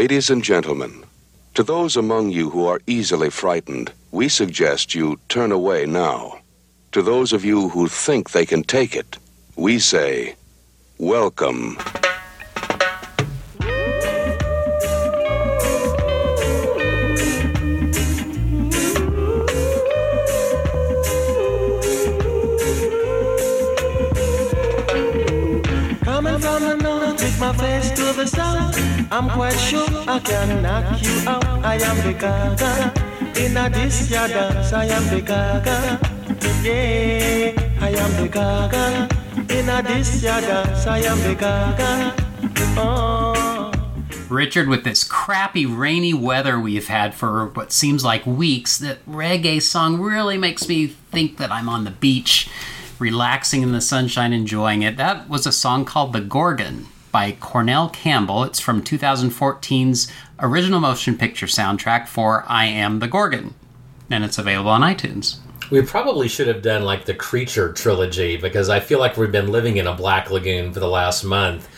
Ladies and gentlemen, to those among you who are easily frightened, we suggest you turn away now. To those of you who think they can take it, we say, Welcome. Coming from the north, take my face to the south. I'm quite sure I can knock you out. I am the gaga. In a dance, I am the gaga. Yeah, I am the gaga. In a dance, I am the gaga. Oh. Richard, with this crappy rainy weather we've had for what seems like weeks, that reggae song really makes me think that I'm on the beach, relaxing in the sunshine, enjoying it. That was a song called The Gorgon by Cornell Campbell. It's from 2014's original motion picture soundtrack for I Am the Gorgon, and it's available on iTunes. We probably should have done like the Creature trilogy because I feel like we've been living in a black lagoon for the last month.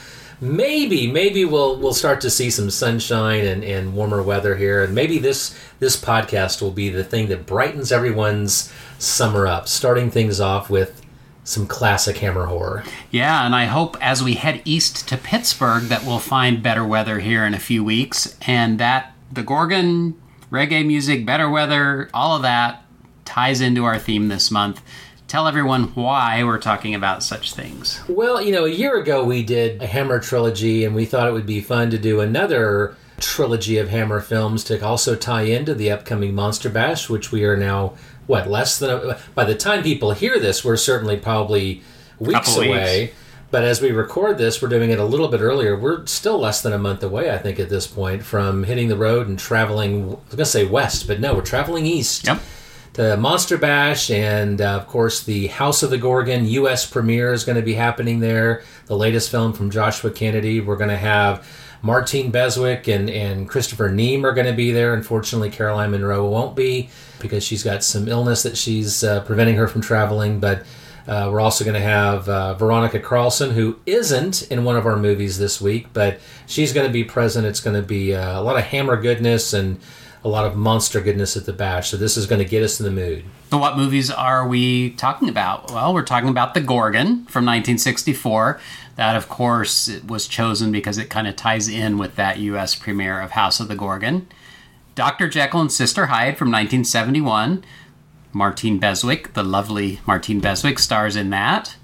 Maybe, maybe we'll we'll start to see some sunshine and, and warmer weather here, and maybe this this podcast will be the thing that brightens everyone's summer up, starting things off with some classic Hammer horror. Yeah, and I hope as we head east to Pittsburgh that we'll find better weather here in a few weeks, and that the Gorgon, reggae music, better weather, all of that ties into our theme this month. Tell everyone why we're talking about such things. Well, you know, a year ago we did a Hammer trilogy, and we thought it would be fun to do another trilogy of Hammer films to also tie into the upcoming Monster Bash, which we are now what less than a, by the time people hear this, we're certainly probably weeks Couple away. weeks. But as we record this, we're doing it a little bit earlier. We're still less than a month away, I think, at this point from hitting the road and traveling. I was going to say west, but no, we're traveling east Yep. to Monster Bash, and uh, of course, the House of the Gorgon U.S. premiere is going to be happening there. The latest film from Joshua Kennedy. We're going to have Martine Beswick and, and Christopher Neame are going to be there. Unfortunately, Caroline Munro won't be because she's got some illness that she's uh, preventing her from traveling. But uh, we're also going to have uh, Veronica Carlson, who isn't in one of our movies this week, but she's going to be present. It's going to be uh, a lot of hammer goodness and a lot of monster goodness at the bash. So this is going to get us in the mood. So, what movies are we talking about? Well, we're talking about The Gorgon from 1964. That, of course, it was chosen because it kind of ties in with that U.S. premiere of House of the Gorgon. Dr. Jekyll and Sister Hyde from 1971. Martine Beswick, the lovely Martine Beswick, stars in that.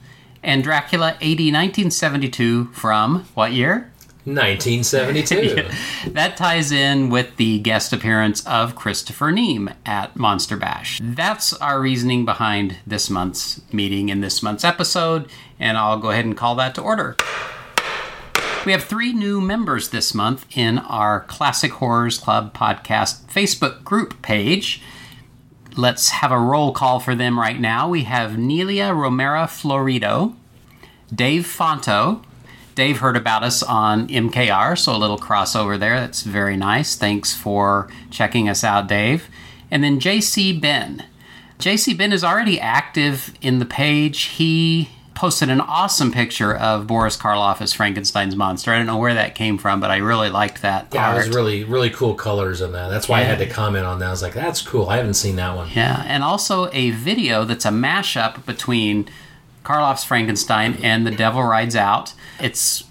And Dracula AD 1972 from what year? 1972. That ties in with the guest appearance of Christopher Neame at Monster Bash. That's our reasoning behind this month's meeting in this month's episode, and I'll go ahead and call that to order. We have three new members this month in our Classic Horrors Club podcast Facebook group page. Let's have a roll call for them right now. We have Nelia Romero Florido, Dave Fonto. Dave heard about us on MKR, so a little crossover there. That's very nice. Thanks for checking us out, Dave. And then JC Ben. JC Ben is already active in the page. He posted an awesome picture of Boris Karloff as Frankenstein's monster. I don't know where that came from, but I really liked that yeah, it was really, really cool colors in that. That's why I had to comment on that. I was like, that's cool. I haven't seen that one. Yeah, and also a video that's a mashup between Karloff's Frankenstein and The Devil Rides Out. It's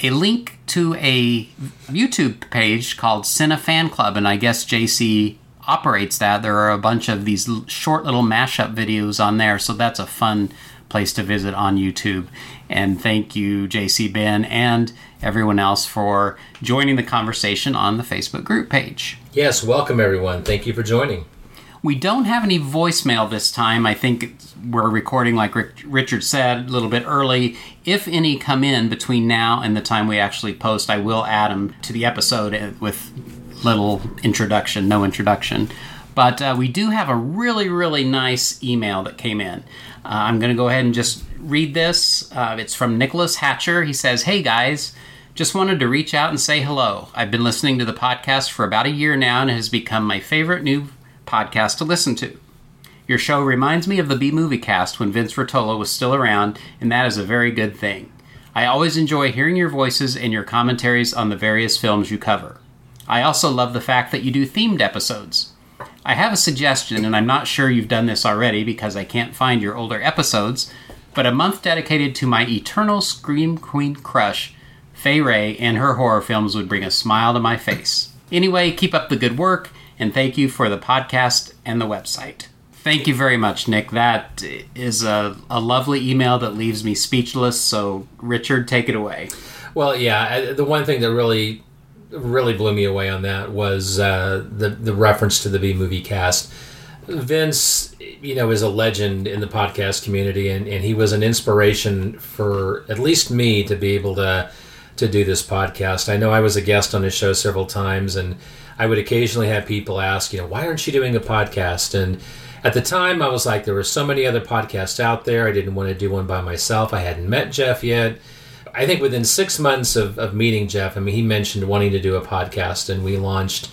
a link to a YouTube page called Cine Fan Club, and I guess JC operates that. There are a bunch of these short little mashup videos on there, so that's a fun place to visit on YouTube. And thank you, JC Ben, and everyone else for joining the conversation on the Facebook group page. Yes, welcome everyone. Thank you for joining. We don't have any voicemail this time. I think we're recording, like Rick, Richard said, a little bit early. If any come in between now and the time we actually post, I will add them to the episode with little introduction, no introduction. But uh, we do have a really, really nice email that came in. Uh, I'm going to go ahead and just read this. Uh, it's from Nicholas Hatcher. He says, Hey guys, just wanted to reach out and say hello. I've been listening to the podcast for about a year now and it has become my favorite new podcast to listen to. Your show reminds me of the B Movie cast when Vince Rotolo was still around, and that is a very good thing. I always enjoy hearing your voices and your commentaries on the various films you cover. I also love the fact that you do themed episodes. I have a suggestion, and I'm not sure you've done this already because I can't find your older episodes, but a month dedicated to my eternal Scream Queen crush, Fay Wray, and her horror films would bring a smile to my face. Anyway, keep up the good work, and thank you for the podcast and the website. Thank you very much, Nick. That is a, a lovely email that leaves me speechless. So, Richard, take it away. Well, yeah, the one thing that really, really blew me away on that was uh, the the reference to the B movie cast. Vince, you know, is a legend in the podcast community, and, and he was an inspiration for at least me to be able to to do this podcast. I know I was a guest on his show several times, and I would occasionally have people ask, you know, why aren't you doing a podcast? And at the time, I was like, there were so many other podcasts out there. I didn't want to do one by myself. I hadn't met Jeff yet. I think within six months of, of meeting Jeff, I mean, he mentioned wanting to do a podcast, and we launched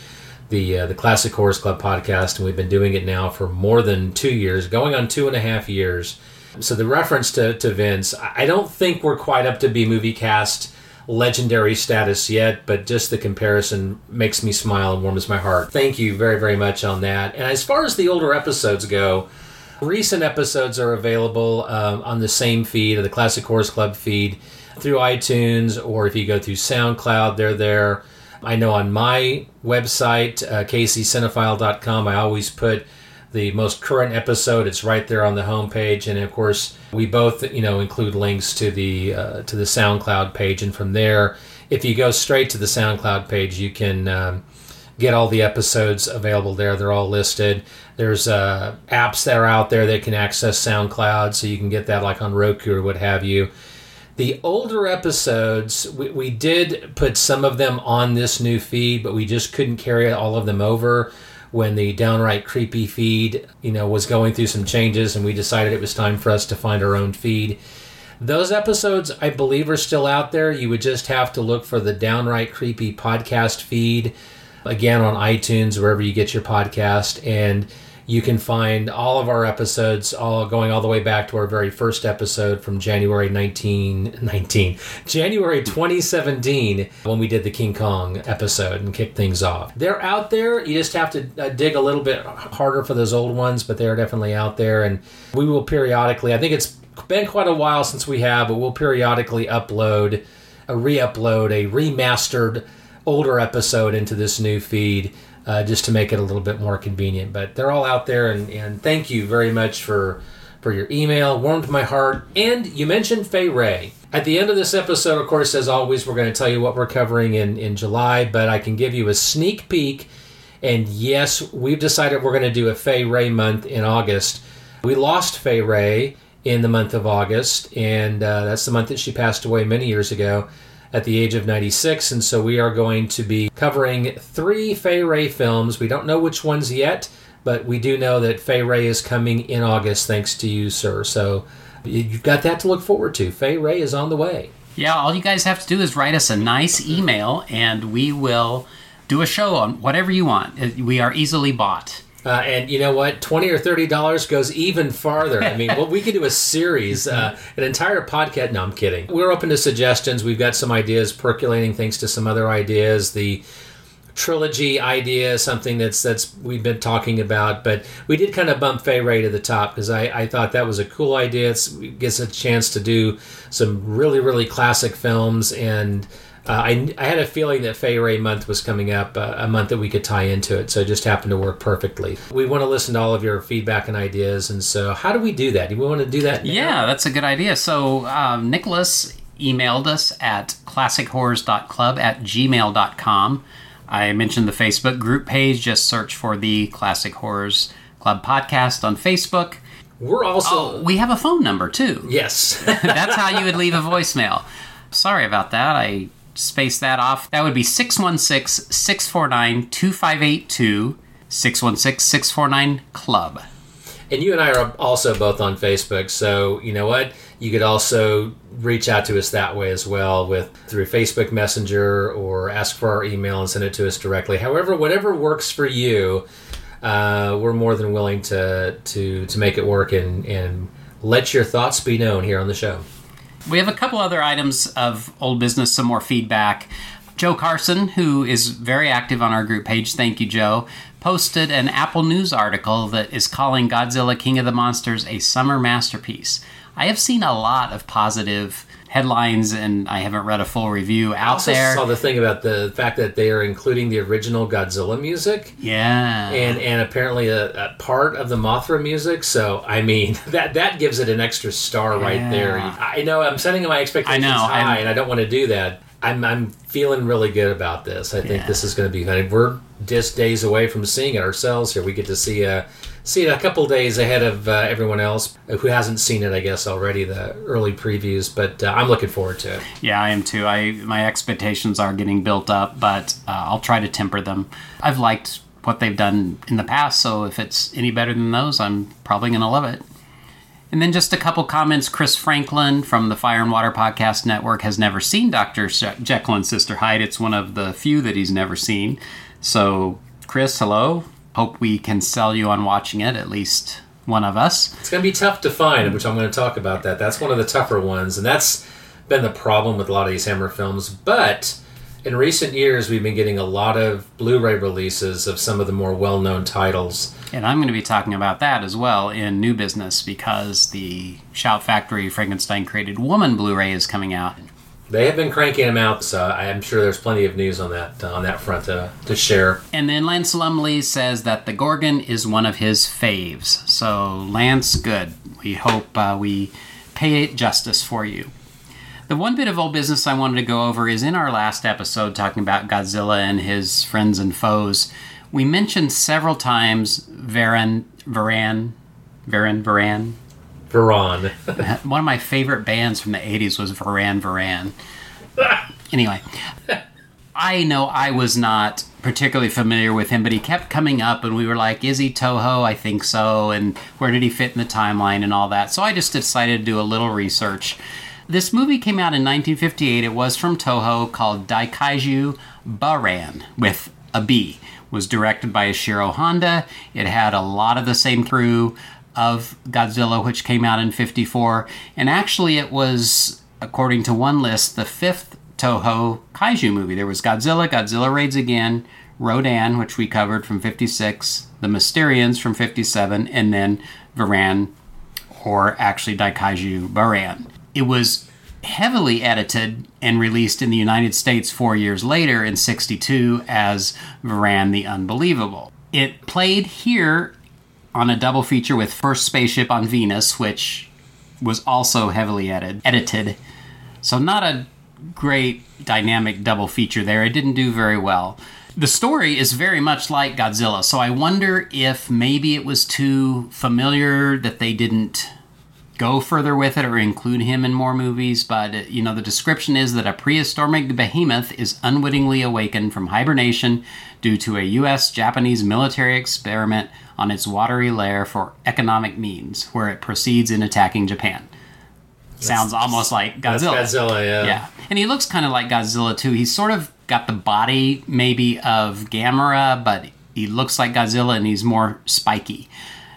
the uh, the Classic Horrors Club podcast, and we've been doing it now for more than two years, going on two and a half years. So the reference to, to Vince, I don't think we're quite up to B movie cast legendary status yet, but just the comparison makes me smile and warms my heart. Thank you very, very much on that. And as far as the older episodes go, recent episodes are available um, on the same feed, the Classic Horrors Club feed, through iTunes, or if you go through SoundCloud, they're there. I know on my website, uh, kccinephile.com, I always put the most current episode. It's right there on the homepage, and of course, we both you know include links to the uh, to the SoundCloud page, and from there, if you go straight to the SoundCloud page, you can. Um, get all the episodes available there. They're all listed. There's uh, apps that are out there that can access SoundCloud, so you can get that like on Roku or what have you. The older episodes, we, we did put some of them on this new feed, but we just couldn't carry all of them over when the downright creepy feed, you know, was going through some changes, and we decided it was time for us to find our own feed. Those episodes, I believe, are still out there. You would just have to look for the downright creepy podcast feed again on iTunes, wherever you get your podcast, and you can find all of our episodes, all going all the way back to our very first episode from January 1919, January 2017, when we did the King Kong episode and kicked things off. They're out there. You just have to uh, dig a little bit harder for those old ones, but they're definitely out there, and we will periodically. I think it's been quite a while since we have, but we'll periodically upload a re-upload, a remastered older episode into this new feed uh, just to make it a little bit more convenient. But they're all out there, and, and thank you very much for for your email. Warmed my heart. And you mentioned Fay Wray. At the end of this episode, of course, as always, we're going to tell you what we're covering in, in July, but I can give you a sneak peek. And yes, we've decided we're going to do a Fay Wray month in August. We lost Fay Wray in the month of August, and uh, that's the month that she passed away many years ago at the age of 96. And so we are going to be covering three Fay Wray films. We don't know which ones yet, but we do know that Fay Wray is coming in August, thanks to you, sir. So you've got that to look forward to. Fay Wray is on the way. Yeah, all you guys have to do is write us a nice email and we will do a show on whatever you want. Uh, We are easily bought. Uh, and you know what? Twenty or thirty dollars goes even farther. I mean, well, we could do a series, uh, an entire podcast. No, I'm kidding. We're open to suggestions. We've got some ideas percolating, thanks to some other ideas. The trilogy idea, something that's that's we've been talking about, but we did kind of bump Fay Wray to the top because I, I thought that was a cool idea. It's, it gives a chance to do some really really classic films and. Uh, I, I had a feeling that Fay Wray month was coming up, uh, a month that we could tie into it, so it just happened to work perfectly. We want to listen to all of your feedback and ideas, and so how do we do that? Do we want to do that? now? Yeah, that's a good idea. So, um, Nicholas emailed us at classichorrors.club at gmail.com. I mentioned the Facebook group page. Just search for the Classic Horrors Club podcast on Facebook. We're also Oh, we have a phone number too. yes. That's how you would leave a voicemail. Sorry about that. I spaced that off. That would be 616 649 2582 616 649 Club. And you and I are also both on Facebook, so you know what? You could also reach out to us that way as well, with through Facebook Messenger or ask for our email and send it to us directly. However, whatever works for you, uh, we're more than willing to to to make it work and and let your thoughts be known here on the show. We have a couple other items of old business, some more feedback. Joe Carson, who is very active on our group page, thank you, Joe, posted an Apple News article that is calling Godzilla King of the Monsters a summer masterpiece. I have seen a lot of positive headlines, and I haven't read a full review I out also there. saw the thing about the fact that they are including the original Godzilla music. yeah. and and apparently a, a part of the Mothra music. So I mean that that gives it an extra star right there. I know I'm setting my expectations I know, high, I'm- and I don't want to do that. I'm I'm feeling really good about this. I think Yeah. this is going to be fun. We're just days away from seeing it ourselves. Here we get to see uh see it a couple days ahead of uh, everyone else who hasn't seen it. I guess already the early previews, but uh, I'm looking forward to it. Yeah, I am too. I my expectations are getting built up, but uh, I'll try to temper them. I've liked what they've done in the past, so if it's any better than those, I'm probably going to love it. And then just a couple comments. Chris Franklin from the Fire and Water Podcast Network has never seen Dr. Je- Jekyll and Sister Hyde. It's one of the few that he's never seen. So, Chris, hello. Hope we can sell you on watching it, at least one of us. It's going to be tough to find, which I'm going to talk about that. That's one of the tougher ones, and that's been the problem with a lot of these Hammer films. But in recent years, we've been getting a lot of Blu-ray releases of some of the more well-known titles. And I'm going to be talking about that as well in New Business because the Shout Factory Frankenstein Created Woman Blu-ray is coming out. They have been cranking them out, so I'm sure there's plenty of news on that uh, on that front to, to share. And then Lance Lumley says that the Gorgon is one of his faves. So Lance, good. We hope uh, we pay it justice for you. The one bit of old business I wanted to go over is in our last episode talking about Godzilla and his friends and foes. We mentioned several times Varan, Varan, Varan, Varan, Veron. One of my favorite bands from the 80s was Varan Varan. anyway, I know I was not particularly familiar with him, but he kept coming up, and we were like, is he Toho? I think so. And where did he fit in the timeline and all that? So I just decided to do a little research. This movie came out in 1958. It was from Toho called Daikaiju Baran with a B. Was directed by Ishiro Honda. It had a lot of the same crew of Godzilla, which came out in 54. And actually, it was, according to one list, the fifth Toho kaiju movie. There was Godzilla, Godzilla Raids Again, Rodan, which we covered from 56, The Mysterians from 57, and then Varan, or actually Daikaiju Varan. It was heavily edited and released in the United States four years later in 62 as Varan the Unbelievable. It played here on a double feature with First Spaceship on Venus, which was also heavily edit- edited. So, not a great dynamic double feature there. It didn't do very well. The story is very much like Godzilla, so I wonder if maybe it was too familiar that they didn't go further with it or include him in more movies. But, you know, the description is that a prehistoric behemoth is unwittingly awakened from hibernation due to a U.S. Japanese military experiment on its watery lair for economic means, where it proceeds in attacking Japan. Sounds almost like That's Godzilla. Godzilla, yeah. Yeah, and he looks kind of like Godzilla too. He's sort of got the body maybe of Gamera, but he looks like Godzilla and he's more spiky.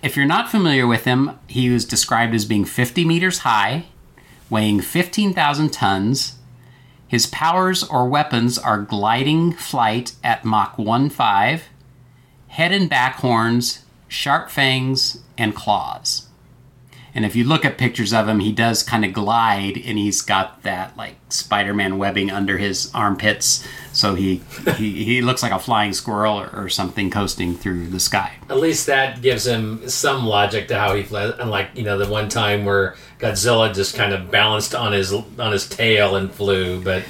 If you're not familiar with him, he was described as being 50 meters high, weighing 15,000 tons. His powers or weapons are gliding flight at Mach 1.5, head and back horns, sharp fangs, and claws. And if you look at pictures of him, he does kind of glide, and he's got that like Spider-Man webbing under his armpits, so he he, he looks like a flying squirrel or, or something coasting through the sky. At least that gives him some logic to how he fled. Unlike you know the one time where Godzilla just kind of balanced on his on his tail and flew, but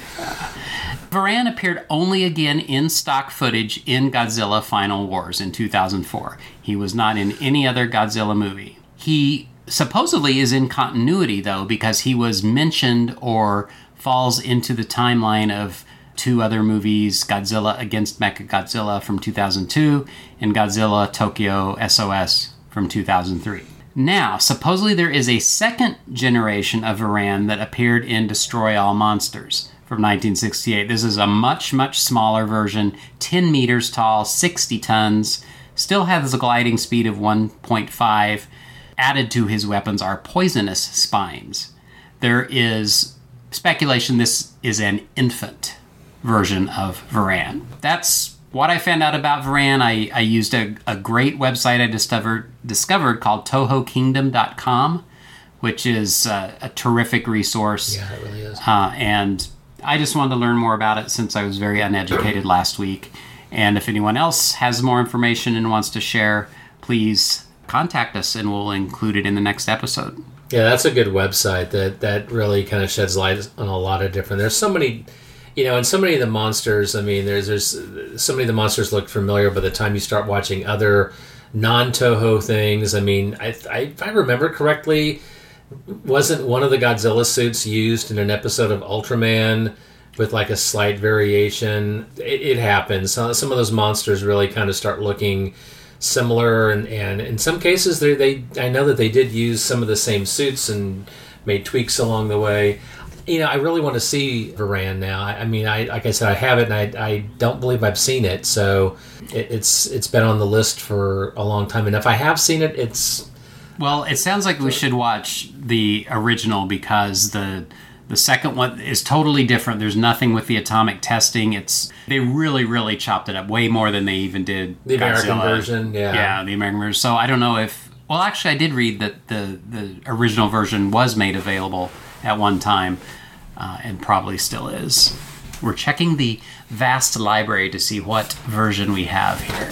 Varan appeared only again in stock footage in Godzilla Final Wars in 2004. He was not in any other Godzilla movie. He supposedly is in continuity, though, because he was mentioned or falls into the timeline of two other movies Godzilla Against Mechagodzilla from 2002 and Godzilla Tokyo SOS from 2003. Now, supposedly there is a second generation of Varan that appeared in Destroy All Monsters from 1968. This is a much, much smaller version, 10 meters tall, 60 tons, still has a gliding speed of 1.5. Added to his weapons are poisonous spines. There is speculation this is an infant version of Varan. That's what I found out about Varan. I, I used a, a great website I discovered, discovered called TohoKingdom.com, which is uh, a terrific resource. Yeah, it really is. Uh, and I just wanted to learn more about it since I was very uneducated last week. And if anyone else has more information and wants to share, please contact us and we'll include it in the next episode. Yeah, that's a good website that that really kind of sheds light on a lot of different. There's so many, you know, and so many of the monsters. I mean, there's there's so many of the monsters look familiar by the time you start watching other non Toho things. I mean, I, I if I remember correctly, wasn't one of the Godzilla suits used in an episode of Ultraman? With like a slight variation, it, it happens. Some some of those monsters really kind of start looking similar and, and in some cases they, they I know that they did use some of the same suits and made tweaks along the way. You know, I really want to see Varan now. I, I mean, I like I said, I have it, and I, I don't believe I've seen it. So it, it's it's been on the list for a long time. And if I have seen it, it's Well, it sounds like we should watch the original because the the second one is totally different. There's nothing with the atomic testing. It's they really, really chopped it up way more than they even did the American version. Yeah, Yeah, the American version. So I don't know if. Well, actually, I did read that the the original version was made available at one time, uh, and probably still is. We're checking the vast library to see what version we have here.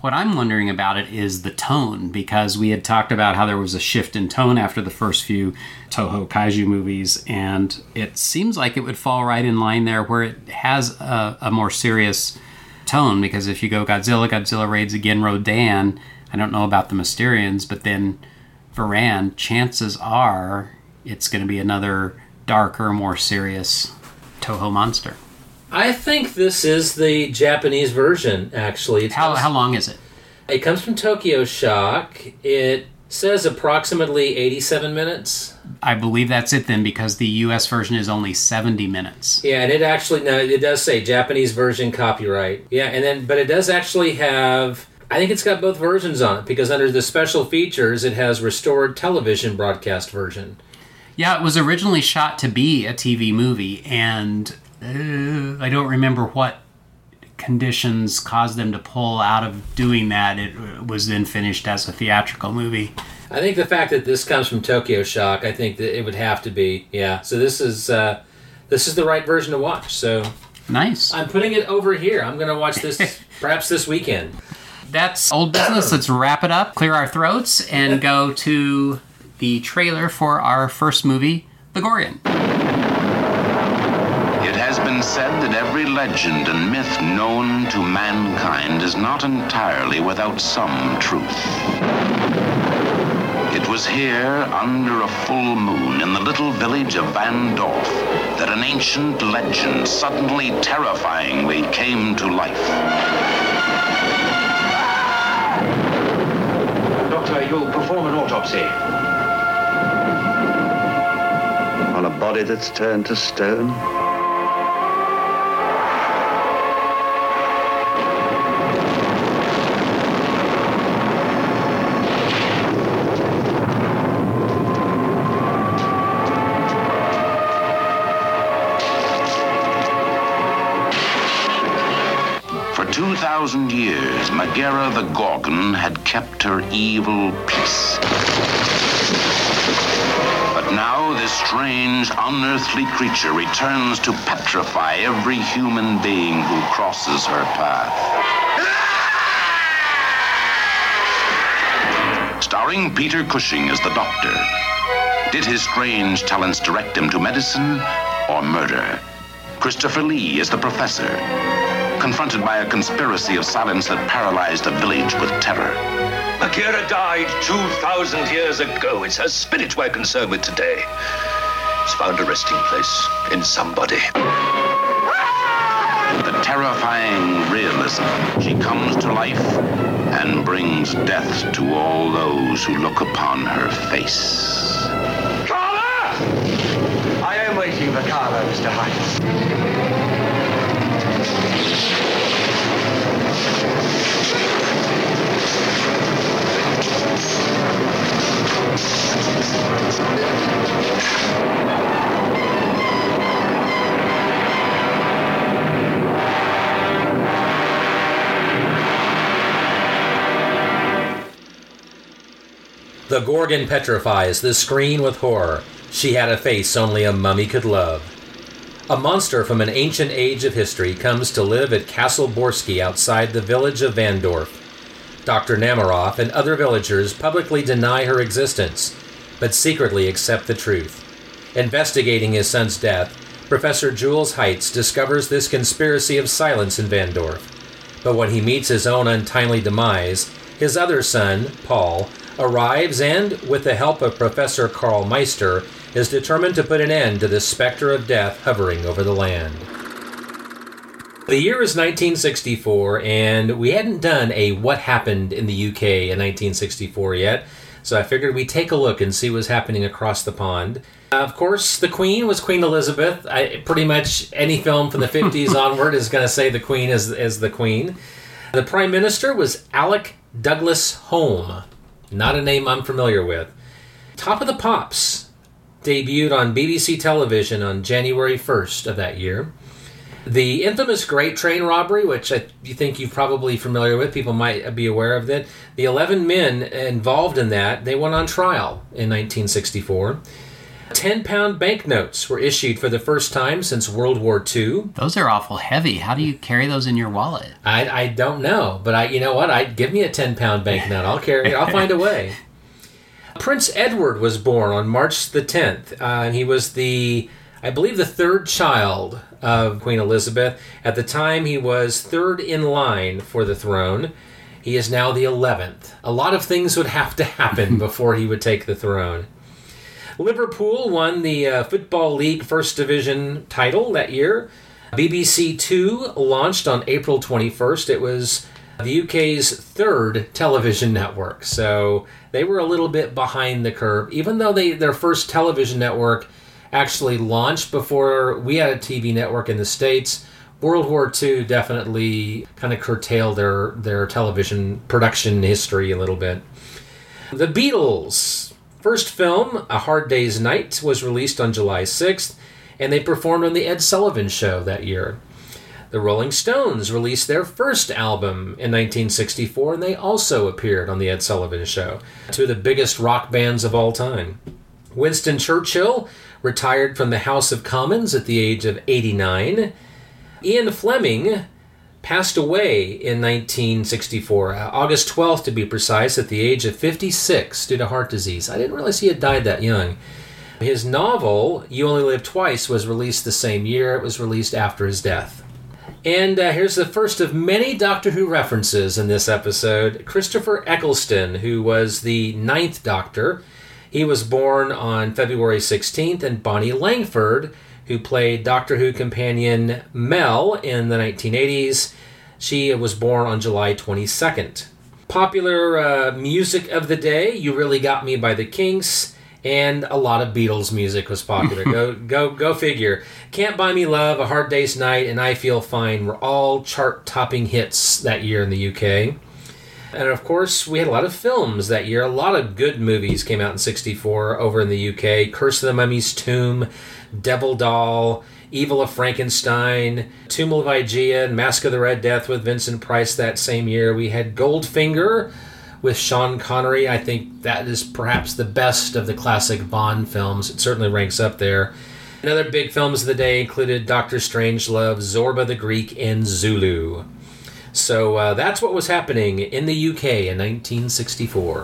What I'm wondering about it is the tone, because we had talked about how there was a shift in tone after the first few Toho kaiju movies, and it seems like it would fall right in line there where it has a, a more serious tone. Because if you go Godzilla, Godzilla raids again Rodan, I don't know about the Mysterians, but then Varan, chances are it's going to be another darker, more serious Toho monster. I think this is the Japanese version. Actually, It How, how long is it? It comes from Tokyo Shock. It says approximately 87 minutes. I believe that's it then, because the U.S. version is only 70 minutes. Yeah, and it actually no, it does say Japanese version copyright. Yeah, and then but it does actually have. I think it's got both versions on it because under the special features, it has restored television broadcast version. Yeah, it was originally shot to be a TV movie, and uh, I don't remember what conditions caused them to pull out of doing that. It was then finished as a theatrical movie. I think the fact that this comes from Tokyo Shock, I think that it would have to be. Yeah, so this is uh, this is the right version to watch. So Nice. I'm putting it over here. I'm going to watch this perhaps this weekend. That's old business. Let's wrap it up, clear our throats, and go to the trailer for our first movie, The Gorgon. It been said that every legend and myth known to mankind is not entirely without some truth. It was here, under a full moon, in the little village of Vandorf, that an ancient legend suddenly terrifyingly came to life. Doctor, you'll perform an autopsy. on a body that's turned to stone? 2,000 years, Megaera the Gorgon had kept her evil peace. But now this strange, unearthly creature returns to petrify every human being who crosses her path. Starring Peter Cushing as the doctor. Did his strange talents direct him to medicine or murder? Christopher Lee is the professor confronted by a conspiracy of silence that paralyzed a village with terror. Akira died 2,000 years ago. It's her spirit we're concerned with today. It's found a resting place in somebody. The terrifying realism. She comes to life and brings death to all those who look upon her face. Carla! I am waiting for Carla, Mr. Hines. The Gorgon petrifies the screen with horror. She had a face only a mummy could love. A monster from an ancient age of history comes to live at Castle Borsky outside the village of Vandorf. Dr. Namaroff and other villagers publicly deny her existence, but secretly accept the truth. Investigating his son's death, Professor Jules Heitz discovers this conspiracy of silence in Vandorf. But when he meets his own untimely demise, his other son, Paul, arrives and, with the help of Professor Karl Meister, is determined to put an end to the specter of death hovering over the land. The year is 1964, and we hadn't done a What Happened in the UK in 1964 yet, so I figured we'd take a look and see what's happening across the pond. Uh, of course, the Queen was Queen Elizabeth. I, pretty much any film from the 50s onward is going to say the Queen is, as the Queen. The Prime Minister was Alec Douglas Home, not a name I'm familiar with. Top of the Pops debuted on BBC television on January 1st of that year. The infamous Great Train Robbery, which I you think you're probably familiar with, people might be aware of that. The 11 men involved in that, they went on trial in 1964. 10 pound banknotes were issued for the first time since World War II. Those are awful heavy. How do you carry those in your wallet? I, I don't know, but I you know what? I give me a 10 pound banknote. I'll carry it. I'll find a way. Prince Edward was born on March the 10th, uh, and he was the I believe the third child of Queen Elizabeth. At the time, he was third in line for the throne. He is now the 11th. A lot of things would have to happen before he would take the throne. Liverpool won the uh, Football League First Division title that year. BBC Two launched on April 21st. It was the UK's third television network, so they were a little bit behind the curve. Even though they their first television network actually launched before we had a TV network in the States. World War II definitely kind of curtailed their, their television production history a little bit. The Beatles' first film, A Hard Day's Night, was released on July 6th, and they performed on The Ed Sullivan Show that year. The Rolling Stones released their first album in 1964, and they also appeared on The Ed Sullivan Show, two of the biggest rock bands of all time. Winston Churchill retired from the House of Commons at the age of 89. Ian Fleming passed away in 1964, uh, August 12th to be precise, at the age of 56 due to heart disease. I didn't realize he had died that young. His novel, You Only Live Twice, was released the same year. It was released after his death. And uh, here's the first of many Doctor Who references in this episode Christopher Eccleston, who was the ninth Doctor he was born on February 16th, and Bonnie Langford, who played Doctor Who companion Mel in the 1980s, she was born on July 22nd. Popular uh, music of the day, You Really Got Me by the Kinks, and a lot of Beatles music was popular. go go go figure. Can't Buy Me Love, A Hard Day's Night, and I Feel Fine were all chart topping hits that year in the UK. And of course, we had a lot of films that year. A lot of good movies came out in 64 over in the UK Curse of the Mummy's Tomb, Devil Doll, Evil of Frankenstein, Tomb of and Mask of the Red Death with Vincent Price that same year. We had Goldfinger with Sean Connery. I think that is perhaps the best of the classic Bond films. It certainly ranks up there. And other big films of the day included Doctor Strangelove, Zorba the Greek, and Zulu. So uh, that's what was happening in the UK in 1964.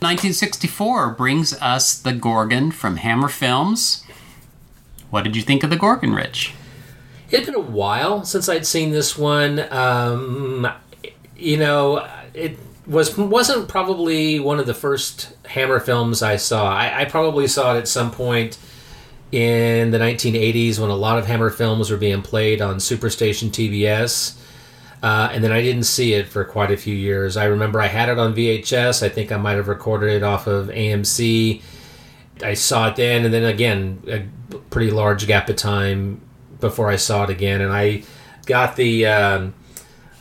1964 brings us The Gorgon from Hammer Films. What did you think of The Gorgon, Rich? It had been a while since I'd seen this one. Um, you know, it was wasn't probably one of the first Hammer films I saw. I, I probably saw it at some point in the 1980s when a lot of Hammer films were being played on Superstation TBS. Uh, and then I didn't see it for quite a few years. I remember I had it on VHS. I think I might have recorded it off of AMC. I saw it then, and then again, a pretty large gap of time before I saw it again. And I got the, um,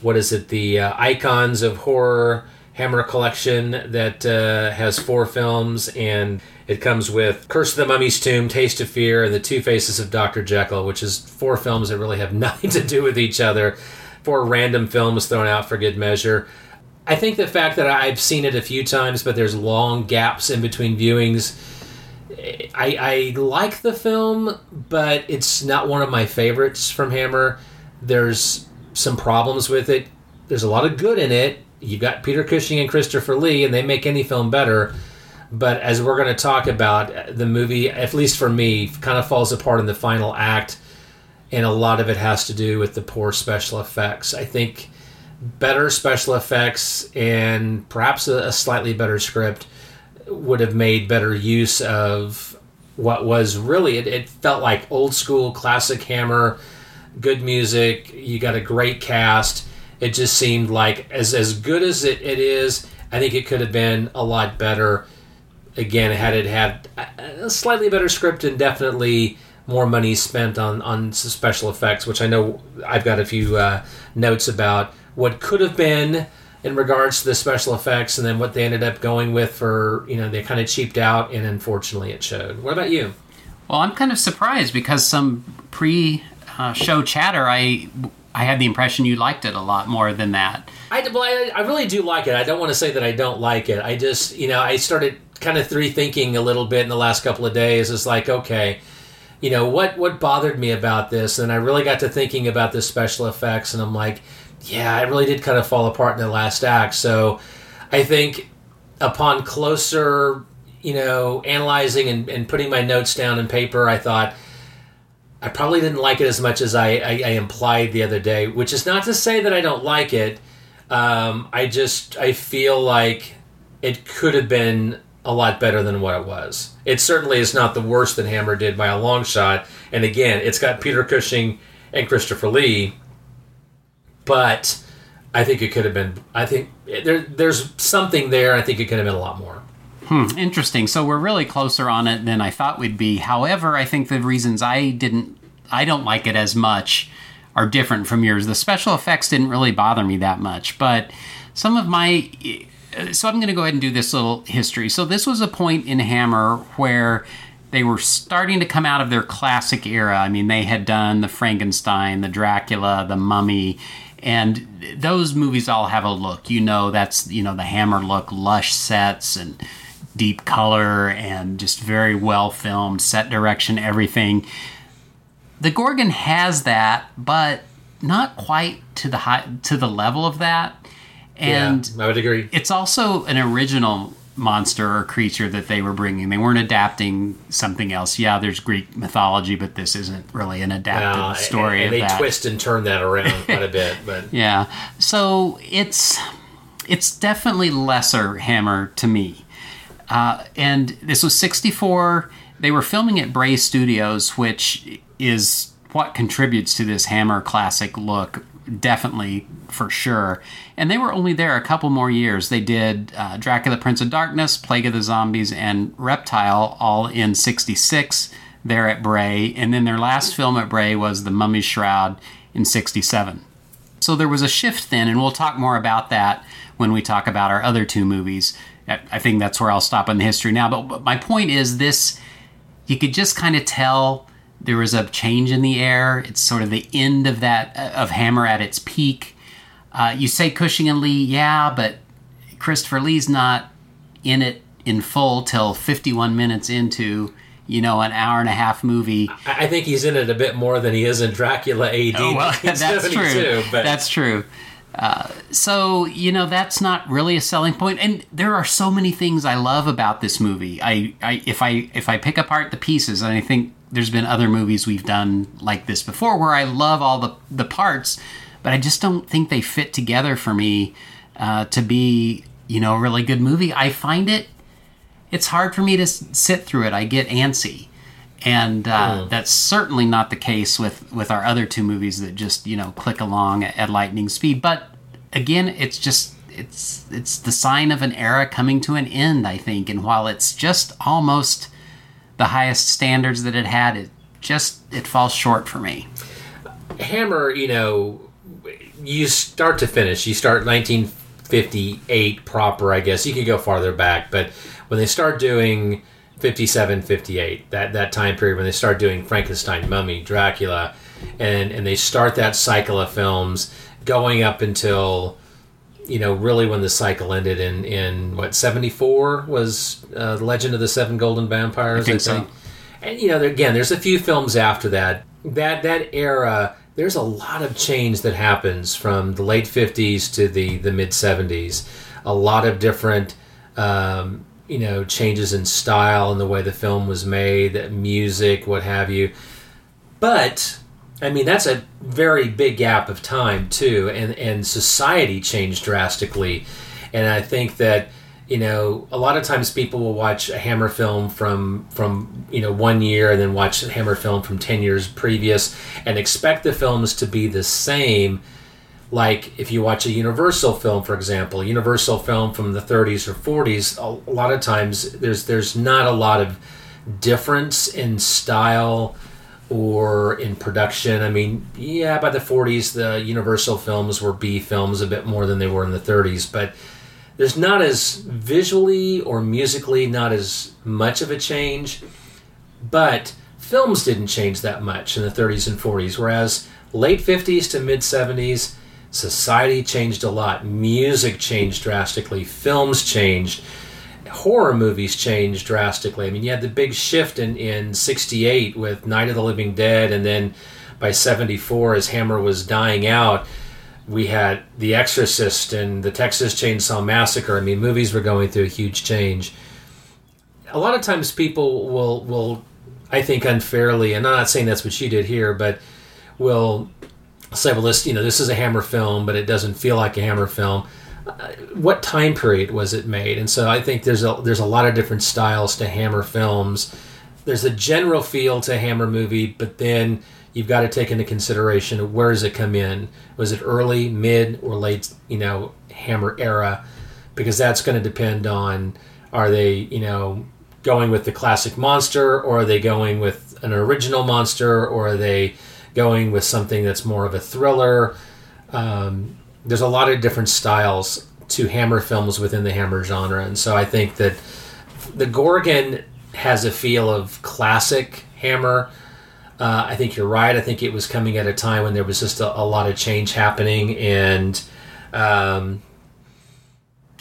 what is it, the uh, Icons of Horror Hammer collection that uh, has four films, and it comes with Curse of the Mummy's Tomb, Taste of Fear, and The Two Faces of Dr. Jekyll, which is four films that really have nothing to do with each other four random films thrown out for good measure. I think the fact that I've seen it a few times, but there's long gaps in between viewings. I, I like the film, but it's not one of my favorites from Hammer. There's some problems with it. There's a lot of good in it. You've got Peter Cushing and Christopher Lee, and they make any film better. But as we're going to talk about, the movie, at least for me, kind of falls apart in the final act, and a lot of it has to do with the poor special effects. I think better special effects and perhaps a, a slightly better script would have made better use of what was really it, it felt like old school classic hammer good music you got a great cast it just seemed like as as good as it, it is i think it could have been a lot better again had it had a slightly better script and definitely more money spent on on special effects which i know i've got a few uh, notes about what could have been in regards to the special effects and then what they ended up going with for you know they kind of cheaped out and unfortunately it showed. What about you? Well i'm kind of surprised because some pre uh, show chatter i i had the impression you liked it a lot more than that. I, well, I, I really do like it. I don't want to say that i don't like it. I just you know i started kind of rethinking a little bit in the last couple of days. It's like okay you know what what bothered me about this and i really got to thinking about the special effects and i'm like yeah, it really did kind of fall apart in the last act. So I think upon closer, you know, analyzing and, and putting my notes down in paper, I thought I probably didn't like it as much as I, I, I implied the other day, which is not to say that I don't like it. Um, I just, I feel like it could have been a lot better than what it was. It certainly is not the worst that Hammer did by a long shot. And again, it's got Peter Cushing and Christopher Lee but I think it could have been. I think there, there's something there. I think it could have been a lot more. Hmm, interesting. So we're really closer on it than I thought we'd be. However, I think the reasons I didn't, I don't like it as much, are different from yours. The special effects didn't really bother me that much, but some of my. So I'm going to go ahead and do this little history. So this was a point in Hammer where they were starting to come out of their classic era. I mean, they had done the Frankenstein, the Dracula, the Mummy, and those movies all have a look you know that's you know the hammer look lush sets and deep color and just very well filmed set direction everything the gorgon has that but not quite to the high to the level of that and yeah, i would agree it's also an original monster or creature that they were bringing. They weren't adapting something else. Yeah, there's Greek mythology, but this isn't really an adapted no, story. And, and they that. twist and turn that around quite a bit. But yeah, so it's it's definitely lesser Hammer to me. Uh, and this was 64. They were filming at Bray Studios, which is what contributes to this Hammer classic look definitely for sure. And they were only there a couple more years. They did uh, Dracula, Prince of Darkness, Plague of the Zombies, and Reptile all in 66 there at Bray. And then their last film at Bray was The Mummy's Shroud in 67. So there was a shift then, and we'll talk more about that when we talk about our other two movies. I think that's where I'll stop on the history now. But my point is this you could just kind of tell there was a change in the air. It's sort of the end of that of Hammer at its peak. Uh, you say Cushing and Lee, yeah, but Christopher Lee's not in it in full till 51 minutes into you know an hour and a half movie. I think he's in it a bit more than he is in Dracula AD. Oh, well, that's true. But. That's true. Uh, so you know that's not really a selling point, and there are so many things I love about this movie. I, I if I if I pick apart the pieces, and I think there's been other movies we've done like this before where I love all the the parts, but I just don't think they fit together for me uh, to be you know a really good movie. I find it it's hard for me to sit through it. I get antsy, and uh, mm. that's certainly not the case with with our other two movies that just you know click along at, at lightning speed. But again, it's just it's it's the sign of an era coming to an end. I think, and while it's just almost the highest standards that it had, it just it falls short for me. Hammer, you know, you start to finish. You start 1958 proper, I guess. You could go farther back, but when they start doing 57, 58, that that time period when they start doing Frankenstein, Mummy, Dracula, and and they start that cycle of films going up until you know, really when the cycle ended in in what seventy four was uh, Legend of the Seven Golden Vampires. I think so. And you know, there, again, there's a few films after that. That that era, there's a lot of change that happens from the late '50s to the the mid '70s. A lot of different. Um, you know changes in style and the way the film was made music what have you but I mean, that's a very big gap of time too, and and society changed drastically, and I think that you know a lot of times people will watch a Hammer film from from you know one year and then watch a Hammer film from ten years previous and expect the films to be the same. Like if you watch a Universal film, for example, Universal film from the 30s or 40s, a lot of times there's there's not a lot of difference in style or in production. I mean, yeah, by the 40s, the Universal films were B films a bit more than they were in the 30s, but there's not as visually or musically not as much of a change. But films didn't change that much in the 30s and 40s, whereas late 50s to mid 70s, society changed a lot. Music changed drastically, films changed horror movies changed drastically. I mean, you had the big shift in in '68 with Night of the Living Dead, and then by '74, as Hammer was dying out, we had The Exorcist and the Texas Chainsaw Massacre. I mean, movies were going through a huge change. A lot of times, people will will, I think, unfairly, and I'm not saying that's what you did here, but will say, well, this you know, this is a Hammer film, but it doesn't feel like a Hammer film what time period was it made? And so I think there's a there's a lot of different styles to Hammer films. There's a general feel to Hammer movie, but then you've got to take into consideration where does it come in? Was it early, mid, or late? You know, Hammer era, because that's going to depend on are they you know going with the classic monster, or are they going with an original monster, or are they going with something that's more of a thriller? Um, there's a lot of different styles to Hammer films within the Hammer genre, and so I think that the Gorgon has a feel of classic Hammer. Uh, I think you're right. I think it was coming at a time when there was just a, a lot of change happening, and um,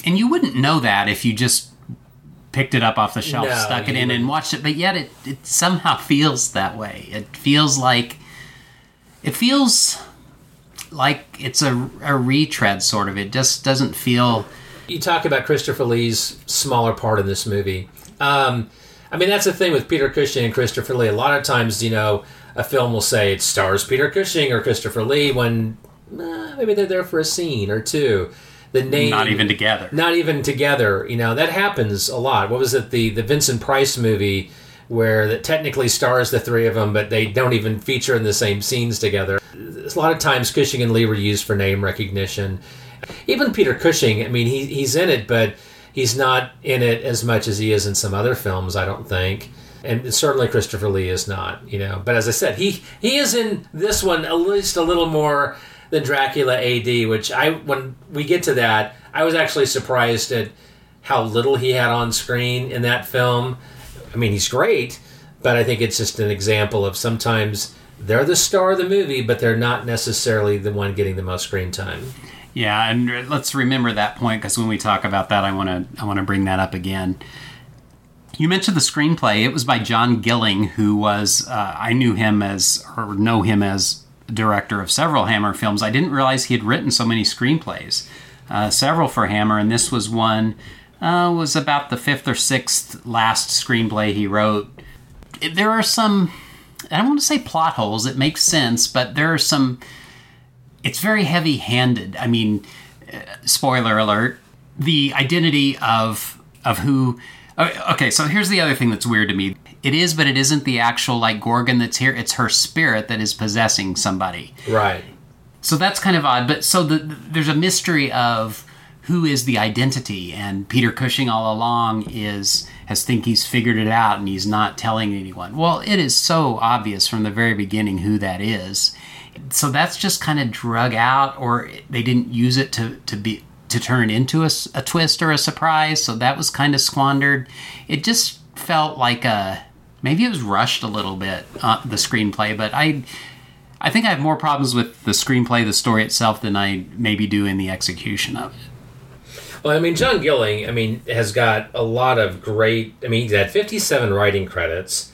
and you wouldn't know that if you just picked it up off the shelf, No, stuck it in, and watched it. But yet, it it somehow feels that way. It feels like it feels like it's a, a retread, sort of. It just doesn't feel. you talk about Christopher Lee's smaller part in this movie. Um, I mean, that's the thing with Peter Cushing and Christopher Lee. A lot of times, you know, a film will say it stars Peter Cushing or Christopher Lee when uh, maybe they're there for a scene or two. The name Not even together. not even together. You know that happens a lot. What was it? The the Vincent Price movie where that technically stars the three of them, but they don't even feature in the same scenes together. A lot of times, Cushing and Lee were used for name recognition. Even Peter Cushing, I mean, he, he's in it, but he's not in it as much as he is in some other films. I don't think. And certainly Christopher Lee is not, you know. But as I said, he he is in this one at least a little more than Dracula AD, which I when we get to that, I was actually surprised at how little he had on screen in that film. I mean, he's great, but I think it's just an example of sometimes they're the star of the movie, but they're not necessarily the one getting the most screen time. Yeah, and let's remember that point because when we talk about that, I want to I want to bring that up again. You mentioned the screenplay. It was by John Gilling, who was uh, I knew him as or know him as director of several Hammer films. I didn't realize he had written so many screenplays, uh, several for Hammer, and this was one. Uh, was about the fifth or sixth last screenplay he wrote. There are some. I don't want to say plot holes. It makes sense, but there are some it's very heavy-handed. I mean, uh, spoiler alert: the identity of of who. uh, Okay, so here's the other thing that's weird to me. It is, but it isn't the actual like Gorgon that's here. It's her spirit that is possessing somebody. Right. So that's kind of odd. But so the, there's a mystery of who is the identity, and Peter Cushing all along is has think he's figured it out, and he's not telling anyone. Well, it is so obvious from the very beginning who that is. So that's just kind of drug out, or they didn't use it to to be to turn into a twist or a surprise. So that was kind of squandered. It just felt like a maybe it was rushed a little bit uh, the screenplay, but I I think I have more problems with the screenplay, the story itself, than I maybe do in the execution of it. Well, I mean, John Gilling, I mean, has got a lot of great. I mean, he's had 57 writing credits.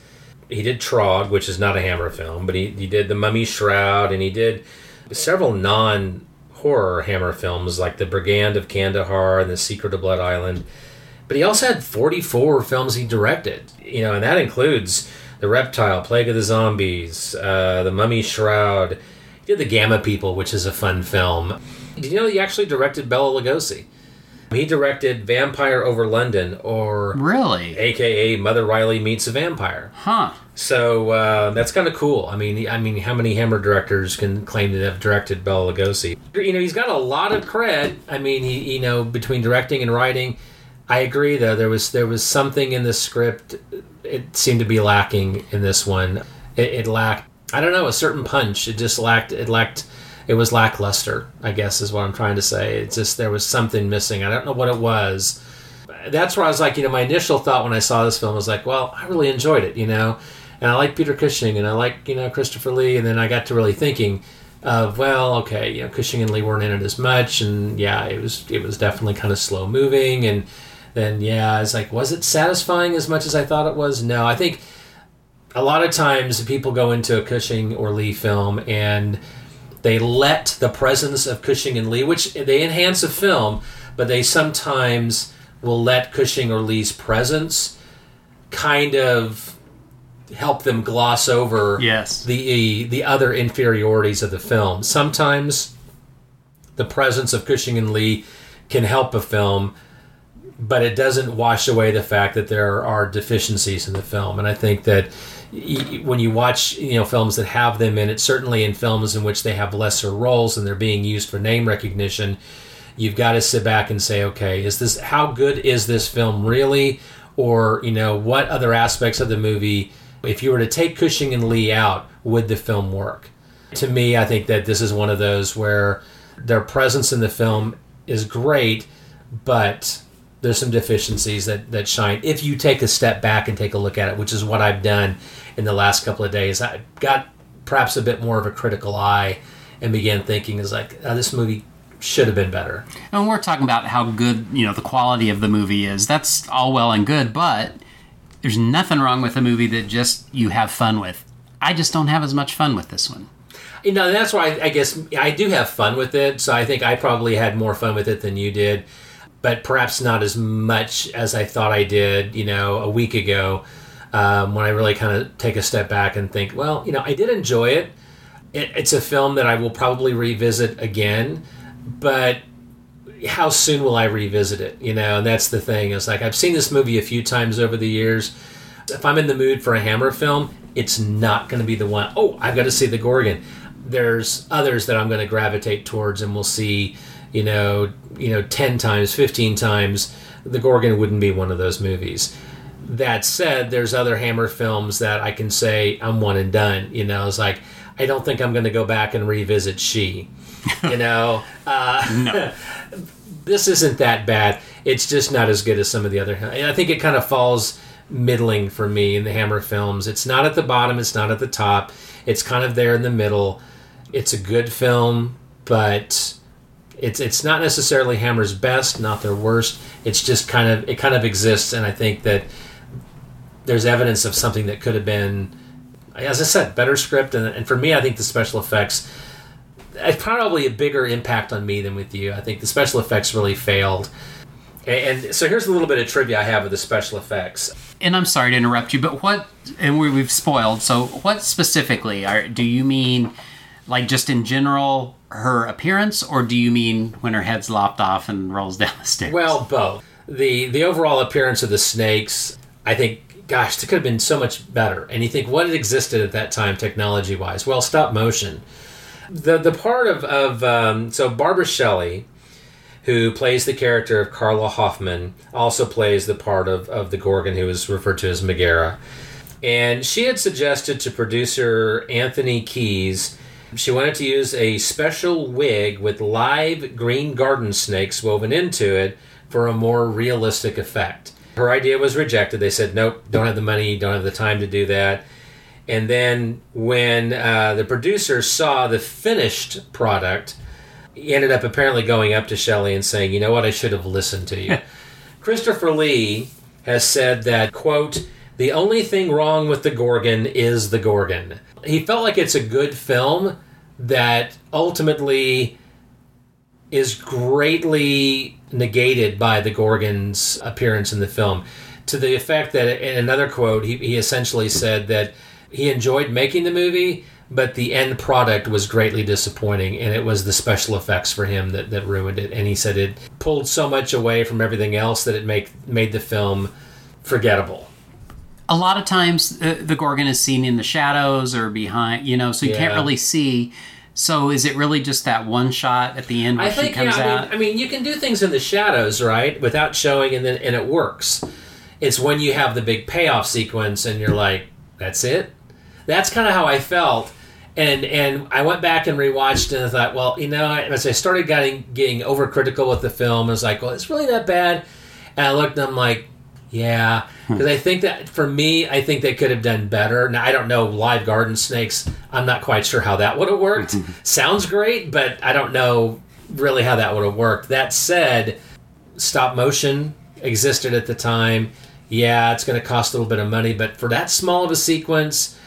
He did Trog, which is not a Hammer film, but he, he did The Mummy Shroud, and he did several non horror Hammer films like The Brigand of Kandahar and The Secret of Blood Island. But he also had 44 films he directed, you know, and that includes The Reptile, Plague of the Zombies, uh, The Mummy Shroud. He did The Gamma People, which is a fun film. Did you know he actually directed Bela Lugosi? He directed Vampire Over London, or Really? AKA Mother Riley meets a vampire. Huh. So uh, that's kind of cool. I mean, I mean, how many Hammer directors can claim to have directed Bela Lugosi? You know, he's got a lot of cred. I mean, he, you know, between directing and writing. I agree, though. There was there was something in the script. It seemed to be lacking in this one. It, it lacked. I don't know a certain punch. It just lacked. It lacked. It was lackluster. I guess is what I'm trying to say. It's just there was something missing. I don't know what it was. That's where I was like, you know, my initial thought when I saw this film was like, well, I really enjoyed it, you know, and I like Peter Cushing and I like you know Christopher Lee, and then I got to really thinking of well, okay, you know, Cushing and Lee weren't in it as much, and yeah, it was it was definitely kind of slow moving, and then yeah, it's like, was it satisfying as much as I thought it was? No, I think a lot of times people go into a Cushing or Lee film and they let the presence of Cushing and Lee, which they enhance a film, but they sometimes will let Cushing or Lee's presence kind of help them gloss over Yes. the the other inferiorities of the film. Sometimes the presence of Cushing and Lee can help a film, but it doesn't wash away the fact that there are deficiencies in the film. And I think that when you watch you know films that have them in it, certainly in films in which they have lesser roles and they're being used for name recognition, you've got to sit back and say, okay, is this how good is this film really, or you know what other aspects of the movie? If you were to take Cushing and Lee out, would the film work? To me, I think that this is one of those where their presence in the film is great, but there's some deficiencies that, that shine. If you take a step back and take a look at it, which is what I've done in the last couple of days, I got perhaps a bit more of a critical eye and began thinking, is like, oh, this movie should have been better. And we're talking about how good, you know, the quality of the movie is. That's all well and good, but there's nothing wrong with a movie that just you have fun with. I just don't have as much fun with this one. You know, that's why I, I guess I do have fun with it. So I think I probably had more fun with it than you did, but perhaps not as much as I thought I did. You know, a week ago, um, when I really kind of take a step back and think, well, you know, I did enjoy it. it. It's a film that I will probably revisit again, but how soon will I revisit it? You know, and that's the thing. Is like I've seen this movie a few times over the years. If I'm in the mood for a Hammer film, it's not going to be the one. Oh, I've got to see the Gorgon. There's others that I'm going to gravitate towards, and we'll see. You know, you know, ten times, fifteen times. The Gorgon wouldn't be one of those movies. That said, there's other Hammer films that I can say I'm one and done. You know, it's like I don't think I'm going to go back and revisit She. You know, uh, No. this isn't that bad. It's just not as good as some of the other. I think it kind of falls middling for me in the Hammer films. It's not at the bottom. It's not at the top. It's kind of there in the middle. It's a good film, but it's it's not necessarily Hammer's best, not their worst. It's just kind of it kind of exists, and I think that there's evidence of something that could have been, as I said, better script. And, and for me, I think the special effects it's probably a bigger impact on me than with you. I think the special effects really failed. And, and so here's a little bit of trivia I have with the special effects. And I'm sorry to interrupt you, but what? And we, we've spoiled. So, what specifically are? Do you mean, like, just in general, her appearance, or do you mean when her head's lopped off and rolls down the stairs? Well, both. The the overall appearance of the snakes, I think, gosh, it could have been so much better. And you think what existed at that time, technology wise? Well, stop motion. The the part of of um, so Barbara Shelley, who plays the character of Carla Hoffman, also plays the part of, of the Gorgon, who is referred to as Megaera. And she had suggested to producer Anthony Keys, she wanted to use a special wig with live green garden snakes woven into it for a more realistic effect. Her idea was rejected. They said, nope, don't have the money, don't have the time to do that. And then when uh, the producers saw the finished product, he ended up apparently going up to Shelley and saying, "You know what? I should have listened to you." Christopher Lee has said that quote the only thing wrong with the Gorgon is the Gorgon. He felt like it's a good film that ultimately is greatly negated by the Gorgon's appearance in the film. To the effect that, in another quote, he, he essentially said that he enjoyed making the movie, but the end product was greatly disappointing, and it was the special effects for him that, that ruined it. And he said it pulled so much away from everything else that it make, made the film forgettable. A lot of times uh, the Gorgon is seen in the shadows or behind, you know, so you can't really see. So is it really just that one shot at the end where I she think comes yeah, I out? mean, I mean, you can do things in the shadows, right, without showing, and then and it works. It's when you have the big payoff sequence, and you're like, "That's it." That's kind of how I felt, and and I went back and rewatched, and I thought, well, you know, as I started getting getting overcritical with the film, I was like, well, it's really that bad, and I looked, and I'm like, yeah, hmm. because I think that for me, I think they could have done better. Now I don't know live garden snakes. I'm not quite sure how that would have worked. Sounds great, but I don't know really how that would have worked. That said, stop motion existed at the time. Yeah, it's going to cost a little bit of money, but for that small of a sequence,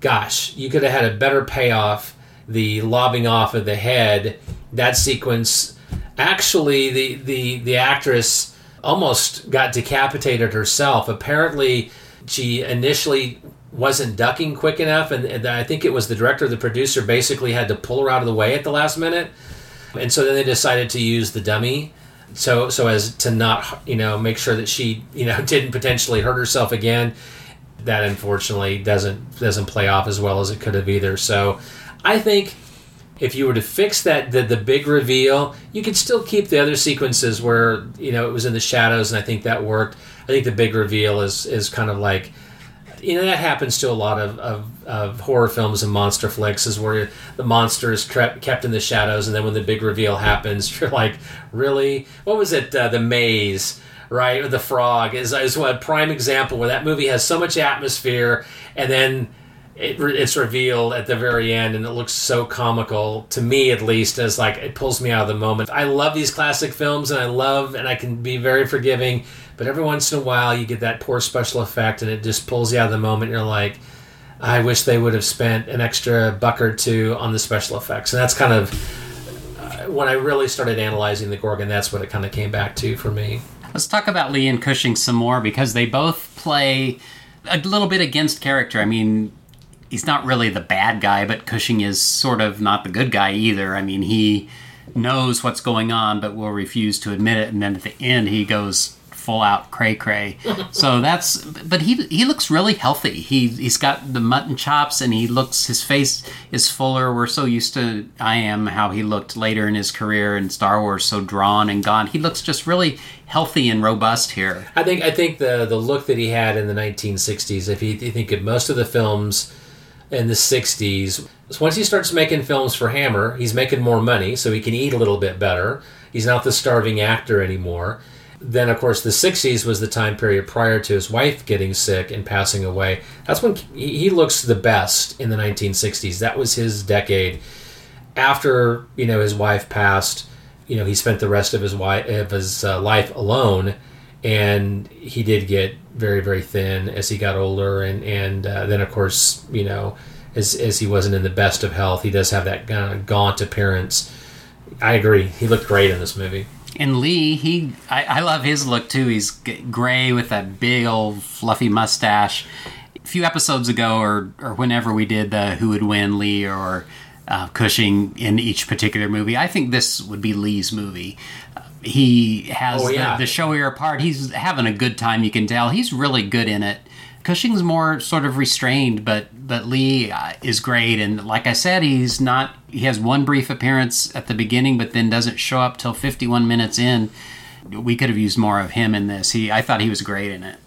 gosh, you could have had a better payoff. The lobbing off of the head, that sequence. Actually, the the the actress almost got decapitated herself. Apparently, she initially wasn't ducking quick enough, and, and I think it was the director, the producer, basically had to pull her out of the way at the last minute. And so then they decided to use the dummy, so so as to not you know make sure that she you know didn't potentially hurt herself again. That unfortunately doesn't doesn't play off as well as it could have either. So I think if you were to fix that the, the big reveal, you could still keep the other sequences where you know it was in the shadows, and I think that worked. I think the big reveal is is kind of like you know that happens to a lot of, of, of horror films and monster flicks is where the monster is kept in the shadows and then when the big reveal happens you're like really what was it uh, the maze right or the frog is, is one prime example where that movie has so much atmosphere and then it, it's revealed at the very end and it looks so comical to me at least as like it pulls me out of the moment. I love these classic films and i love and i can be very forgiving but every once in a while you get that poor special effect and it just pulls you out of the moment you're like i wish they would have spent an extra buck or two on the special effects. And that's kind of uh, when i really started analyzing the gorgon that's what it kind of came back to for me. Let's talk about Lee and Cushing some more because they both play a little bit against character. I mean, he's not really the bad guy, but Cushing is sort of not the good guy either. I mean, he knows what's going on but will refuse to admit it, and then at the end he goes full out cray cray. so that's but he he looks really healthy. He he's got the mutton chops and he looks his face is fuller. We're so used to I am how he looked later in his career in Star Wars, so drawn and gone. He looks just really healthy and robust here. I think I think the the look that he had in the 1960s. If you, you think of most of the films in the 60s, So once he starts making films for Hammer, he's making more money, so he can eat a little bit better. He's not the starving actor anymore. Then, of course, the 60s was the time period prior to his wife getting sick and passing away. That's when he looks the best in the 1960s. That was his decade. After you know his wife passed, you know he spent the rest of his wife of his uh, life alone, and he did get very very thin as he got older, and and uh, then of course you know as as he wasn't in the best of health, he does have that kind of gaunt appearance. I agree. He looked great in this movie. And Lee, he I, I love his look too. He's gray with that big old fluffy mustache. A few episodes ago, or or whenever we did the Who Would Win, Lee or uh, Cushing in each particular movie, I think this would be Lee's movie. He has Oh, yeah. the, the showier part. He's having a good time. You can tell he's really good in it. Cushing's more sort of restrained, but but Lee uh, is great. And like I said, he's not. He has one brief appearance at the beginning, but then doesn't show up till 51 minutes in. We could have used more of him in this. He, I thought he was great in it.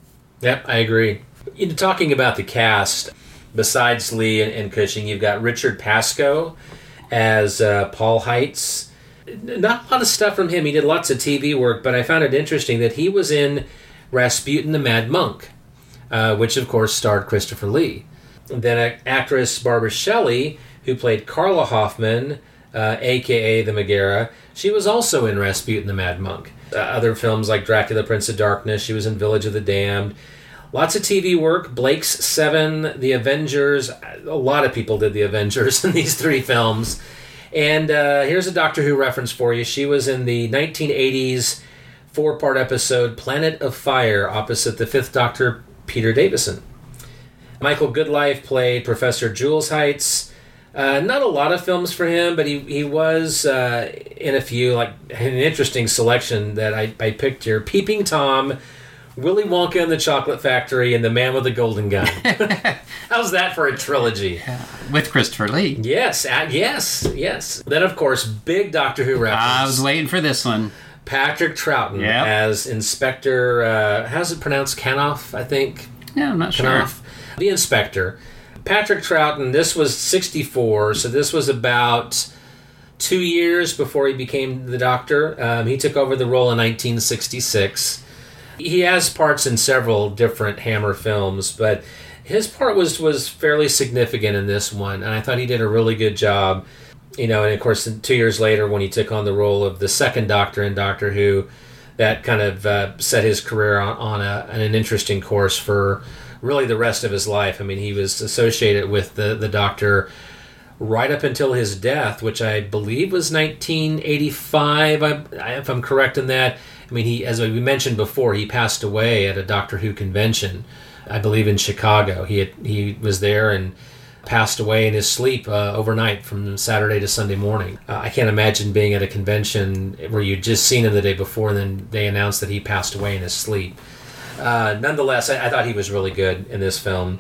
Yep, I agree. Know, talking about the cast, besides Lee and, and Cushing, you've got Richard Pasco as uh, Paul Heitz. Not a lot of stuff from him. He did lots of TV work, but I found it interesting that he was in Rasputin the Mad Monk, uh, which of course starred Christopher Lee. Then actress Barbara Shelley, who played Carla Hoffman, uh, aka the Megaera. She was also in Rasputin the Mad Monk. Uh, other films like Dracula, Prince of Darkness. She was in Village of the Damned. Lots of TV work. Blake's Seven, The Avengers. A lot of people did The Avengers in these three films. And uh, here's a Doctor Who reference for you. She was in the 1980s four part episode Planet of Fire opposite the fifth Doctor, Peter Davison. Michael Goodliffe played Professor Jules Heitz. Uh, not a lot of films for him, but he, he was uh, in a few, like an interesting selection that I, I picked here Peeping Tom, Willy Wonka and the Chocolate Factory, and The Man with the Golden Gun. How's that for a trilogy? With Christopher Lee. Yes, uh, yes, yes. Then, of course, big Doctor Who reference. I was waiting for this one. Patrick Troughton Yep. as Inspector, uh, how's it pronounced? Kanof, I think. Yeah, I'm not sure. Knopf, the inspector. Patrick Troughton, this was 64, so this was about two years before he became the doctor. Um, he took over the role in 1966. He has parts in several different Hammer films, but his part was, was fairly significant in this one, and I thought he did a really good job. You know, and of course, two years later, when he took on the role of the second Doctor in Doctor Who, that kind of uh, set his career on, on, a, on an interesting course for really the rest of his life. I mean, he was associated with the, the Doctor right up until his death, which I believe was 1985, I, I, if I'm correct in that. I mean, he, as we mentioned before, he passed away at a Doctor Who convention, I believe in Chicago. He had, he was there and passed away in his sleep uh, overnight from Saturday to Sunday morning. Uh, I can't imagine being at a convention where you'd just seen him the day before and then they announced that he passed away in his sleep. Uh, nonetheless, I, I thought he was really good in this film.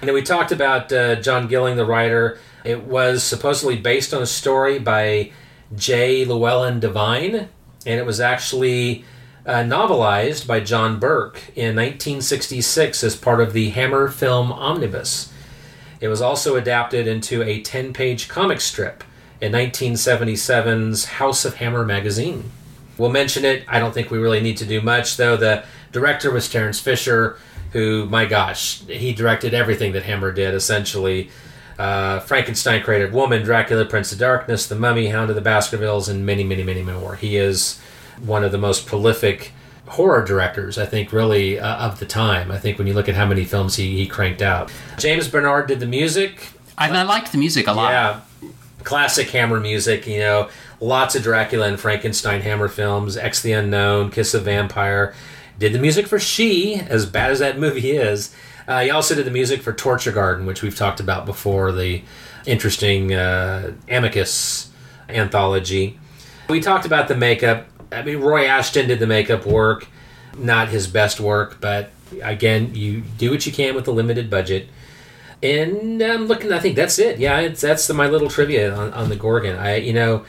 And then we talked about uh, John Gilling, the writer. It was supposedly based on a story by J. Llewellyn Devine, and it was actually uh, novelized by John Burke in 1966 as part of the Hammer Film Omnibus. It was also adapted into a 10 page comic strip in 1977's House of Hammer magazine. We'll mention it. I don't think we really need to do much, though. The director was Terence Fisher, who, my gosh, he directed everything that Hammer did, essentially. Uh, Frankenstein Created Woman, Dracula, Prince of Darkness, The Mummy, Hound of the Baskervilles, and many, many, many more. He is one of the most prolific horror directors, I think, really, uh, of the time. I think when you look at how many films he, he cranked out. James Bernard did the music. I, I liked the music a lot. Yeah, classic Hammer music. You know, lots of Dracula and Frankenstein Hammer films. X the Unknown, Kiss of Vampire. Did the music for She, as bad as that movie is. Uh, he also did the music for Torture Garden, which we've talked about before. The interesting uh, Amicus anthology. We talked about the makeup. I mean, Roy Ashton did the makeup work. Not his best work, but again, you do what you can with a limited budget. And I'm looking. I think that's it. Yeah, that's the, my little trivia on, on the Gorgon. I, you know,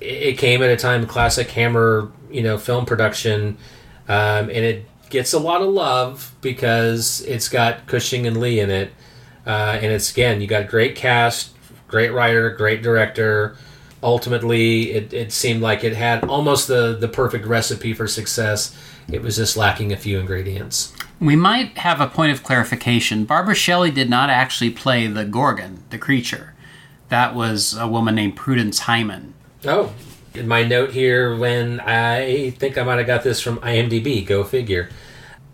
it, it came at a time classic Hammer, you know, film production, um, and it gets a lot of love because it's got Cushing and Lee in it, uh, and it's again you got a great cast, great writer, great director. Ultimately, it, it seemed like it had almost the the perfect recipe for success. It was just lacking a few ingredients. We might have a point of clarification. Barbara Shelley did not actually play the Gorgon, the creature. That was a woman named Prudence Hyman. Oh, in my note here, when I think I might have got this from IMDb, go figure.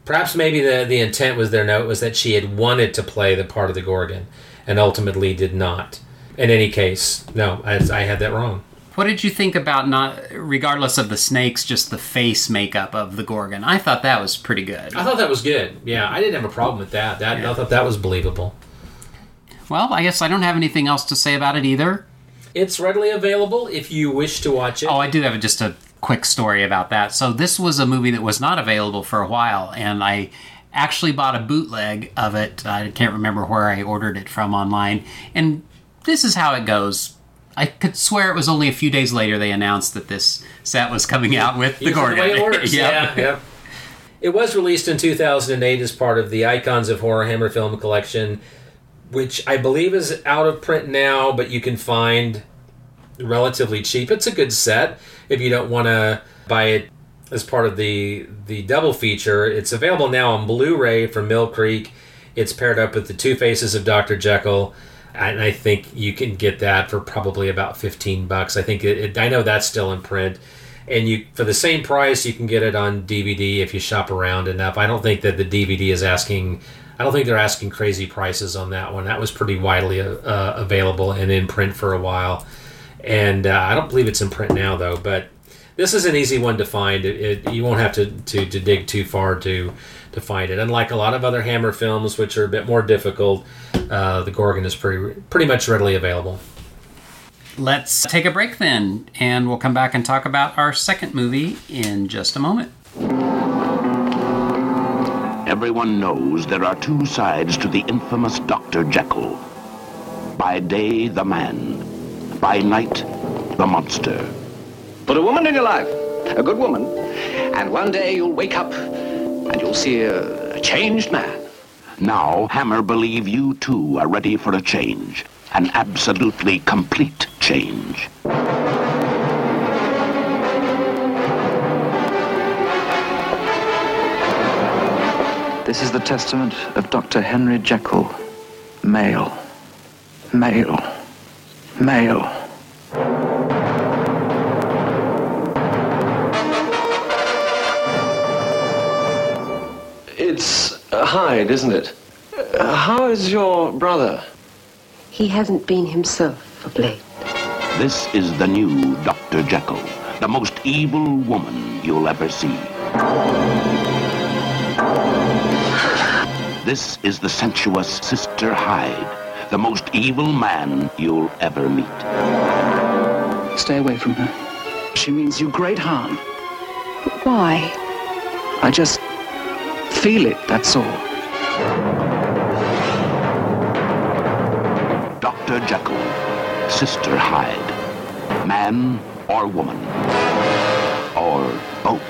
Perhaps maybe the, the intent was their note was that she had wanted to play the part of the Gorgon and ultimately did not. In any case, no, I, I had that wrong. What did you think about not, regardless of the snakes, just the face makeup of the Gorgon? I thought that was pretty good. I thought that was good. Yeah, I didn't have a problem with that. That I thought that was believable. Well, I guess I don't have anything else to say about it either. It's readily available if you wish to watch it. Oh, I do have just a quick story about that. So this was a movie that was not available for a while, and I actually bought a bootleg of it. I can't remember where I ordered it from online. And this is how it goes. I could swear it was only a few days later they announced that this set was coming out with the Usually Gorgon. way it works. Yep. Yeah, yeah. It was released in 2008 as part of the Icons of Horror Hammer Film Collection, which I believe is out of print now, but you can find relatively cheap. It's a good set if you don't want to buy it as part of the the double feature. It's available now on Blu-ray from Mill Creek. It's paired up with the Two Faces of Dr. Jekyll. and I think you can get that for probably about fifteen bucks. I think it, it, I know that's still in print, and you for the same price you can get it on DVD if you shop around enough. I don't think that the DVD is asking. I don't think they're asking crazy prices on that one. That was pretty widely uh, available and in print for a while, and uh, I don't believe it's in print now though. But this is an easy one to find. It, it, you won't have to, to, to dig too far to to find it. Unlike a lot of other Hammer films, which are a bit more difficult, uh, the Gorgon is pretty pretty much readily available. Let's take a break then, and we'll come back and talk about our second movie in just a moment. Everyone knows there are two sides to the infamous Dr. Jekyll. By day, the man. By night, the monster. Put a woman in your life, a good woman, and one day you'll wake up and you'll see a, a changed man. Now, Hammer believe you too are ready for a change. An absolutely complete change. This is the testament of Dr. Henry Jekyll, male, male, male. It's uh, Hyde, isn't it? Uh, how is your brother? He hasn't been himself of late. This is the new Dr. Jekyll, the most evil woman you'll ever see. This is the sensuous Sister Hyde, the most evil man you'll ever meet. Stay away from her. She means you great harm. Why? I just feel it, that's all. Dr. Jekyll, Sister Hyde, man or woman, or both.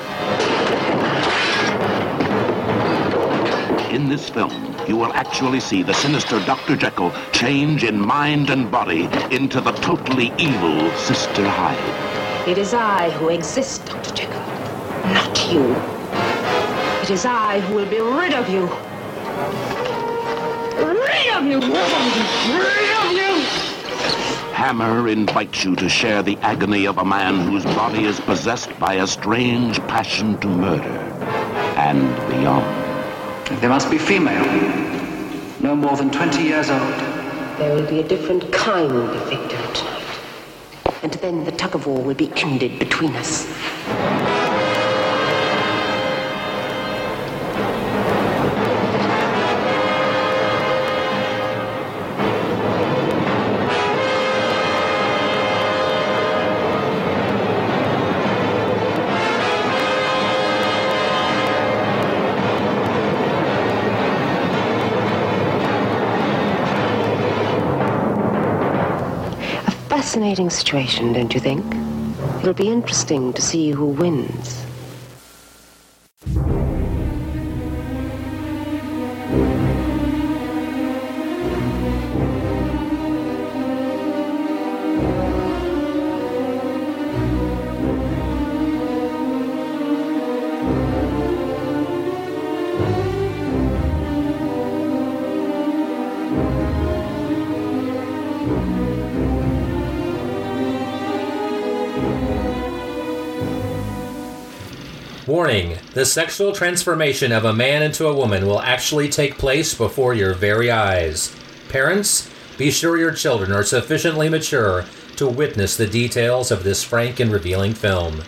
In this film, you will actually see the sinister Dr. Jekyll change in mind and body into the totally evil Sister Hyde. It is I who exist, Dr. Jekyll, not you. It is I who will be rid of you. Rid of you! Rid of you! Hammer invites you to share the agony of a man whose body is possessed by a strange passion to murder and beyond. They must be female. No more than 20 years old. There will be a different kind of victim tonight. And then the tug of war will be ended between us. Fascinating situation, don't you think? It'll be interesting to see who wins. The sexual transformation of a man into a woman will actually take place before your very eyes. Parents, be sure your children are sufficiently mature to witness the details of this frank and revealing film.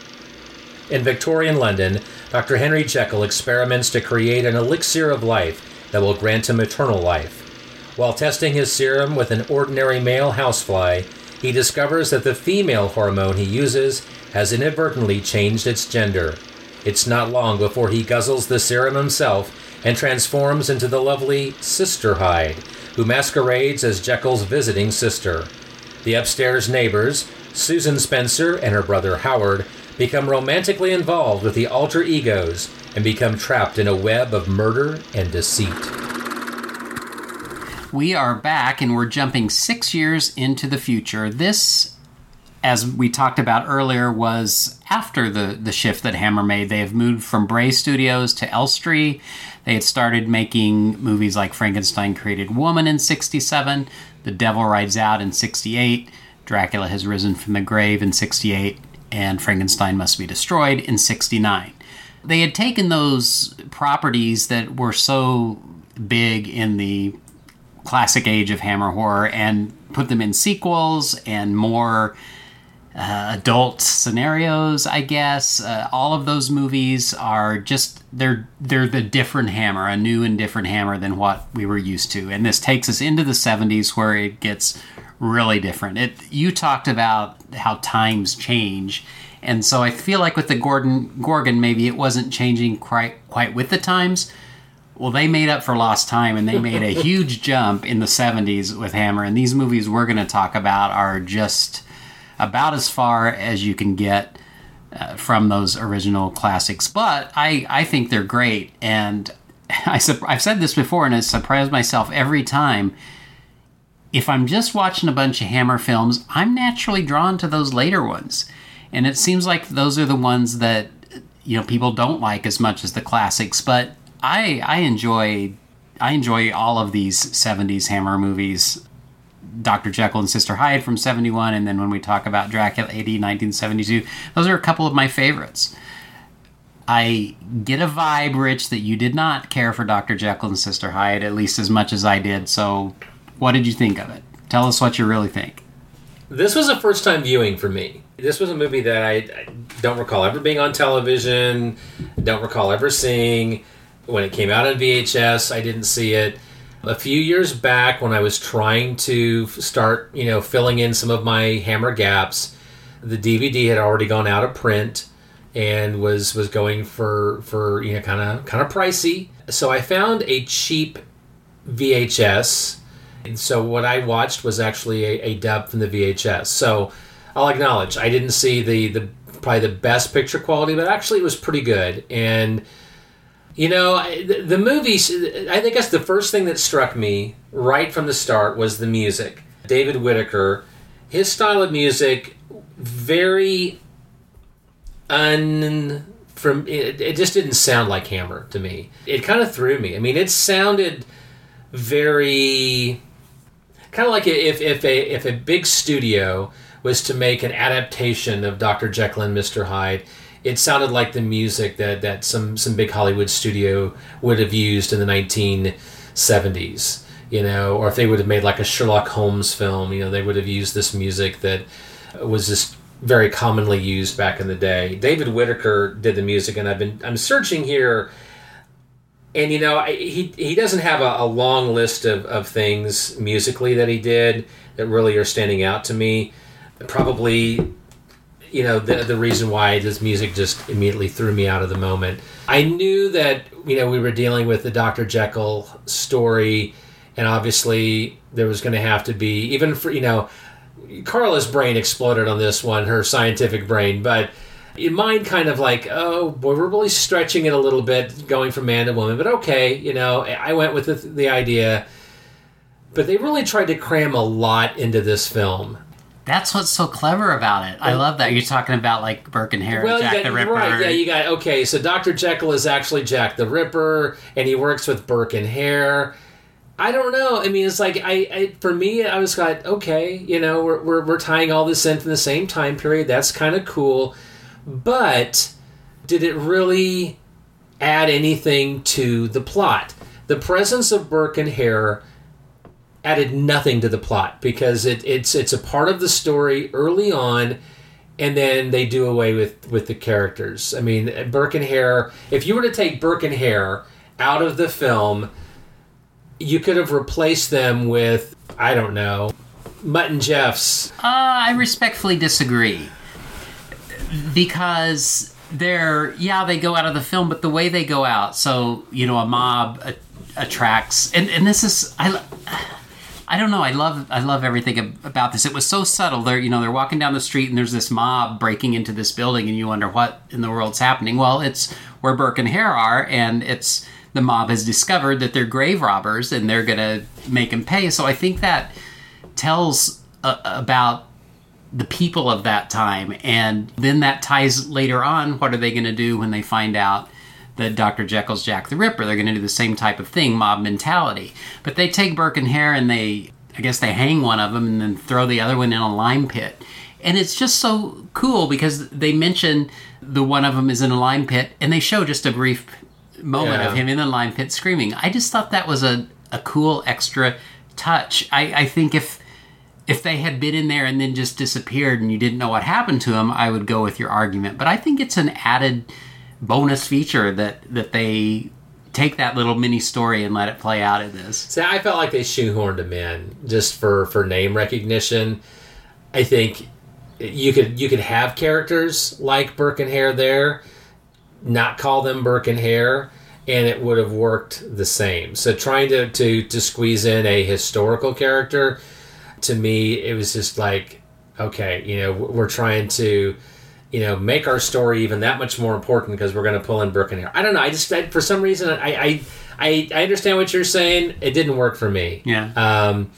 In Victorian London, Dr. Henry Jekyll experiments to create an elixir of life that will grant him eternal life. While testing his serum with an ordinary male housefly, he discovers that the female hormone he uses has inadvertently changed its gender. It's not long before he guzzles the serum himself and transforms into the lovely Sister Hyde, who masquerades as Jekyll's visiting sister. The upstairs neighbors, Susan Spencer and her brother Howard, become romantically involved with the alter egos and become trapped in a web of murder and deceit. We are back and we're jumping six years into the future. This as we talked about earlier, was after the, the shift that Hammer made. They have moved from Bray Studios to Elstree. They had started making movies like Frankenstein Created Woman in 67, The Devil Rides Out in 68, Dracula Has Risen from the Grave in 68, and Frankenstein Must Be Destroyed in 69. They had taken those properties that were so big in the classic age of Hammer horror and put them in sequels and more uh, adult scenarios, I guess. Uh, all of those movies are just they're they're the different Hammer, a new and different Hammer than what we were used to. And this takes us into the 70s where it gets really different. It you talked about how times change. And so I feel like with the Gordon Gorgon maybe it wasn't changing quite quite with the times. Well, they made up for lost time and they made a huge jump in the 70s with Hammer. And these movies we're going to talk about are just about as far as you can get uh, from those original classics. But I, I think they're great. And I, I've said this before and I surprise myself every time. If I'm just watching a bunch of Hammer films, I'm naturally drawn to those later ones. And it seems like those are the ones that you know people don't like as much as the classics, but I I enjoy I enjoy all of these 70s Hammer movies. Dr. Jekyll and Sister Hyde from 71, and then when we talk about Dracula AD 1972, those are a couple of my favorites. I get a vibe, Rich, that you did not care for Dr. Jekyll and Sister Hyde at least as much as I did. So, what did you think of it? Tell us what you really think. This was a first time viewing for me. This was a movie that I, I don't recall ever being on television, don't recall ever seeing. When it came out on VHS, I didn't see it. A few years back, when I was trying to start, you know, filling in some of my Hammer gaps, the DVD had already gone out of print and was was going for for you know kind of kind of pricey. So I found a cheap VHS. And so what I watched was actually a, a dub from the VHS. So I'll acknowledge I didn't see the the probably the best picture quality, but actually it was pretty good and you know, the, movies, I think that's the first thing that struck me right from the start was the music. David Whitaker, his style of music, very un. From it, it just didn't sound like Hammer to me. It kind of threw me. I mean, it sounded very kind of like if if a if a big studio was to make an adaptation of Dr. Jekyll and Mr. Hyde, it sounded like the music that, that some, some big Hollywood studio would have used in the 1970s, you know, or if they would have made like a Sherlock Holmes film, you know, they would have used this music that was just very commonly used back in the day. David Whitaker did the music, and I've been I'm searching here, and you know he he doesn't have a, a long list of, of things musically that he did that really are standing out to me. Probably you know the the reason why this music just immediately threw me out of the moment. I knew that you know we were dealing with the Dr. Jekyll story, and obviously there was going to have to be even for you know Carla's brain exploded on this one, her scientific brain, but in mine kind of like oh boy we're really stretching it a little bit going from man to woman but okay you know i went with the, the idea but they really tried to cram a lot into this film that's what's so clever about it. I love that you're talking about like Burke and Hare, well, Jack got, the Ripper. Right, yeah, you got okay. So Doctor Jekyll is actually Jack the Ripper, and he works with Burke and Hare. I don't know. I mean, it's like I, I for me, I was like, okay, you know, we're, we're we're tying all this in from the same time period. That's kind of cool, but did it really add anything to the plot? The presence of Burke and Hare added nothing to the plot because it, it's it's a part of the story early on and then they do away with with the characters. I mean burke and hare if you were to take burke and hare out of the film you could have replaced them with i don't know mutt and jeffs. Uh, i respectfully disagree. Because they're yeah they go out of the film but the way they go out so you know a mob attracts and, and this is i I don't know. I love I love everything about this. It was so subtle. They're you know they're walking down the street and there's this mob breaking into this building and you wonder what in the world's happening. Well, it's where Burke and Hare are, and it's the mob has discovered that they're grave robbers and they're gonna make them pay. So I think that tells uh, about the people of that time. And then that ties later on. What are they going to do when they find out that Dr. Jekyll's Jack the Ripper? They're going to do the same type of thing, mob mentality. But they take Burke and Hare and they, I guess they hang one of them and then throw the other one in a lime pit. And it's just so cool because they mention the one of them is in a lime pit and they show just a brief moment Yeah. of him in the lime pit screaming. I just thought that was a, a cool extra touch. I, I think if if they had been in there and then just disappeared and you didn't know what happened to him, I would go with your argument. But I think it's an added bonus feature that that they take that little mini story and let it play out in this. See, I felt like they shoehorned him in just for for name recognition. I think you could you could have characters like Burke and Hare there, not call them Burke and Hare, and it would have worked the same. So trying to to to squeeze in a historical character, to me, it was just like, okay, you know, we're trying to. You know, make our story even that much more important because we're going to pull in Burke and Hare. I don't know. I just I, for some reason I, I I I understand what you're saying. It didn't work for me. Yeah. Um,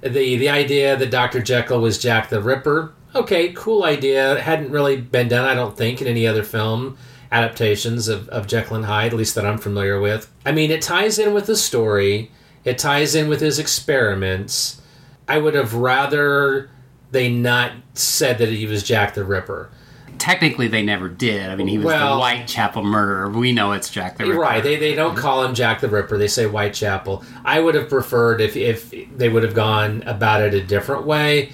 the the idea that Dr. Jekyll was Jack the Ripper, okay, cool idea. It hadn't really been done, I don't think, in any other film adaptations of, of Jekyll and Hyde, at least that I'm familiar with. I mean, it ties in with the story, it ties in with his experiments. I would have rather they not said that he was Jack the Ripper. Technically, they never did. I mean, he was Well- the Whitechapel murderer. We know it's Jack the Ripper. Right. They, they don't call him Jack the Ripper. They say Whitechapel. I would have preferred if, if they would have gone about it a different way.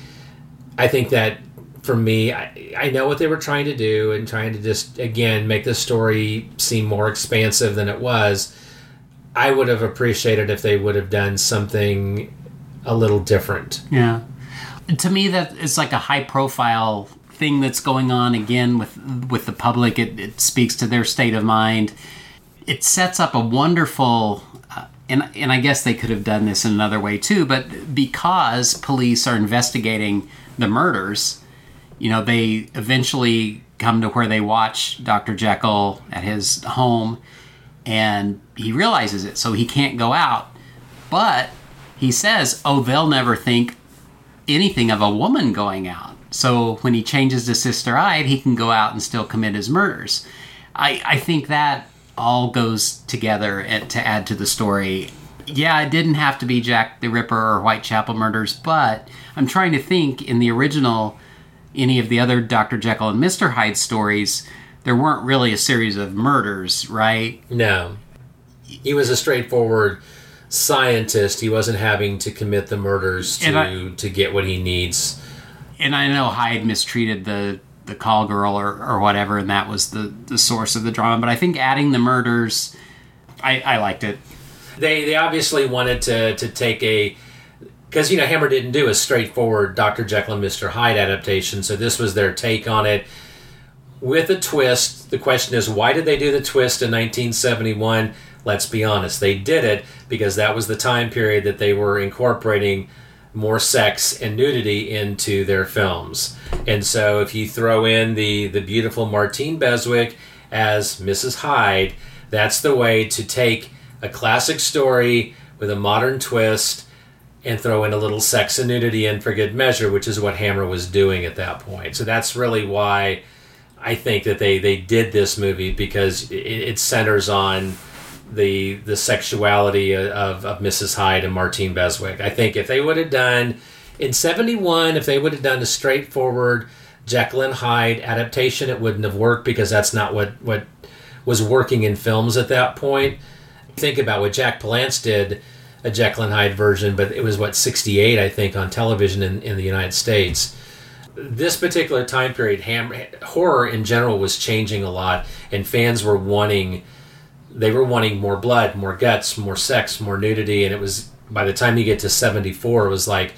I think that for me, I, I know what they were trying to do and trying to just, again, make the story seem more expansive than it was. I would have appreciated if they would have done something a little different. Yeah. To me, that it's like a high profile thing that's going on again with with the public. It, it speaks to their state of mind. It sets up a wonderful, uh, and and I guess they could have done this in another way too. But because police are investigating the murders, you know, they eventually come to where they watch Dr. Jekyll at his home, and he realizes it, so he can't go out. But he says, "Oh, they'll never think anything of a woman going out." So when he changes to Sister Hyde, he can go out and still commit his murders. I, I think that all goes together and- to add to the story. Yeah, it didn't have to be Jack the Ripper or Whitechapel murders, but I'm trying to think in the original, any of the other Dr. Jekyll and Mr. Hyde stories, there weren't really a series of murders, right? No. He was a straightforward scientist. He wasn't having to commit the murders to, I- to get what he needs. And I know Hyde mistreated the the call girl or, or whatever, and that was the the source of the drama. But I think adding the murders, I, I liked it. they they obviously wanted to to take a because you know Hammer didn't do a straightforward Dr. Jekyll and Mr. Hyde adaptation, so this was their take on it with a twist. The question is, why did they do the twist in 1971? Let's be honest, they did it because that was the time period that they were incorporating more sex and nudity into their films. And so if you throw in the the beautiful Martine Beswick as Mrs. Hyde, that's the way to take a classic story with a modern twist and throw in a little sex and nudity in for good measure, which is what Hammer was doing at that point. So that's really why I think that they, they did this movie because it, it centers on the the sexuality of, of Mrs. Hyde and Martine Beswick. I think if they would have done in '71, if they would have done a straightforward Jekyll and Hyde adaptation, it wouldn't have worked because that's not what what was working in films at that point. Think about what Jack Palance did, a Jekyll and Hyde version, but it was what '68, I think, on television in, in the United States. This particular time period, ham, horror in general was changing a lot, and fans were wanting they were wanting more blood, more guts, more sex, more nudity, and it was by the time you get to 74 it was like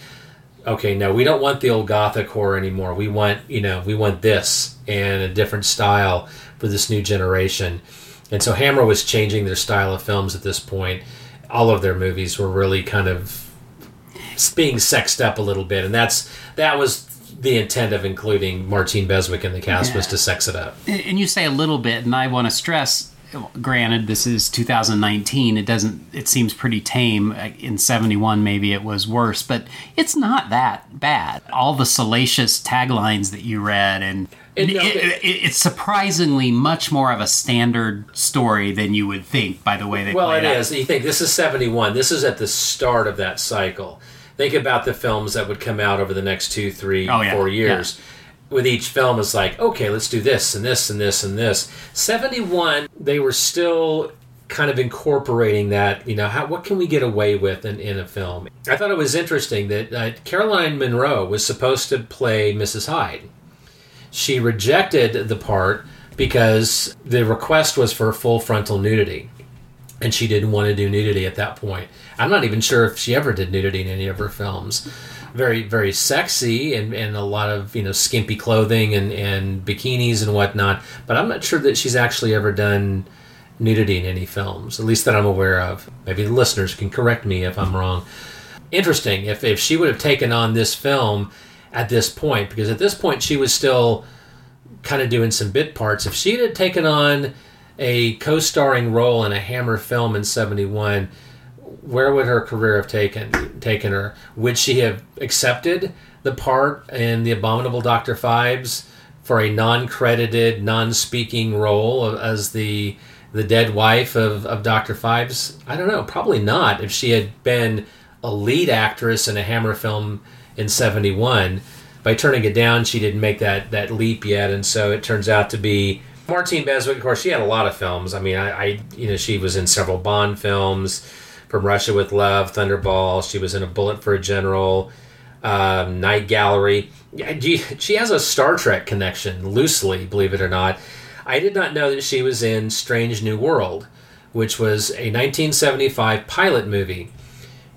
okay, no, we don't want the old gothic horror anymore. We want, you know, we want this and a different style for this new generation. And so Hammer was changing their style of films at this point. All of their movies were really kind of being sexed up a little bit, and that's that was the intent of including Martine Beswick in the cast was to sex it up. And you say a little bit, and I want to stress granted, this is 2019. It doesn't. It seems pretty tame. In 71, maybe it was worse, but it's not that bad. All the salacious taglines that you read, and it, no, it- it's surprisingly much more of a standard story than you would think by the way they Well, it out. is. You think this is 71. This is at the start of that cycle. Think about the films that would come out over the next two, three, Oh, yeah. four years. With each film, is like, okay, let's do this and this and this and this. 71, they were still kind of incorporating that, you know, how, what can we get away with in, in a film? I thought it was interesting that uh, Caroline Munro was supposed to play Mrs. Hyde she rejected the part because the request was for full frontal nudity and she didn't want to do nudity at that point i'm not even sure if she ever did nudity in any of her films very very sexy and, and a lot of you know skimpy clothing and, and bikinis and whatnot but i'm not sure that she's actually ever done nudity in any films at least that i'm aware of. Maybe the listeners can correct me if i'm wrong. Interesting if, if she would have taken on this film at this point because at this point she was still kind of doing some bit parts. If she had taken on a co-starring role in a hammer film in 71 where would her career have taken taken her? Would she have accepted the part in the abominable dr Phibes for a non-credited non-speaking role as the the dead wife of, of dr Phibes i don't know. Probably not. If she had been a lead actress in a hammer film in 71 by turning it down she didn't make that that leap yet. And so it turns out to be Martine Beswick. Of course she had a lot of films. I mean I, I you know she was in several Bond films from Russia with Love Thunderball she was in a Bullet for a General um, Night Gallery she has a Star Trek connection loosely believe it or not I did not know that she was in Strange New World which was a 1975 pilot movie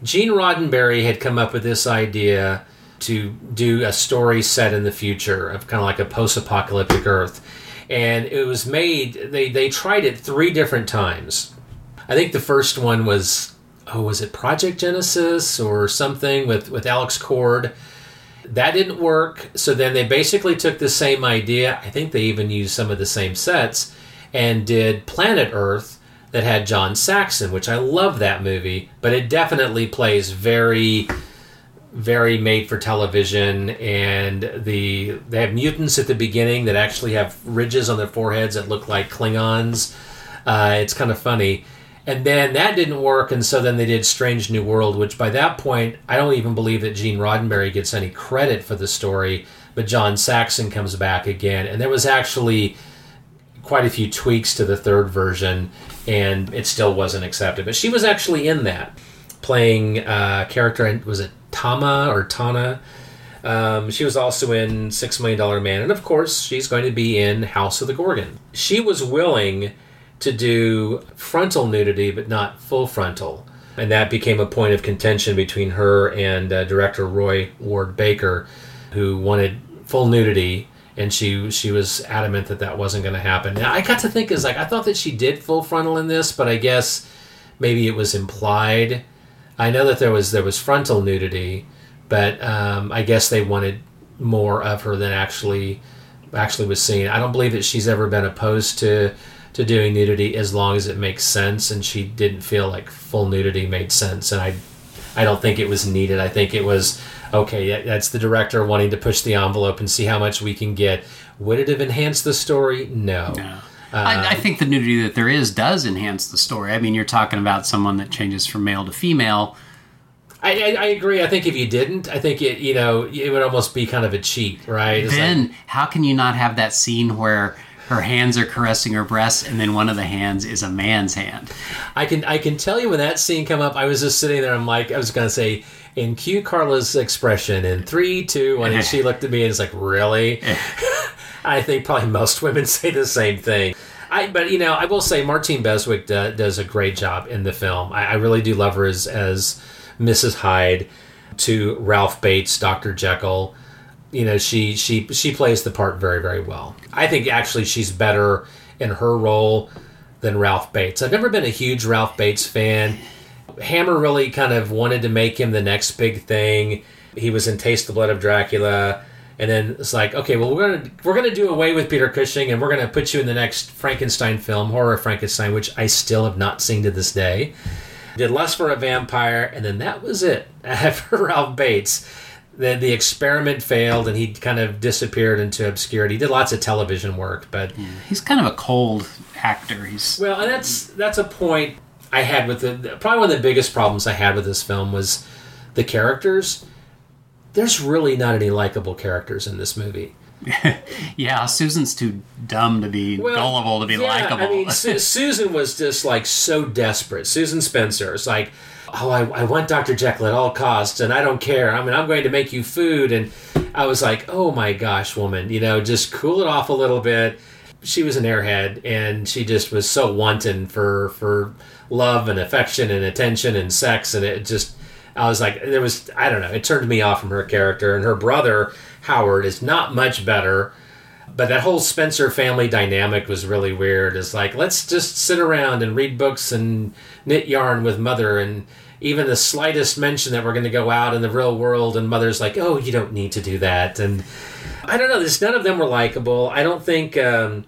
Gene Roddenberry had come up with this idea to do a story set in the future of kind of like a post-apocalyptic Earth, and it was made. They they tried it three different times. I think the first one was oh was it Project Genesis or something with with Alex Cord. That didn't work. So then they basically took the same idea. I think they even used some of the same sets and did Planet Earth that had John Saxon, which I love that movie, but it definitely plays very very made for television and the they have mutants at the beginning that actually have ridges on their foreheads that look like Klingons. Uh, it's kind of funny. And then that didn't work, and so then they did Strange New World, which by that point, I don't even believe that Gene Roddenberry gets any credit for the story, but John Saxon comes back again. And there was actually quite a few tweaks to the third version, and it still wasn't accepted. But she was actually in that, playing a character, was it Tama or Tana? Um, she was also in Six Million Dollar Man, and of course, she's going to be in House of the Gorgon. She was willing to do frontal nudity, but not full frontal. And that became a point of contention between her and uh, director Roy Ward Baker, who wanted full nudity, and she she was adamant that that wasn't going to happen. Now I got to think is like I thought that she did full frontal in this, but I guess maybe it was implied. I know that there was there was frontal nudity, but um, I guess they wanted more of her than actually actually was seen. I don't believe that she's ever been opposed to to doing nudity as long as it makes sense, and she didn't feel like full nudity made sense, and I I don't think it was needed. I think it was okay. That's the director wanting to push the envelope and see how much we can get. Would it have enhanced the story? No. I, um, I think the nudity that there is does enhance the story. I mean, you're talking about someone that changes from male to female. I, I, I agree. I think if you didn't, I think it you know it would almost be kind of a cheat, right? It's like- then how can you not have that scene where her hands are caressing her breasts and then one of the hands is a man's hand? I can I can tell you when that scene come up, I was just sitting there. I'm like, I was gonna say, in cue Carla's expression in three, two, one, and she looked at me and it's like, really? I think probably most women say the same thing. I, but you know, I will say Martine Beswick do, does a great job in the film. I, I really do love her as as Mrs. Hyde to Ralph Bates, Doctor Jekyll. You know, she she she plays the part very very well. I think actually she's better in her role than Ralph Bates. I've never been a huge Ralph Bates fan. Hammer really kind of wanted to make him the next big thing. He was in Taste the Blood of Dracula. and then it's like, okay, well we're gonna we're gonna do away with Peter Cushing, and we're gonna put you in the next Frankenstein film, horror Frankenstein, which I still have not seen to this day. Did Lust for a Vampire, and then that was it. After Ralph Bates, the the experiment failed, and he kind of disappeared into obscurity. He did lots of television work, but He's kind of a cold actor. He's well, and that's that's a point I had with the probably one of the biggest problems I had with this film was the characters. There's really not any likable characters in this movie. yeah. Susan's too dumb to be gullible to be yeah, likable. I mean, Su- Susan was just like so desperate. Susan Spencer is like, oh, I, I want Dr. Jekyll at all costs, and I don't care. I mean, I'm going to make you food. And I was like, oh my gosh, woman, you know, just cool it off a little bit. She was an airhead, and she just was so wanton for for love and affection and attention and sex, and it just. I was like, there was, I don't know, it turned me off from her character. And her brother, Howard, is not much better. But that whole Spencer family dynamic was really weird. It's like, let's just sit around and read books and knit yarn with mother. And even the slightest mention that we're going to go out in the real world, and mother's like, oh, you don't need to do that. And I don't know, this, none of them were likable. I don't think. Um,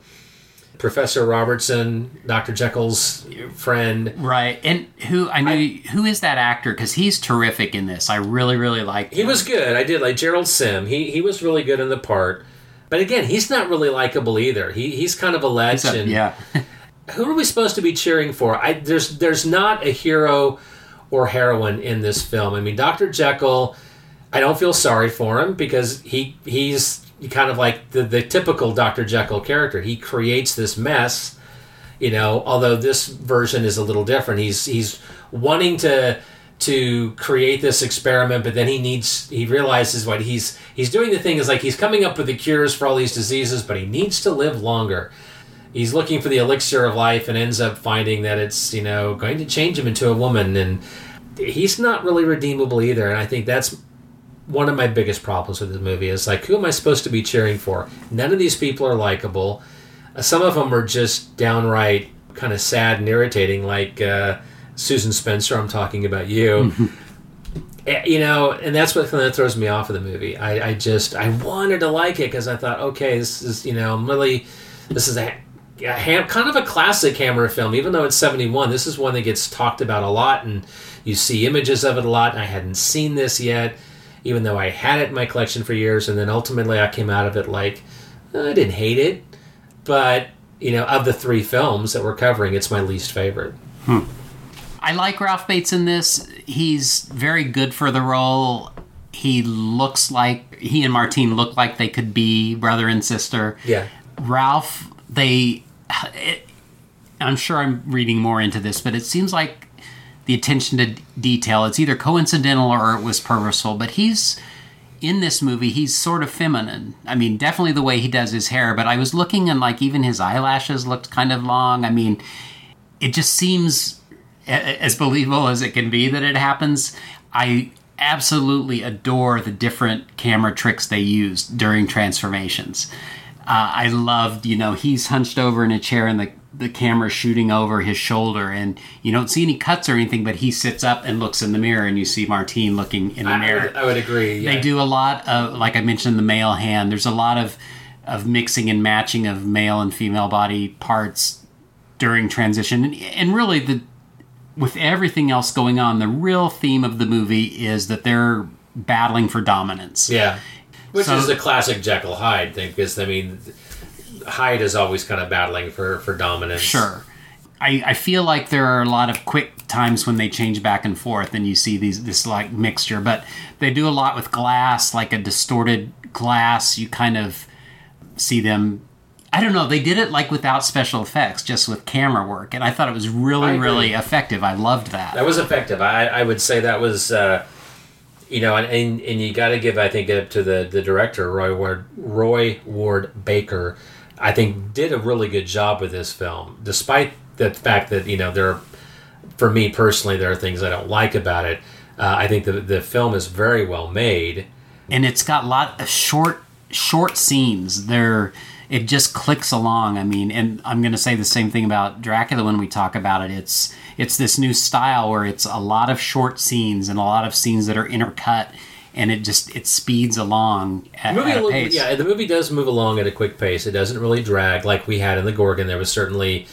Professor Robertson, Dr. Jekyll's friend. Right. And who I knew who is that actor cuz he's terrific in this. I really really like He was good. I did like Gerald Sim. He he was really good in the part. But again, he's not really likable either. He he's kind of a legend. yeah. Who are we supposed to be cheering for? I there's there's not a hero or heroine in this film. I mean, Dr. Jekyll, I don't feel sorry for him because he he's kind of like the, the typical Dr. Jekyll character. He creates this mess, you know, although this version is a little different. He's he's wanting to to create this experiment, but then he needs he realizes what he's he's doing the thing is like he's coming up with the cures for all these diseases, but he needs to live longer. He's looking for the elixir of life and ends up finding that it's, you know, going to change him into a woman and he's not really redeemable either. And I think that's one of my biggest problems with the movie is like, who am I supposed to be cheering for? None of these people are likable. Some of them are just downright kind of sad and irritating, like uh, Susan Spencer. I'm talking about you. Eh, you know, and that's what kind of throws me off of the movie. I, I just I wanted to like it because I thought, okay, this is you know, I'm really this is a, a ham, kind of a classic Hammer film, even though it's 71. This is one that gets talked about a lot, and you see images of it a lot. And I hadn't seen this yet even though I had it in my collection for years, and then ultimately I came out of it like I didn't hate it, but you know, of the three films that we're covering, it's my least favorite. Hmm. I like Ralph Bates in this. He's very good for the role. He looks like he and Martine look like they could be brother and sister. Yeah. Ralph, they. It, I'm sure I'm reading more into this, but it seems like the attention to detail. It's either coincidental or it was purposeful, but he's in this movie he's sort of feminine. I mean, definitely the way he does his hair, but I was looking and like even his eyelashes looked kind of long. I mean, it just seems as believable as it can be that it happens. I absolutely adore the different camera tricks they used during transformations. Uh, I loved, you know, he's hunched over in a chair and the the camera shooting over his shoulder and you don't see any cuts or anything but he sits up and looks in the mirror and you see martine looking in the I, mirror I would, I would agree yeah. they do a lot of like i mentioned the male hand there's a lot of of mixing and matching of male and female body parts during transition and, and really the with everything else going on the real theme of the movie is that they're battling for dominance yeah which so, is the classic jekyll hyde thing because i mean Hyde is always kind of battling for for dominance. Sure. I, I feel like there are a lot of quick times when they change back and forth and you see these this like mixture, but they do a lot with glass, like a distorted glass. You kind of see them I don't know, they did it like without special effects, just with camera work, and I thought it was really, really effective. I loved that. That was effective. I, I would say that was uh, you know, and, and, and you got to give, I think, up to the, the director, Roy Ward, Roy Ward Baker, I think did a really good job with this film, despite the fact that you know there, are, for me personally, there are things I don't like about it. Uh, I think the the film is very well made, and it's got a lot of short short scenes. There, it just clicks along. I mean, and I'm going to say the same thing about Dracula when we talk about it. It's it's this new style where it's a lot of short scenes and a lot of scenes that are intercut and it just it speeds along at, The movie, at a pace. yeah, the movie does move along at a quick pace. It doesn't really drag like we had in the Gorgon. There was certainly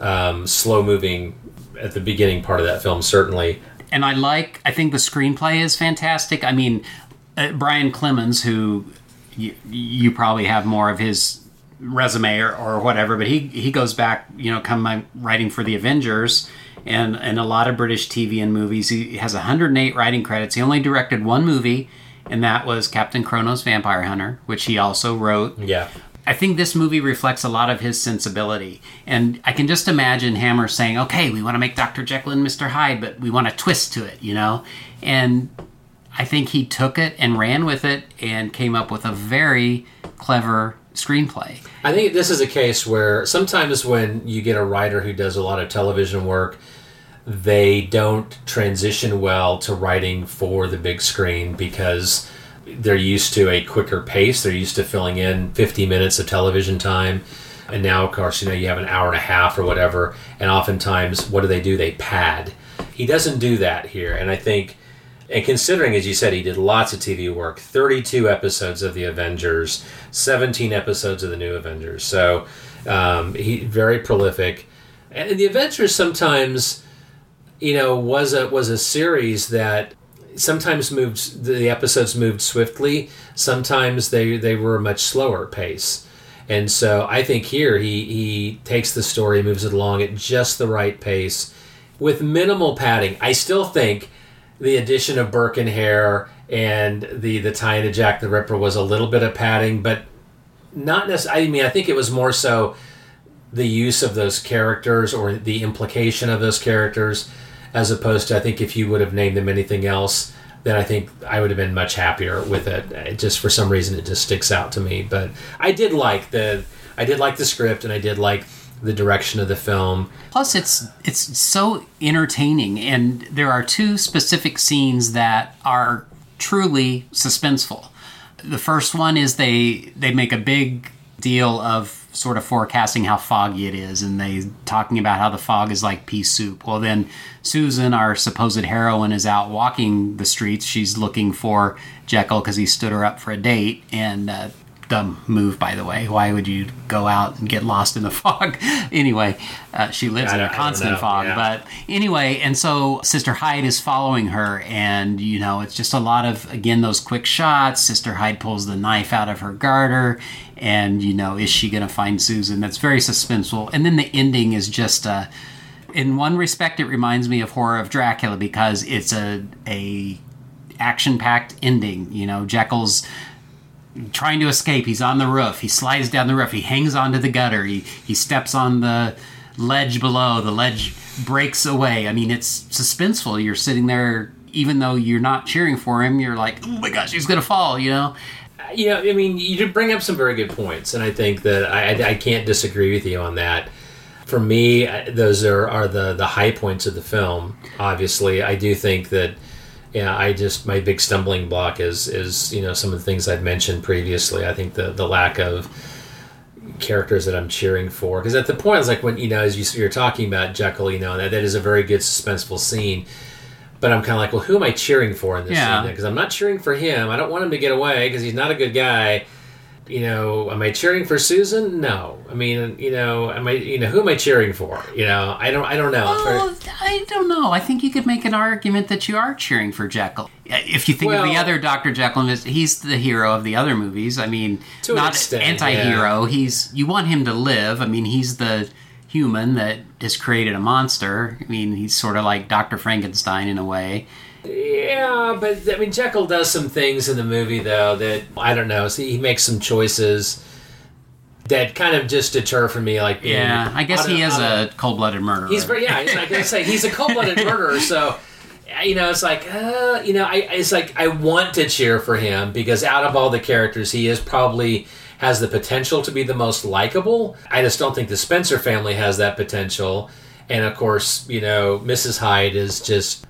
um, slow moving at the beginning part of that film. Certainly, and I like. I think the screenplay is fantastic. I mean, uh, Brian Clemens, who you, you probably have more of his resume or, or whatever, but he he goes back, you know, come my- writing for the Avengers and and a lot of British TV and movies. He has 108 writing credits. He only directed one movie, and that was Captain Kronos Vampire Hunter, which he also wrote. yeah. I think this movie reflects a lot of his sensibility. And I can just imagine Hammer saying, okay, we want to make Dr. Jekyll and Mr. Hyde, but we want a twist to it, you know? And I think he took it and ran with it and came up with a very clever screenplay. I think this is a case where sometimes when you get a writer who does a lot of television work, they don't transition well to writing for the big screen because they're used to a quicker pace. They're used to filling in 50 minutes of television time. And now, of course, you know, you have an hour and a half or whatever. And oftentimes, what do they do? They pad. He doesn't do that here. And I think, and considering, as you said, he did lots of TV work 32 episodes of The Avengers, 17 episodes of The New Avengers. So um, he very prolific. And The Avengers sometimes, you know, was a was a series that sometimes moved the episodes moved swiftly sometimes they they were a much slower pace and so i think here he he takes the story moves it along at just the right pace with minimal padding i still think the addition of burke and hare and the the tie into jack the ripper was a little bit of padding but not necessarily i mean i think it was more so the use of those characters or the implication of those characters as opposed to I think if you would have named them anything else then I think I would have been much happier with it. it just for some reason it just sticks out to me but I did like the I did like the script and I did like the direction of the film Plus, it's it's so entertaining, and there are two specific scenes that are truly suspenseful. The first one is they they make a big deal of sort of forecasting how foggy it is, and they talking about how the fog is like pea soup. Well, then Susan, our supposed heroine, is out walking the streets. She's looking for Jekyll because he stood her up for a date, and uh, dumb move, by the way. Why would you go out and get lost in the fog? anyway, uh, she lives in a don't- I don't constant fog. yeah. But anyway, and so Sister Hyde is following her, and you know, it's just a lot of again those quick shots. Sister Hyde pulls the knife out of her garter, and you know, is she going to find Susan? That's very suspenseful. And then the ending is just uh in one respect, it reminds me of Horror of Dracula because it's a a action packed ending. You know, Jekyll's trying to escape. He's on the roof. He slides down the roof. He hangs onto the gutter. He he steps on the ledge below. The ledge breaks away. I mean, it's suspenseful. You're sitting there, even though you're not cheering for him. You're like, oh my gosh, he's gonna fall. You know. know, I mean, you did bring up some very good points, and I think that I, I, I can't disagree with you on that. For me, those are, are the, the high points of the film. Obviously, I do think that, yeah, I just my big stumbling block is is you know some of the things I've mentioned previously. I think the the lack of characters that I'm cheering for because at the point it's like when you know as you, you're talking about Jekyll, you know that that is a very good suspenseful scene. But I'm kind of like, well, who am I cheering for in this Yeah. scene? Because I'm not cheering for him. I don't want him to get away because he's not a good guy. You know, am I cheering for Susan? No. I mean, you know, am I? You know, who am I cheering for? You know, I don't. I don't know. Well, I don't know. I think you could make an argument that you are cheering for Jekyll. If you think of the other Doctor Jekyll, he's the hero of the other movies. I mean, an not extent, anti-hero. He's you want him to live. I mean, he's the human that has created a monster. I mean, he's sort of like Doctor Frankenstein in a way. Yeah, but I mean, Jekyll does some things in the movie though that I don't know. See, he makes some choices that kind of just deter from me. Like, being Yeah, I guess he is a cold-blooded murderer. He's yeah. He's like I say, he's a cold-blooded murderer. So you know, it's like uh, you know, I it's like I want to cheer for him because out of all the characters, he is probably has the potential to be the most likable. I just don't think the Spencer family has that potential. And of course, you know, Mrs. Hyde is just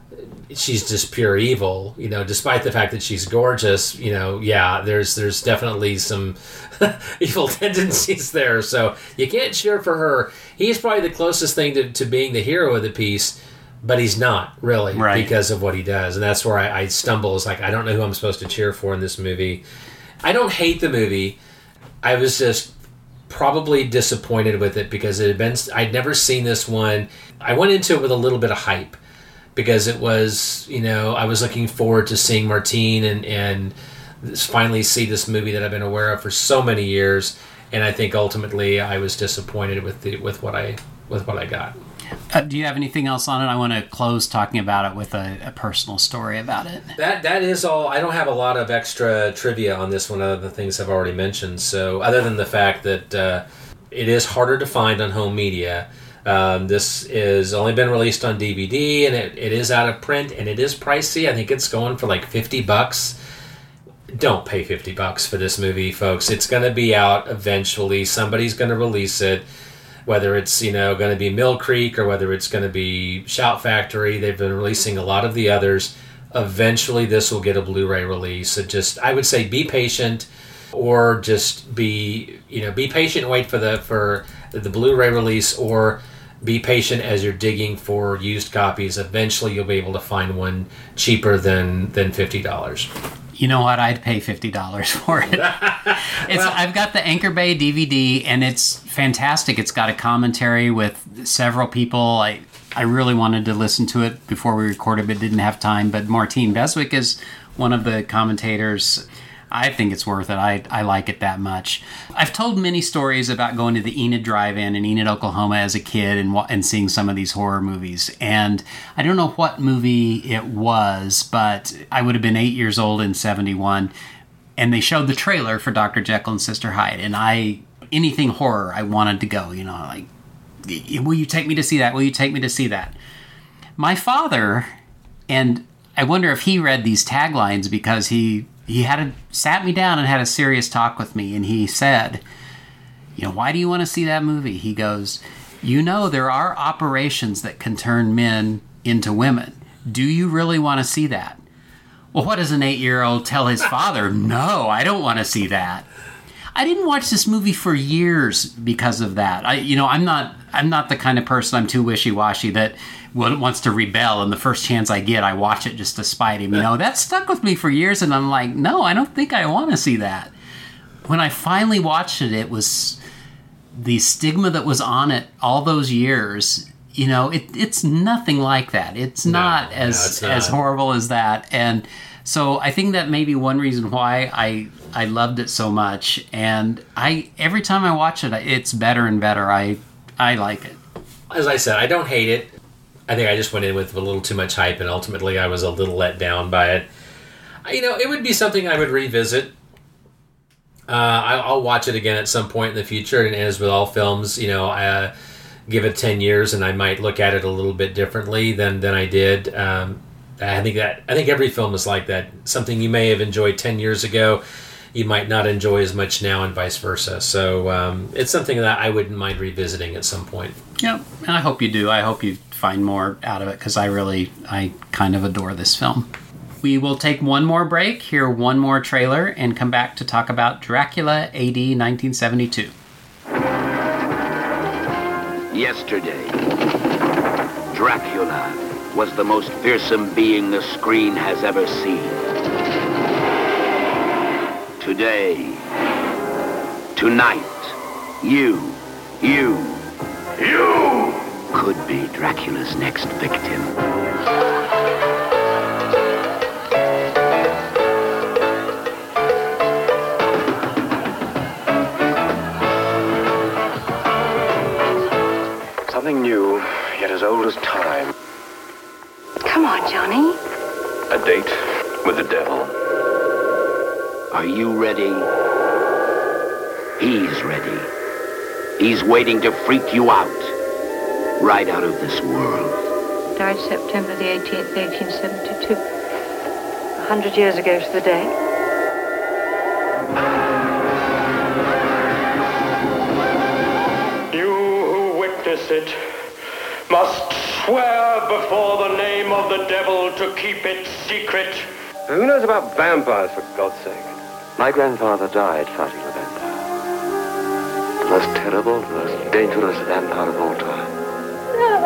she's just pure evil you know despite the fact that she's gorgeous you know yeah there's there's definitely some evil tendencies there so you can't cheer for her he's probably the closest thing to, to being the hero of the piece but he's not really Right. because of what he does, and that's where I, I stumble. It's like I don't know who I'm supposed to cheer for in this movie. I don't hate the movie. I was just probably disappointed with it because it had been I'd never seen this one. I went into it with a little bit of hype because it was you know I was looking forward to seeing Martine and and finally see this movie that I've been aware of for so many years, and I think ultimately I was disappointed with the with what I with what I got. Uh, do you have anything else on it? I want to close talking about it with a, a personal story about it. That that is all. I don't have a lot of extra trivia on this one, other than the things I've already mentioned. So, other than the fact that uh, it is harder to find on home media, um, this is only been released on DVD, and it, it is out of print, and it is pricey. I think it's going for like fifty bucks. Don't pay fifty bucks for this movie, folks. It's going to be out eventually. Somebody's going to release it whether it's you know going to be Mill Creek or whether it's going to be Shout Factory. They've been releasing a lot of the others. Eventually, this will get a Blu-ray release. So just I would say be patient, or just be you know be patient. Wait for the for the Blu-ray release, or be patient as you're digging for used copies. Eventually, you'll be able to find one cheaper than than fifty dollars. You know what? I'd pay fifty dollars for it. it's I've got the Anchor Bay DVD, and it's fantastic. It's got a commentary with several people. I I really wanted to listen to it before we recorded, but didn't have time. But Martine Beswick is one of the commentators. I think it's worth it. I, I like it that much. I've told many stories about going to the Enid Drive-In in Enid, Oklahoma as a kid and and seeing some of these horror movies. And I don't know what movie it was, but I would have been eight years old in '71, and they showed the trailer for Dr. Jekyll and Sister Hyde, and I anything horror I wanted to go. You know, like, will you take me to see that? Will you take me to see that? My father, and I wonder if he read these taglines because he he had a, sat me down and had a serious talk with me, and he said, "You know, why do you want to see that movie?" He goes, "You know, there are operations that can turn men into women. Do you really want to see that?" Well, what does an eight-year-old tell his father? No, I don't want to see that. I didn't watch this movie for years because of that. I, you know, I'm not, I'm not the kind of person. I'm too wishy-washy that wants to rebel, and the first chance I get, I watch it just to spite him. You know, that stuck with me for years, and I'm like, no, I don't think I want to see that. When I finally watched it, it was the stigma that was on it all those years. You know, it, it's nothing like that. It's not as it's as horrible as that, and so I think that may be one reason why I I loved it so much. And I every time I watch it, it's better and better. I I like it. as I said, I don't hate it. I think I just went in with a little too much hype, and ultimately I was a little let down by it. I- You know, it would be something I would revisit. Uh, I, I'll watch it again at some point in the future, and as with all films, you know, uh, give it ten years, and I might look at it a little bit differently than than I did. Um, I think that I think every film is like that. Something you may have enjoyed ten years ago, you might not enjoy as much now, and vice versa. So um, it's something that I wouldn't mind revisiting at some point. Yep. And I hope you do. I hope you find more out of it because I really I kind of adore this film. We will take one more break, hear one more trailer, and come back to talk about Dracula AD 1972. Yesterday, Dracula was the most fearsome being the screen has ever seen. Today, tonight, you, you, you could be Dracula's next victim. Something new, yet as old as time. Come on, Johnny. A date with the devil. Are you ready? He's ready. He's waiting to freak you out. Right out of this world. Died September the 18th, 1872. A hundred years ago to the day. You who witness it must swear before the name of the devil to keep it secret. Who knows about vampires, for God's sake? My grandfather died fighting a vampire. The most terrible, the most dangerous vampire of all time. No.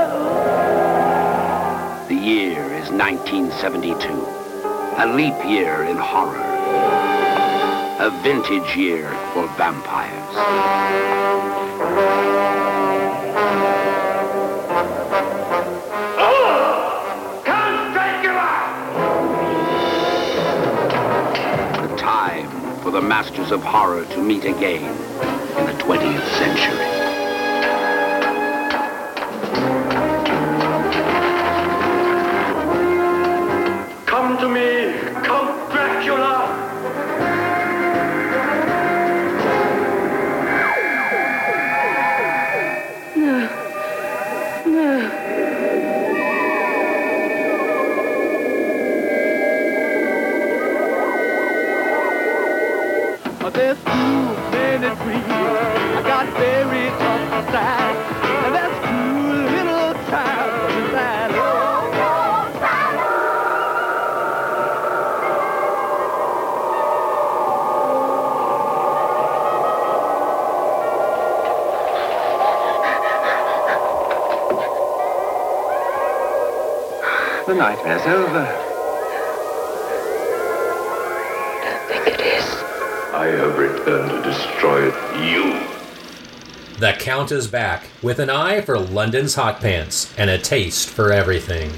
The year is 1972. A leap year in horror. A vintage year for vampires. Masters of horror to meet again in the 20th century. Nightmare's over. I have returned to destroy you. The Count is back, with an eye for London's hot pants and a taste for everything.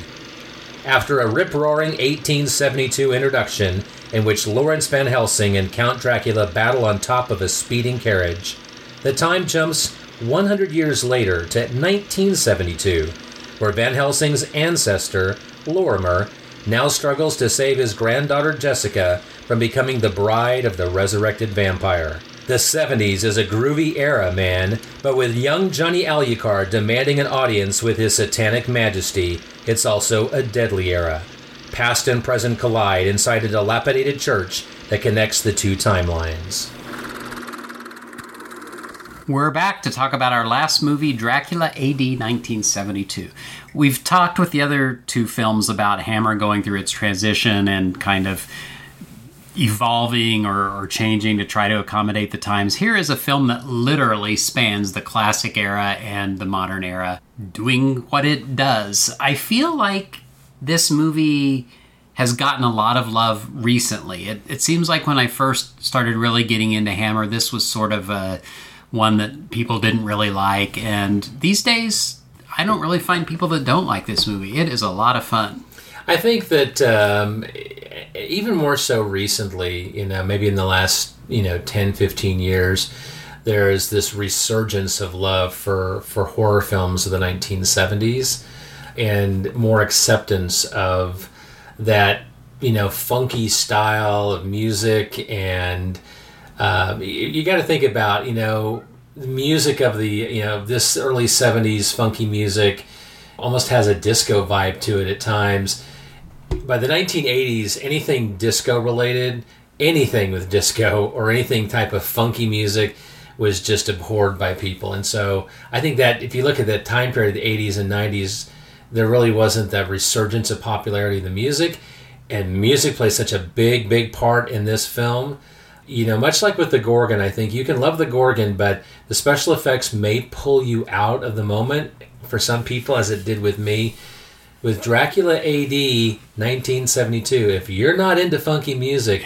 After a rip roaring 1872 introduction in which Lawrence Van Helsing and Count Dracula battle on top of a speeding carriage, the time jumps 100 years later to 1972, where Van Helsing's ancestor, Lorimer, now struggles to save his granddaughter Jessica from becoming the bride of the resurrected vampire. The 70s is a groovy era, man, but with young Johnny Alucard demanding an audience with his satanic majesty, it's also a deadly era. Past and present collide inside a dilapidated church that connects the two timelines. We're back to talk about our last movie, Dracula AD 1972. We've talked with the other two films about Hammer going through its transition and kind of evolving or, or, changing to try to accommodate the times. Here is a film that literally spans the classic era and the modern era, doing what it does. I feel like this movie has gotten a lot of love recently. It, it seems like when I first started really getting into Hammer, this was sort of a one that people didn't really like. And these days, I don't really find people that don't like this movie. It is a lot of fun. I think that um, even more so recently, you know, maybe in the last, you know, 10, 15 years, there's this resurgence of love for, for horror films of the 1970s and more acceptance of that, you know, funky style of music. And um, you, you got to think about, you know, the music of the, you know, this early 70s funky music almost has a disco vibe to it at times by the 1980s, anything disco related, anything with disco or anything type of funky music was just abhorred by people. And so I think that if you look at that time period, the 80s and 90s, there really wasn't that resurgence of popularity of the music. And music plays such a big, big part in this film. You know, much like with the Gorgon, I think you can love the Gorgon, but the special effects may pull you out of the moment for some people, as it did with me with Dracula AD 1972, if you're not into funky music,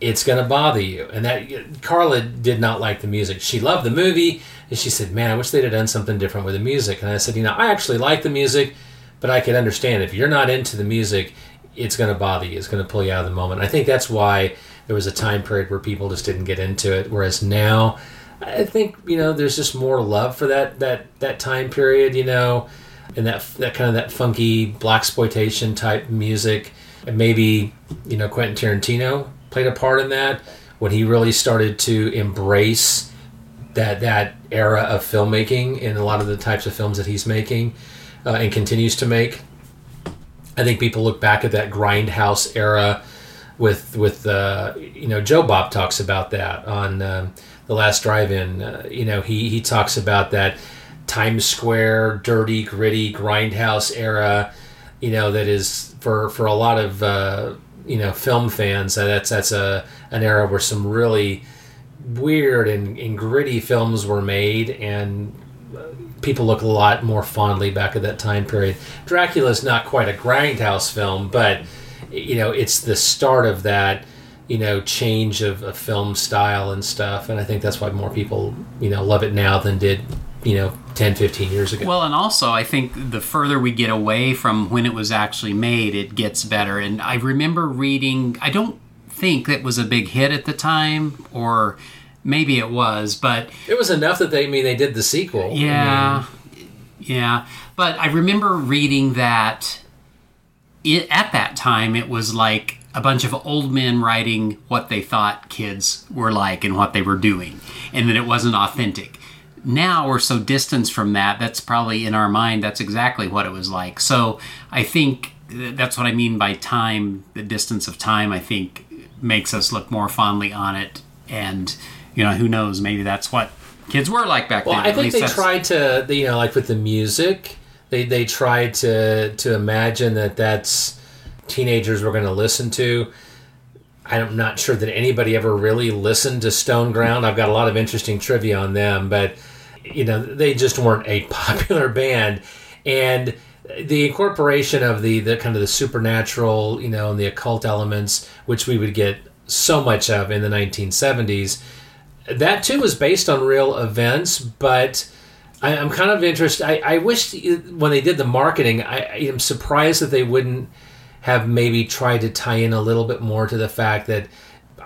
it's going to bother you. And that Carla did not like the music. She loved the movie, and she said, "Man, I wish they'd have done something different with the music." And I said, "You know, I actually like the music, but I can understand if you're not into the music, it's going to bother you. It's going to pull you out of the moment." I think that's why there was a time period where people just didn't get into it, whereas now, I think you know, there's just more love for that that that time period. You know and that that kind of that funky blaxploitation type music. And maybe you know Quentin Tarantino played a part in that when he really started to embrace that that era of filmmaking in a lot of the types of films that he's making uh, and continues to make. I think people look back at that grindhouse era with with uh, you know Joe Bob talks about that on uh, the last drive-in. Uh, you know he he talks about that Times Square, dirty, gritty, grindhouse era. You know that is for for a lot of uh, you know film fans. Uh, that's that's a an era where some really weird and, and gritty films were made, and people look a lot more fondly back at that time period. Dracula's not quite a grindhouse film, but you know, it's the start of that you know change of, of film style and stuff and i think that's why more people you know love it now than did you know 10 15 years ago Well, and also, I think the further we get away from when it was actually made, it gets better. And I remember reading, I don't think it was a big hit at the time, or maybe it was, but it was enough that they I mean they did the sequel I yeah, mean, yeah. But I remember reading that it, at that time it was like a bunch of old men writing what they thought kids were like and what they were doing, and that it wasn't authentic. Now we're so distanced from that. That's probably in our mind. That's exactly what it was like. So I think that's what I mean by time. The distance of time, I think, makes us look more fondly on it. And you know, who knows? Maybe that's what kids were like back well then. i think they tried to you know like with the music they they tried to to imagine that that's teenagers were going to listen to. I'm not sure that anybody ever really listened to stone ground. I've got a lot of interesting trivia on them but you know they just weren't a popular band. And the incorporation of the the kind of the supernatural you know and the occult elements which we would get so much of in the 1970s that too was based on real events but I, i'm kind of interested I, I wish when they did the marketing I, I am surprised that they wouldn't have maybe tried to tie in a little bit more to the fact that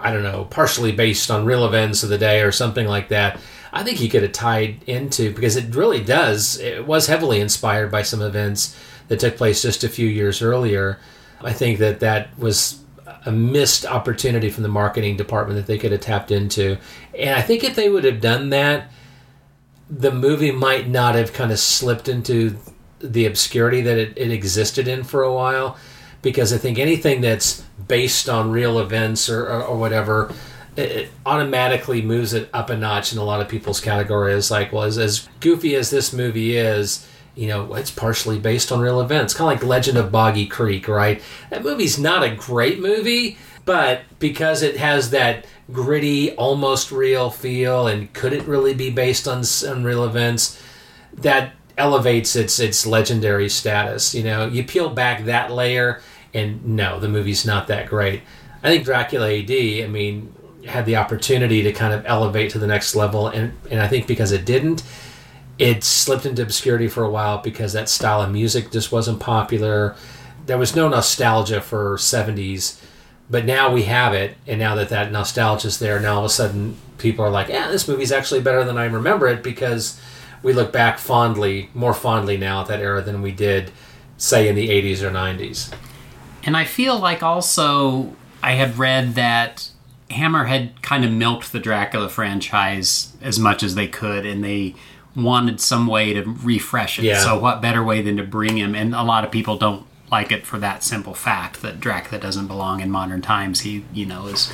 I don't know, partially based on real events of the day or something like that. I think he could have tied into because it really does. It was heavily inspired by some events that took place just a few years earlier. I think that that was a missed opportunity from the marketing department that they could have tapped into. And I think if they would have done that, the movie might not have kind of slipped into the obscurity that it, it existed in for a while because I think anything that's based on real events or, or, or whatever, it, automatically moves it up a notch in a lot of people's category. It's like, well, as, as goofy as this movie is, you know, it's partially based on real events. Kind of like Legend of Boggy Creek, right? That movie's not a great movie, but because it has that gritty, almost real feel, and could it really be based on, s- on real events? That elevates its its legendary status. You know, you peel back that layer, and no, the movie's not that great. I think Dracula AD. I mean, had the opportunity to kind of elevate to the next level, and and I think because it didn't, it slipped into obscurity for a while because that style of music just wasn't popular. There was no nostalgia for '70s, but now we have it, and now that that nostalgia is there, now all of a sudden people are like, "Yeah, this movie's actually better than I remember it," because we look back fondly, more fondly now at that era than we did, say, in the '80s or '90s. And I feel like also I had read that Hammer had kind of milked the Dracula franchise as much as they could, and they wanted some way to refresh it. Yeah. So, what better way than to bring him? And a lot of people don't like it for that simple fact that Dracula doesn't belong in modern times. He, you know, is.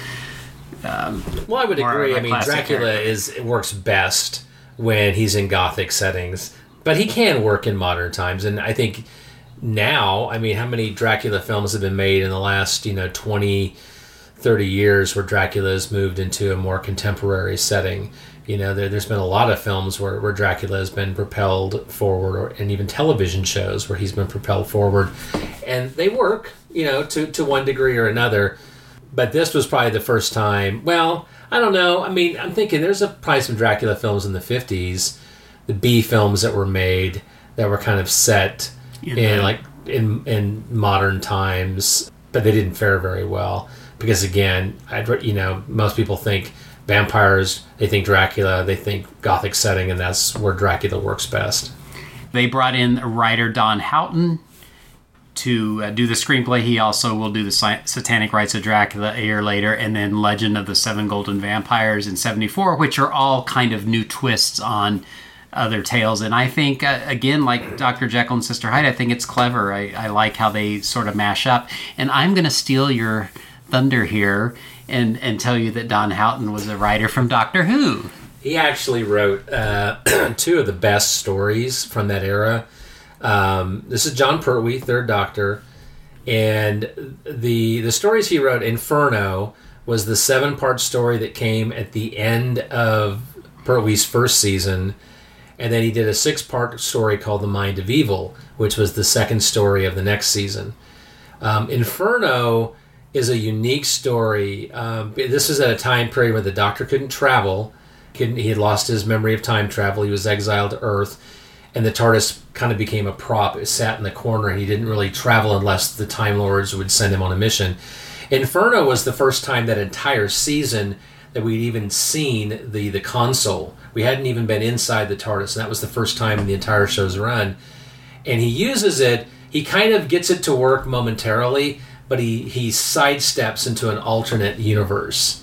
Um, Well, I would agree. I mean, Dracula character. is it works best when he's in gothic settings, but he can work in modern times. And I think now, I mean, how many Dracula films have been made in the last, you know, 20, 30 years where Dracula has moved into a more contemporary setting? You know, there, there's been a lot of films where, where Dracula has been propelled forward, or, and even television shows where he's been propelled forward. And they work, you know, to, to one degree or another but this was probably the first time. Well, I don't know. I mean, I'm thinking there's a, probably some Dracula films in the 50s, the B films that were made that were kind of set In in, like in in modern times, but they didn't fare very well because again, I'd you know most people think vampires, they think Dracula, they think gothic setting, and that's where Dracula works best. They brought in writer Don Houghton to uh, do the screenplay. He also will do the Sa- Satanic Rites of Dracula a year later, and then Legend of the Seven Golden Vampires in '74, which are all kind of new twists on other tales. And I think, uh, again, like Dr. Jekyll and Sister Hyde, I think it's clever. I, I like how they sort of mash up. And I'm going to steal your thunder here and, and tell you that Don Houghton was a writer from Doctor Who. He actually wrote uh, two of the best stories from that era. Um, this is Jon Pertwee, Third Doctor, and the the stories he wrote, Inferno, was the seven part story that came at the end of Pertwee's first season, and then he did a six part story called The Mind of Evil, which was the second story of the next season. Um, Inferno is a unique story. Um, this is at a time period where the Doctor couldn't travel. Couldn't, he had lost his memory of time travel. He was exiled to Earth, and the TARDIS kind of became a prop. It sat in the corner, and he didn't really travel unless the Time Lords would send him on a mission. Inferno was the first time that entire season that we'd even seen the the console. We hadn't even been inside the TARDIS, and that was the first time in the entire show's run. And he uses it. He kind of gets it to work momentarily, but he he sidesteps into an alternate universe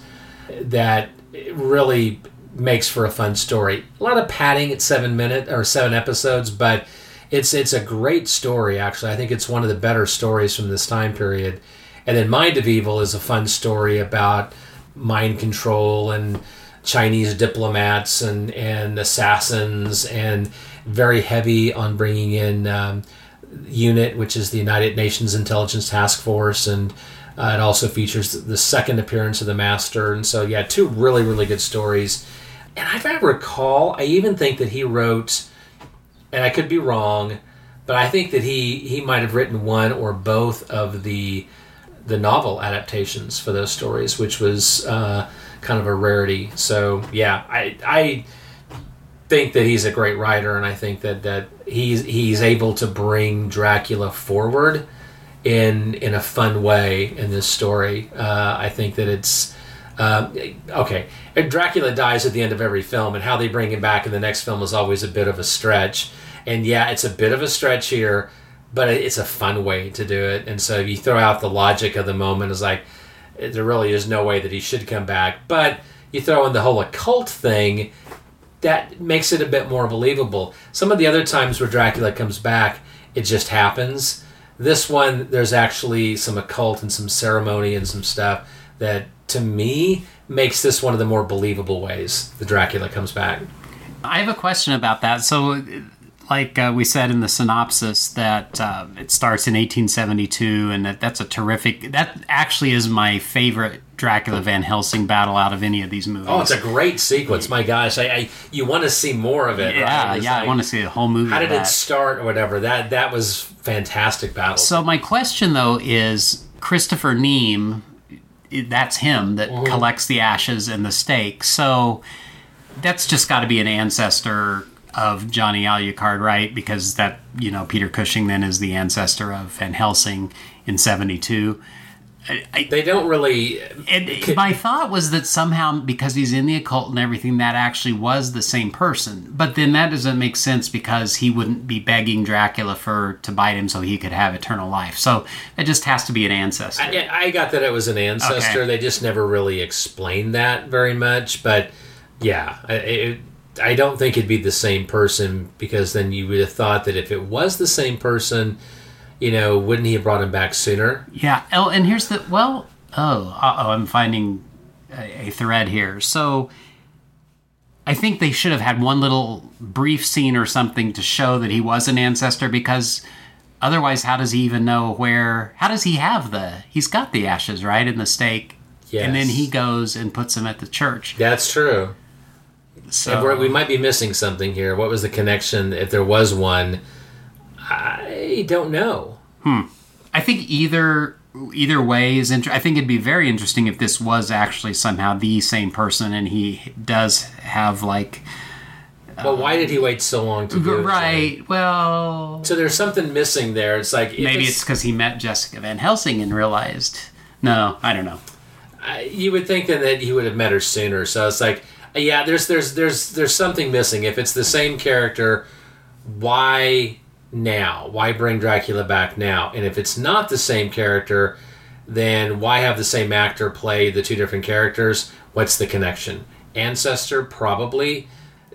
that really makes for a fun story. A lot of padding at seven minute or seven episodes, but it's it's a great story. Actually, I think it's one of the better stories from this time period. And then Mind of Evil is a fun story about mind control and Chinese diplomats and and assassins and very heavy on bringing in um, UNIT, which is the United Nations Intelligence Task Force, and uh, it also features the second appearance of the Master. And so, yeah, two really really good stories. And if I recall, I even think that he wrote, and I could be wrong, but I think that he he might have written one or both of the the novel adaptations for those stories, which was uh, kind of a rarity. So yeah, I I think that he's a great writer, and I think that that he's he's able to bring Dracula forward in in a fun way in this story. Uh, I think that it's. Uh, okay, Dracula dies at the end of every film, and how they bring him back in the next film is always a bit of a stretch. And yeah, it's a bit of a stretch here, but it's a fun way to do it. And so you throw out the logic of the moment, it's like there really is no way that he should come back. But you throw in the whole occult thing, that makes it a bit more believable. Some of the other times where Dracula comes back, it just happens. This one, there's actually some occult and some ceremony and some stuff that, to me, makes this one of the more believable ways the Dracula comes back. I have a question about that. So, like uh, we said in the synopsis, that uh, it starts in 1872, and that that's a terrific. That actually is my favorite Dracula Van Helsing battle out of any of these movies. Oh, it's a great sequence. My gosh, I, I you want to see more of it. Yeah, right? yeah, like, I want to see the whole movie. How did it start or whatever? That that was fantastic battle. So my question though is Christopher Neame. That's him that Mhm. collects the ashes and the stake. So that's just got to be an ancestor of Johnny Alucard, right? Because that you know Peter Cushing then is the ancestor of Van Helsing in '72. They don't really. Uh, it, my thought was that somehow because he's in the occult and everything, that actually was the same person. But then that doesn't make sense because he wouldn't be begging Dracula for to bite him so he could have eternal life. So it just has to be an ancestor. I, I got that it was an ancestor. Okay. They just never really explained that very much. But yeah, it, I don't think it'd be the same person because then you would have thought that if it was the same person, you know, wouldn't he have brought him back sooner? Yeah. Oh, and here's the well. Oh, uh oh, I'm finding a, a thread here. So I think they should have had one little brief scene or something to show that he was an ancestor because otherwise, how does he even know where? How does he have the? He's got the ashes right in the stake, and then he goes and puts them at the church. That's true. So- we might be missing something here. What was the connection, if there was one? I don't know. Hmm. I think either either way is interesting. I think it'd be very interesting if this was actually somehow the same person, and he does have like But why did he wait so long to do it? right. Well, So there's something missing there. It's like maybe it's because he met Jessica Van Helsing and realized. No, I don't know. I- you would think then that he would have met her sooner. So it's like, yeah, there's there's there's there's something missing. If it's the same character, why now? Why bring Dracula back now? And if it's not the same character, then why have the same actor play the two different characters? What's the connection? Ancestor, probably.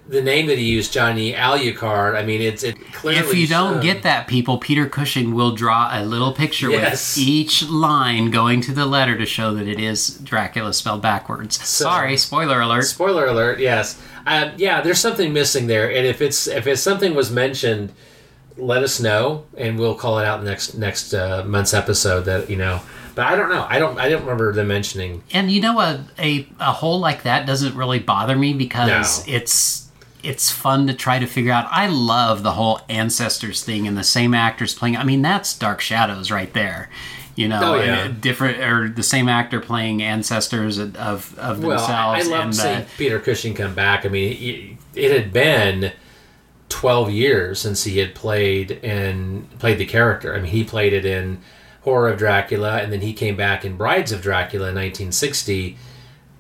The name that he used, Johnny Alucard. I mean, it's it clearly. if you don't shown. get that, people, Peter Cushing will draw a little picture Yes. with each line going to the letter to show that it is Dracula spelled backwards. Sorry, spoiler alert. Spoiler alert. Yes. Um, yeah. There's something missing there, and if it's if it's something was mentioned, let us know, and we'll call it out next next uh, month's episode. That you know, but I don't know. I don't. I don't remember them mentioning. And you know, a, a a hole like that doesn't really bother me because it's it's fun to try to figure out. I love the whole ancestors thing and the same actors playing. I mean, that's Dark Shadows right there. You know, Oh, yeah. different or the same actor playing ancestors of of Well, I, I themselves. love and seeing Peter Cushing come back. I mean, it, it had been twelve years since he had played and played the character. I mean, he played it in Horror of Dracula, and then he came back in Brides of Dracula in 1960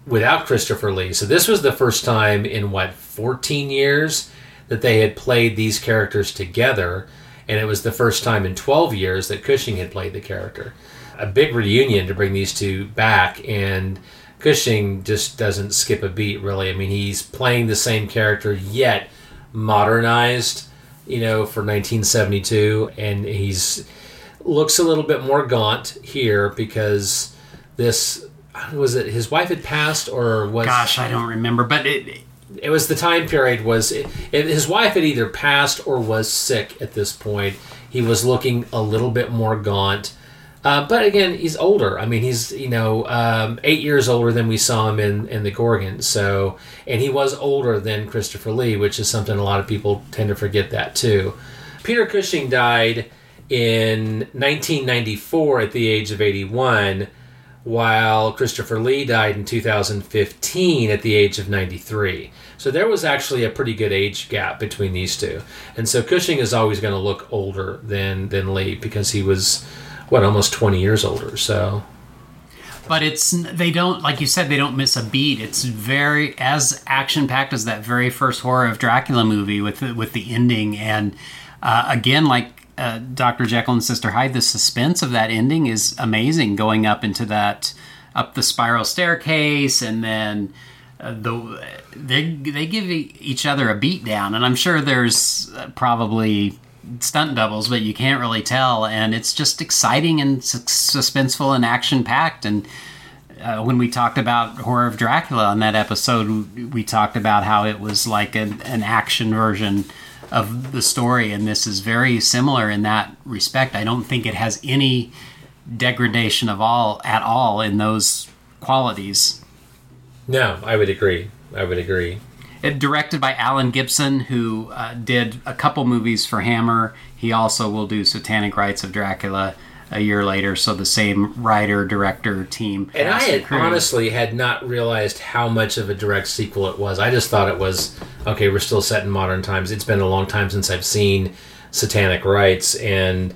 without Christopher Lee. So this was the first time in what 14 years that they had played these characters together, and it was the first time in 12 years that Cushing had played the character. A big reunion to bring these two back, and Cushing just doesn't skip a beat, really. I mean, he's playing the same character yet modernized, you know, for 1972, and he's looks a little bit more gaunt here because this was it his wife had passed or was gosh, I don't remember, but it, it was the time period was it, it- his wife had either passed or was sick at this point. He was looking a little bit more gaunt uh, but again he's older i mean he's you know um, eight years older than we saw him in, in the gorgon so and he was older than christopher lee which is something a lot of people tend to forget that too peter cushing died in 1994 at the age of 81 while Christopher Lee died in 2015 at the age of 93. So there was actually a pretty good age gap between these two. And so Cushing is always going to look older than than Lee because he was what almost 20 years older. So but it's they don't like you said they don't miss a beat. It's very as action packed as that very first horror of Dracula movie with the, with the ending and uh, again like uh, Dr. Jekyll and Sister Hyde, the suspense of that ending is amazing. Going up into that up the spiral staircase and then. Uh, the they they give each other a beat down, and I'm sure there's uh, probably stunt doubles, but you can't really tell. And it's just exciting and su- suspenseful and action packed. And uh, when we talked about Horror of Dracula on that episode, we talked about how it was like an, an action version of the story, and this is very similar in that respect. I don't think it has any degradation of all at all in those qualities. no, I would agree. I would agree. It directed by Alan Gibson, who uh, did a couple movies for Hammer. He also will do Satanic Rites of Dracula a year later. So the same writer director team. And I had honestly had not realized how much of a direct sequel it was. I just thought it was okay. We're still set in modern times. It's been a long time since I've seen Satanic Rites, and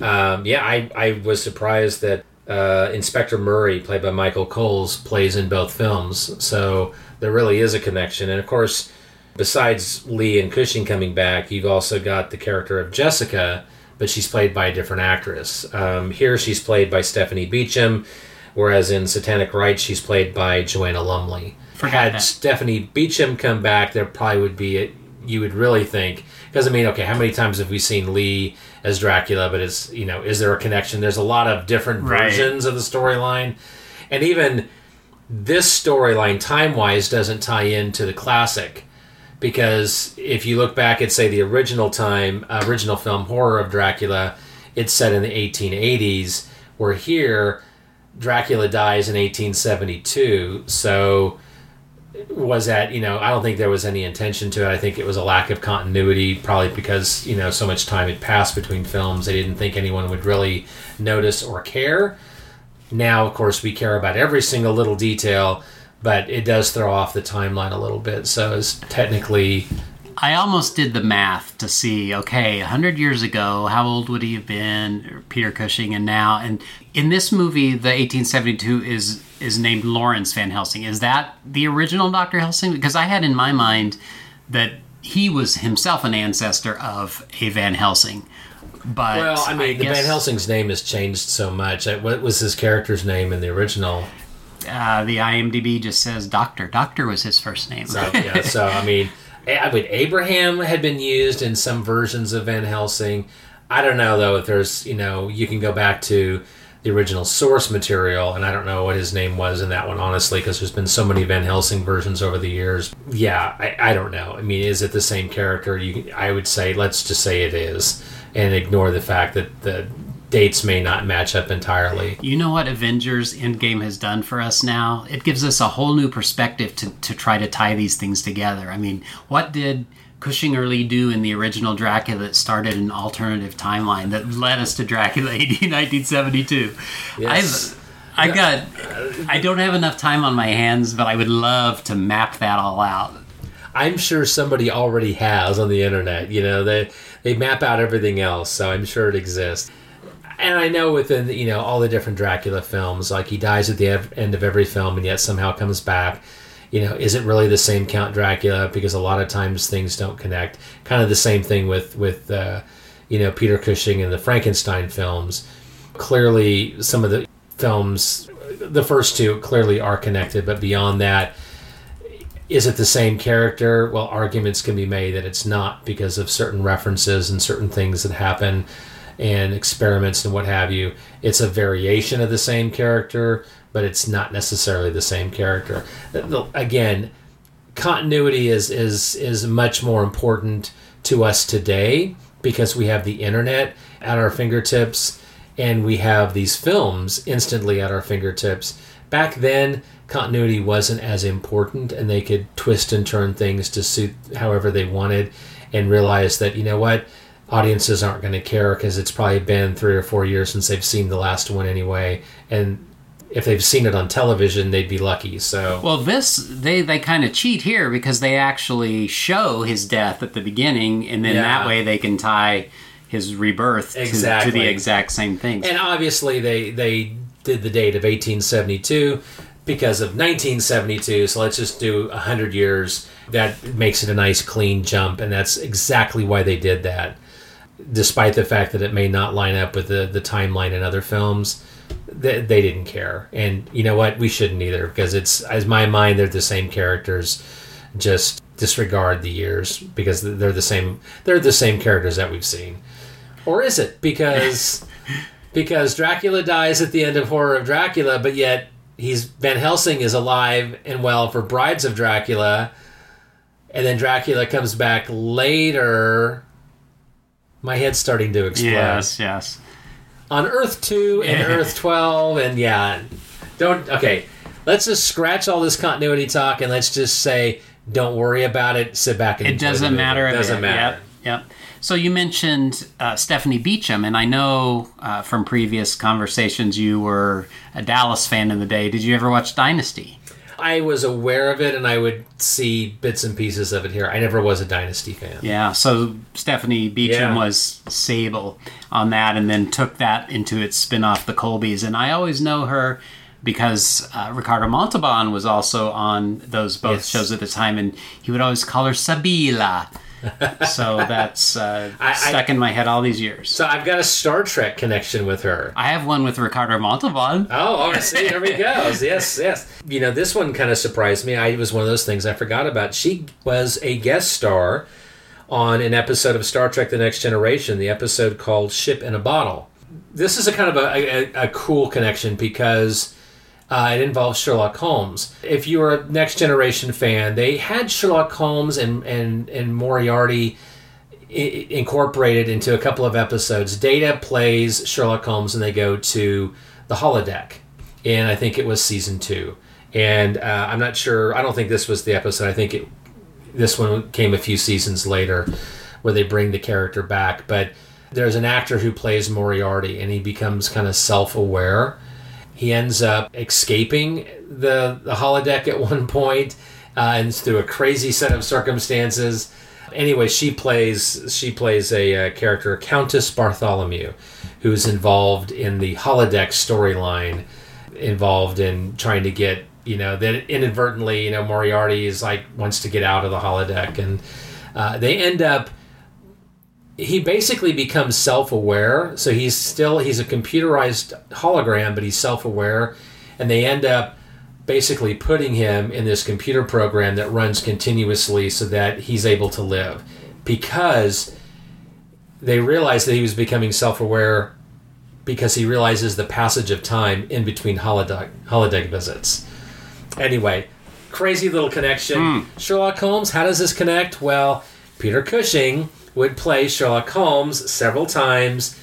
um, yeah, I I was surprised that uh, Inspector Murray, played by Michael Coles, plays in both films. So there really is a connection, and of course. Besides Lee and Cushing coming back, you've also got the character of Jessica, but she's played by a different actress. Um, here, she's played by Stephanie Beacham, whereas in Satanic Rites, she's played by Joanna Lumley. Forgot Had that. Stephanie Beacham come back, there probably would be a, you would really think because I mean, okay, how many times have we seen Lee as Dracula? But it's you know, is there a connection? There's a lot of different Right. versions of the storyline, and even this storyline time wise doesn't tie into the classic because if you look back at say the original time uh, original film horror of dracula it's set in the 1880s where here dracula dies in 1872 so was that you know i don't think there was any intention to it. I think it was a lack of continuity probably because you know so much time had passed between films. They didn't think anyone would really notice or care. Now of course we care about every single little detail but it does throw off the timeline a little bit. So it's technically I almost did the math to see, okay, 100 years ago, how old would he have been, Peter Cushing, and now? And in this movie, the 1872 is is named Lawrence Van Helsing. Is that the original Dr. Helsing? Because I had in my mind that he was himself an ancestor of a Van Helsing. But well i mean the guess, van helsing's name has changed so much what was his character's name in the original Uh, the IMDb just says Doctor. Doctor was his first name. So yeah, so I mean, I mean, Abraham had been used in some versions of Van Helsing. I don't know though if there's you know you can go back to the original source material, and I don't know what his name was in that one honestly because there's been so many Van Helsing versions over the years. Yeah, I, I don't know. I mean, is it the same character? You, I would say let's just say it is, and ignore the fact that the dates may not match up entirely. You know what Avengers Endgame has done for us now? It gives us a whole new perspective to, to try to tie these things together. I mean, what did Cushing or Lee do in the original Dracula that started an alternative timeline that led us to Dracula AD 1972? Yes. I've, I got, I don't have enough time on my hands, but I would love to map that all out. I'm sure somebody already has on the internet. You know, they they map out everything else, so I'm sure it exists. And I know within you know all the different Dracula films, like he dies at the end of every film, and yet somehow comes back. You know, is it really the same Count Dracula? Because a lot of times things don't connect. Kind of the same thing with with uh, you know Peter Cushing in the Frankenstein films. Clearly, some of the films, the first two clearly are connected, but beyond that, is it the same character? Well, arguments can be made that it's not because of certain references and certain things that happen and experiments and what have you. It's a variation of the same character, but it's not necessarily the same character. Again, continuity is is is much more important to us today because we have the internet at our fingertips and we have these films instantly at our fingertips. Back then, continuity wasn't as important and they could twist and turn things to suit however they wanted and realize that, you know what, audiences aren't going to care because it's probably been three or four years since they've seen the last one anyway. And if they've seen it on television, they'd be lucky. So well, this they they kind of cheat here because they actually show his death at the beginning, and then Yeah. that way they can tie his rebirth to, to Exactly. the exact same thing. And obviously, they they did the date of 1872 because of 1972. So let's just do 100 years. That makes it a nice clean jump, and that's exactly why they did that. Despite the fact that it may not line up with the, the timeline in other films, they, they didn't care. And you know what? We shouldn't either because it's, as my mind, they're the same characters. Just disregard the years because they're the same. They're the same characters that we've seen. Or is it because because Dracula dies at the end of Horror of Dracula, but yet he's Van Helsing is alive and well for Brides of Dracula, and then Dracula comes back later. My head's starting to explode. yes, yes. On Earth two and Yeah. Earth twelve, and yeah, don't okay. Let's just scratch all this continuity talk and let's just say, don't worry about it. Sit back and It doesn't matter. a Doesn't matter. Yep. Yep. So you mentioned uh, Stephanie Beacham, and I know uh, from previous conversations you were a Dallas fan in the day. Did you ever watch Dynasty? I was aware of it and I would see bits and pieces of it here. I never was a Dynasty fan. Yeah. So Stephanie Beacham Yeah. was Sable on that, and then took that into its spin-off, The Colbys. And I always know her because uh, Ricardo Montalban was also on those both Yes. shows at the time, and he would always call her Sabila. so that's uh, stuck in my head all these years. So I've got a Star Trek connection with her. I have one with Ricardo Montalban. Oh, oh, see, there we go. Yes, yes. You know, this one kind of surprised me. I it was one of those things I forgot about. She was a guest star on an episode of Star Trek: The Next Generation, the episode called "Ship in a Bottle." This is a kind of a, a, a cool connection because uh, it involves Sherlock Holmes. If you're a Next Generation fan, they had Sherlock Holmes and and and Moriarty i- incorporated into a couple of episodes. Data plays Sherlock Holmes, and they go to the holodeck, and I think it was season two. And uh, I'm not sure. I don't think this was the episode. I think it this one came a few seasons later, where they bring the character back. But there's an actor who plays Moriarty, and he becomes kind of self-aware. He ends up escaping the the holodeck at one point, uh, and through a crazy set of circumstances. Anyway, she plays she plays a uh, character Countess Bartholomew, who's involved in the holodeck storyline, involved in trying to get you know that inadvertently you know Moriarty is like wants to get out of the holodeck, and uh, they end up he basically becomes self-aware. So he's still he's a computerized hologram but he's self-aware. And they end up basically putting him in this computer program that runs continuously so that he's able to live. Because they realize that he was becoming self-aware because he realizes the passage of time in between holodeck holodeck visits. Anyway crazy little connection. Hmm. Sherlock holmes how does this connect? Well peter cushing would play Sherlock Holmes several times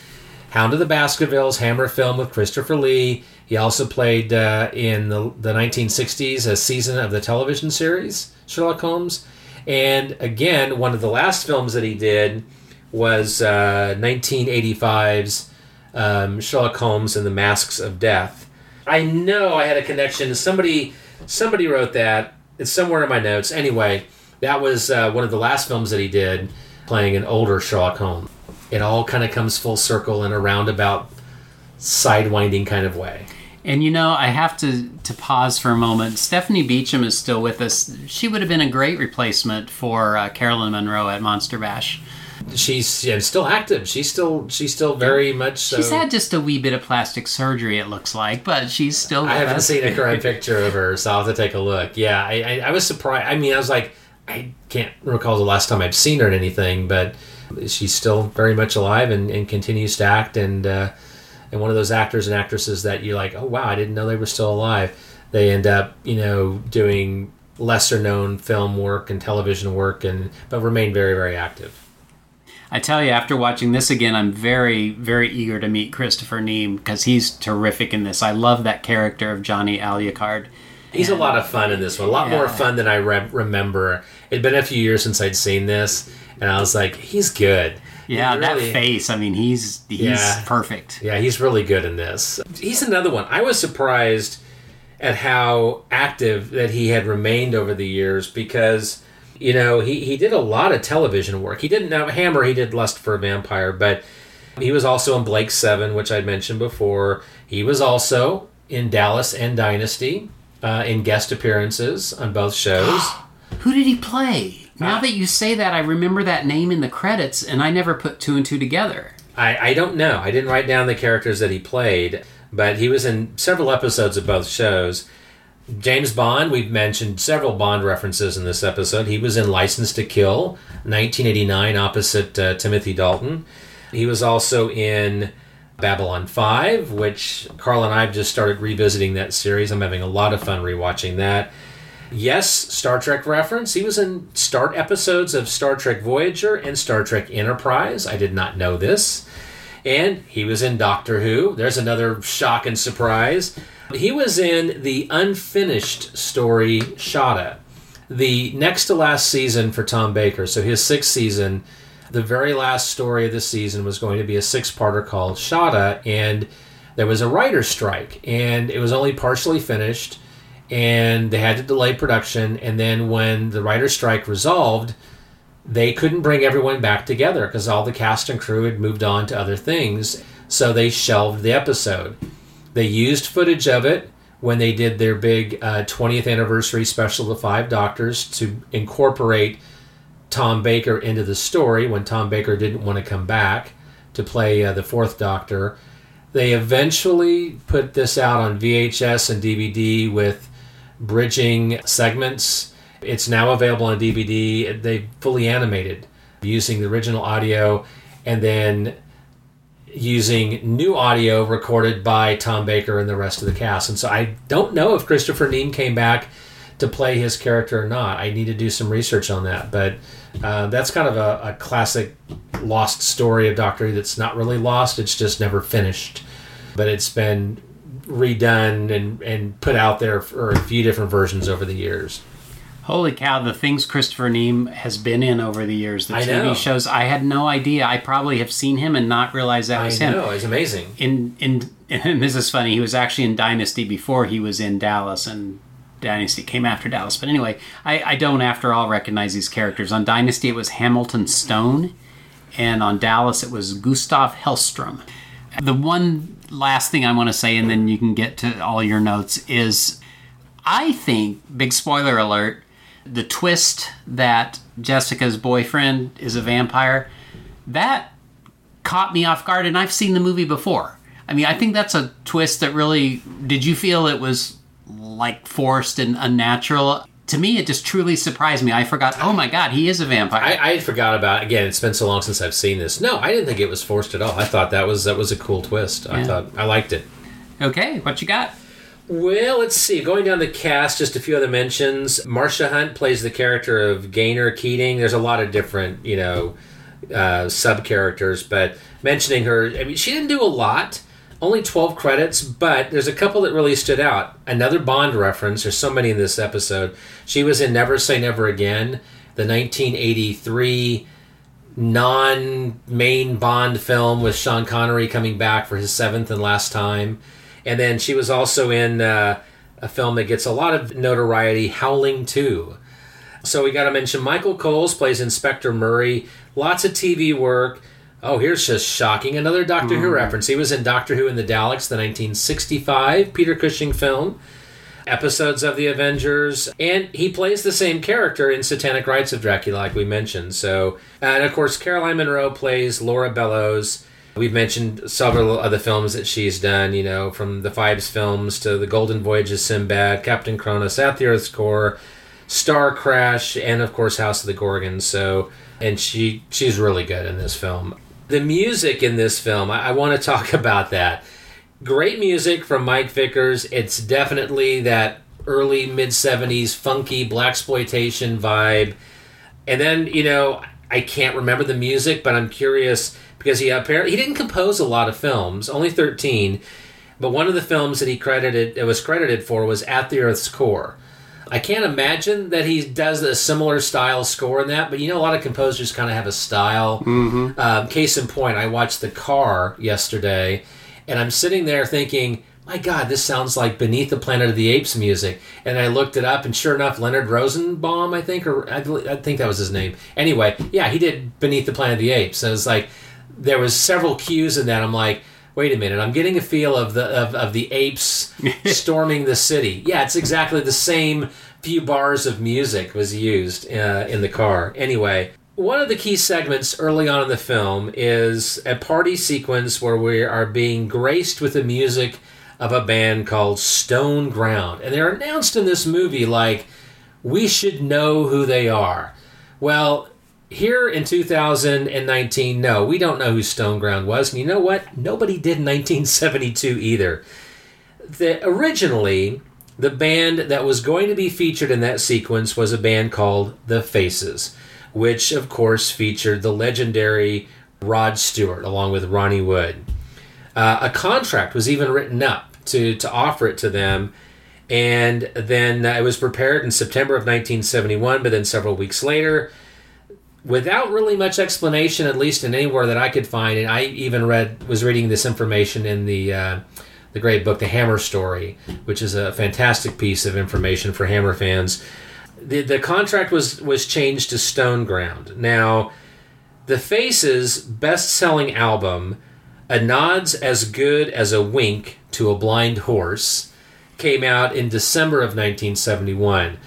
Hound of the Baskervilles, Hammer film with Christopher Lee. He also played uh, in the, the 1960s a season of the television series Sherlock Holmes. And again, one of the last films that he did was uh, 1985's um, Sherlock Holmes and the Masks of Death. I know I had a connection. Somebody somebody wrote that. It's somewhere in my notes. Anyway, that was uh, one of the last films that he did, playing an older Sherlock Holmes. It all kind of comes full circle in a roundabout, sidewinding kind of way. And you know, I have to to pause for a moment. Stephanie Beacham is still with us. She would have been a great replacement for uh, Caroline Munro at Monster Bash. She's yeah, still active. She's still she's still very much. So. She's had just a wee bit of plastic surgery, it looks like, but she's still. I haven't us. seen a current picture of her, so I'll have to take a look. Yeah, I, I, I was surprised. I mean, I was like, I can't recall the last time I've seen her in anything, but she's still very much alive and, and continues to act and. Uh, and one of those actors and actresses that you're like, oh wow, I didn't know they were still alive. They end up, you know, doing lesser known film work and television work, and but remain very very active. I tell you, after watching this again, I'm very, very eager to meet Christopher Neame because he's terrific in this. I love that character of Johnny Alucard. He's and, a lot of fun in this one. A lot yeah. more fun than I re- remember. It'd been a few years since I'd seen this, and I was like, he's good. Yeah, really, that face. I mean, he's he's yeah, perfect. Yeah, he's really good in this. He's another one. I was surprised at how active that he had remained over the years because you know he, he did a lot of television work. He didn't know Hammer. He did Lust for a Vampire, but he was also in Blake Seven, which I'd mentioned before. He was also in Dallas and Dynasty uh, in guest appearances on both shows. Who did he play? Now that you say that, I remember that name in the credits, and I never put two and two together. I, I don't know. I didn't write down the characters that he played, but he was in several episodes of both shows. James Bond, we've mentioned several Bond references in this episode. He was in License to Kill, 1989, opposite uh, Timothy Dalton. He was also in Babylon 5, which Carl and I have just started revisiting that series. I'm having a lot of fun rewatching that. Yes, Star Trek reference. He was in start episodes of Star Trek Voyager and Star Trek Enterprise. I did not know this. And he was in Doctor Who. There's another shock and surprise. He was in the unfinished story Shada, the next to last season for Tom Baker. So his sixth season, the very last story of the season was going to be a six-parter called Shada, and there was a writer's strike, and it was only partially finished and they had to delay production. And then when the writer's strike resolved, they couldn't bring everyone back together because all the cast and crew had moved on to other things. So they shelved the episode. They used footage of it when they did their big uh, 20th anniversary special, The Five Doctors, to incorporate Tom Baker into the story when Tom Baker didn't want to come back to play uh, the fourth Doctor. They eventually put this out on VHS and DVD with bridging segments. It's now available on DVD. They fully animated using the original audio and then using new audio recorded by Tom Baker and the rest of the cast. And so I don't know if Christopher Neame came back to play his character or not. I need to do some research on that. But uh, that's kind of a, a, classic lost story of Doctor Who that's not really lost, it's just never finished. But it's been redone and, and put out there for a few different versions over the years. Holy cow, the things Christopher Neame has been in over the years, the I TV know. shows, I had no idea. I probably have seen him and not realized that was I him. know, it's amazing. In in and this is funny, he was actually in Dynasty before he was in Dallas and Dynasty came after Dallas. But anyway, I, I don't after all recognize these characters. On Dynasty it was Hamilton Stone and on Dallas it was Gustav Hellstrom. The one last thing I want to say, and then you can get to all your notes, is I think, big spoiler alert, the twist that Jessica's boyfriend is a vampire, that caught me off guard, and I've seen the movie before. I mean, I think that's a twist that really. Did you feel it was like forced and unnatural? To me, it just truly surprised me. I forgot. Oh my god, he is a vampire. I, I forgot about. Again, it's been so long since I've seen this. No, I didn't think it was forced at all. I thought that was that was a cool twist. I thought I liked it. Okay, what you got? Well, let's see. Going down the cast, just a few other mentions. Marsha Hunt plays the character of Gaynor Keating. There's a lot of different, you know, uh, sub characters. But mentioning her, I mean, she didn't do a lot. Only 12 credits, but there's a couple that really stood out. Another Bond reference. There's so many in this episode. She was in Never Say Never Again, the 1983 non main Bond film with Sean Connery coming back for his seventh and last time. And then she was also in uh, a film that gets a lot of notoriety, Howling 2. So we got to mention Michael Coles plays Inspector Murray. Lots of TV work. Oh, here's just shocking. Another Doctor Who Mhm. reference. He was in Doctor Who in the Daleks, the 1965 Peter Cushing film. Episodes of the Avengers, and he plays the same character in Satanic Rites of Dracula, like we mentioned. So, and of course, Caroline Munro plays Laura Bellows. We've mentioned several other films that she's done, you know, from the Phibes films to The Golden Voyage of Sinbad, Captain Kronos, At the Earth's Core, Star Crash, and of course House of the Gorgons. So, and she she's really good in this film. The music in this film, I, I want to talk about that. Great music from Mike Vickers. It's definitely that early mid '70s funky blaxploitation vibe. And then you know I can't remember the music, but I'm curious because he apparently he didn't compose a lot of films, only 13. But one of the films that he credited that was credited for was At the Earth's Core. I can't imagine that he does a similar style score in that, but you know, a lot of composers kind of have a style. Mm-hmm. Um, case in point, I watched The Car yesterday, and I'm sitting there thinking, my God, this sounds like Beneath the Planet of the Apes music. And I looked it up, and sure enough, Leonard Rosenbaum, I think, or I, I think that was his name. Anyway, yeah, he did Beneath the Planet of the Apes. And it's like there was several cues in that. I'm like, wait a minute, I'm getting a feel of the of, of the apes storming the city. Yeah, it's exactly the same few bars of music was used uh, in the car. Anyway, one of the key segments early on in the film is a party sequence where we are being graced with the music of a band called Stone Ground. And they're announced in this movie like, we should know who they are. Well, here in 2019, no, we don't know who Stone Ground was. And you know what? Nobody did in 1972 either. The, originally, the band that was going to be featured in that sequence was a band called The Faces, which, of course, featured the legendary Rod Stewart along with Ronnie Wood. Uh, a contract was even written up to, to offer it to them, and then uh, it was prepared in September of 1971, but then several weeks later, without really much explanation, at least in anywhere that I could find, and I even read was reading this information in the uh, the great book, The Hammer Story, which is a fantastic piece of information for Hammer fans. The the contract was was changed to Stone Ground. Now, the Faces' best selling album, A Nod's as Good as a Wink to a Blind Horse, came out in December of 1971.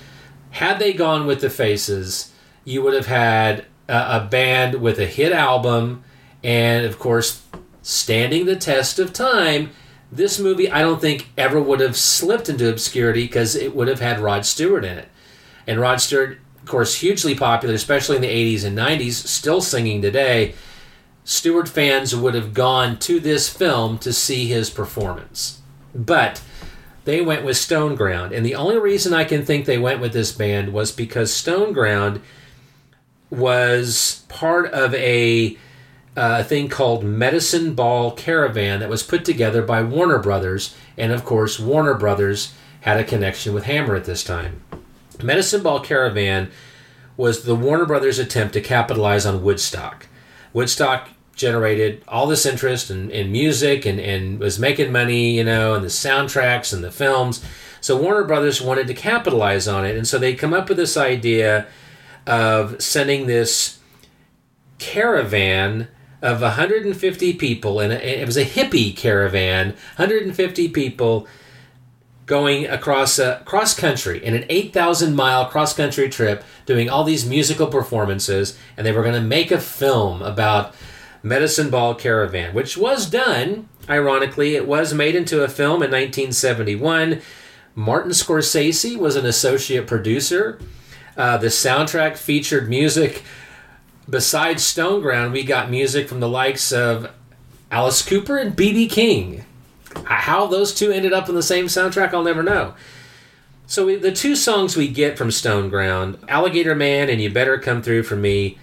Had they gone with the Faces, you would have had a, a band with a hit album, and of course, standing the test of time. This movie, I don't think, ever would have slipped into obscurity because it would have had Rod Stewart in it. And Rod Stewart, of course, hugely popular, especially in the 80s and 90s, still singing today. Stewart fans would have gone to this film to see his performance. But they went with Stone Ground. And the only reason I can think they went with this band was because Stone Ground was part of a uh, thing called Medicine Ball Caravan that was put together by Warner Brothers. And of course, Warner Brothers had a connection with Hammer at this time. Medicine Ball Caravan was the Warner Brothers attempt to capitalize on Woodstock. Woodstock generated all this interest in, in music and, and was making money, you know, and the soundtracks and the films. So Warner Brothers wanted to capitalize on it. And so they come up with this idea of sending this caravan of 150 people, and it was a hippie caravan, 150 people going across uh, cross country in an 8,000 mile cross country trip, doing all these musical performances, and they were going to make a film about Medicine Ball Caravan, which was done. Ironically, it was made into a film in 1971. Martin Scorsese was an associate producer. Uh, the soundtrack featured music. Besides Stone Ground, we got music from the likes of Alice Cooper and B.B. King. How those two ended up in the same soundtrack, I'll never know. So we, the two songs we get from Stone Ground, Alligator Man and You Better Come Through for Me,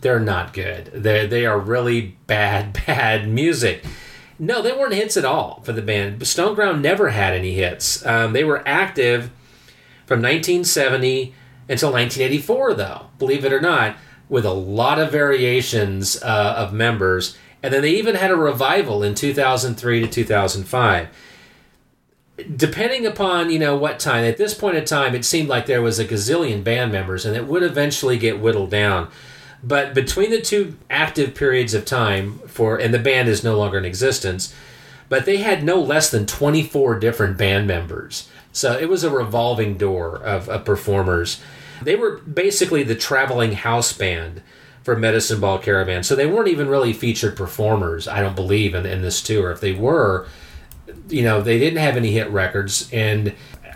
they're not good. They they are really bad, bad music. No, they weren't hits at all for the band. Stoneground never had any hits. Um, they were active from 1970 until 1984, though, believe it or not, with a lot of variations uh, of members. And then they even had a revival in 2003 to 2005. Depending upon, you know, what time, at this point in time, it seemed like there was a gazillion band members and it would eventually get whittled down. But between the two active periods of time for, and the band is no longer in existence, but they had no less than 24 different band members. So it was a revolving door of, of performers. They were basically the traveling house band for Medicine Ball Caravan. So they weren't even really featured performers, I don't believe, in, in this tour. If they were, you know, they didn't have any hit records. And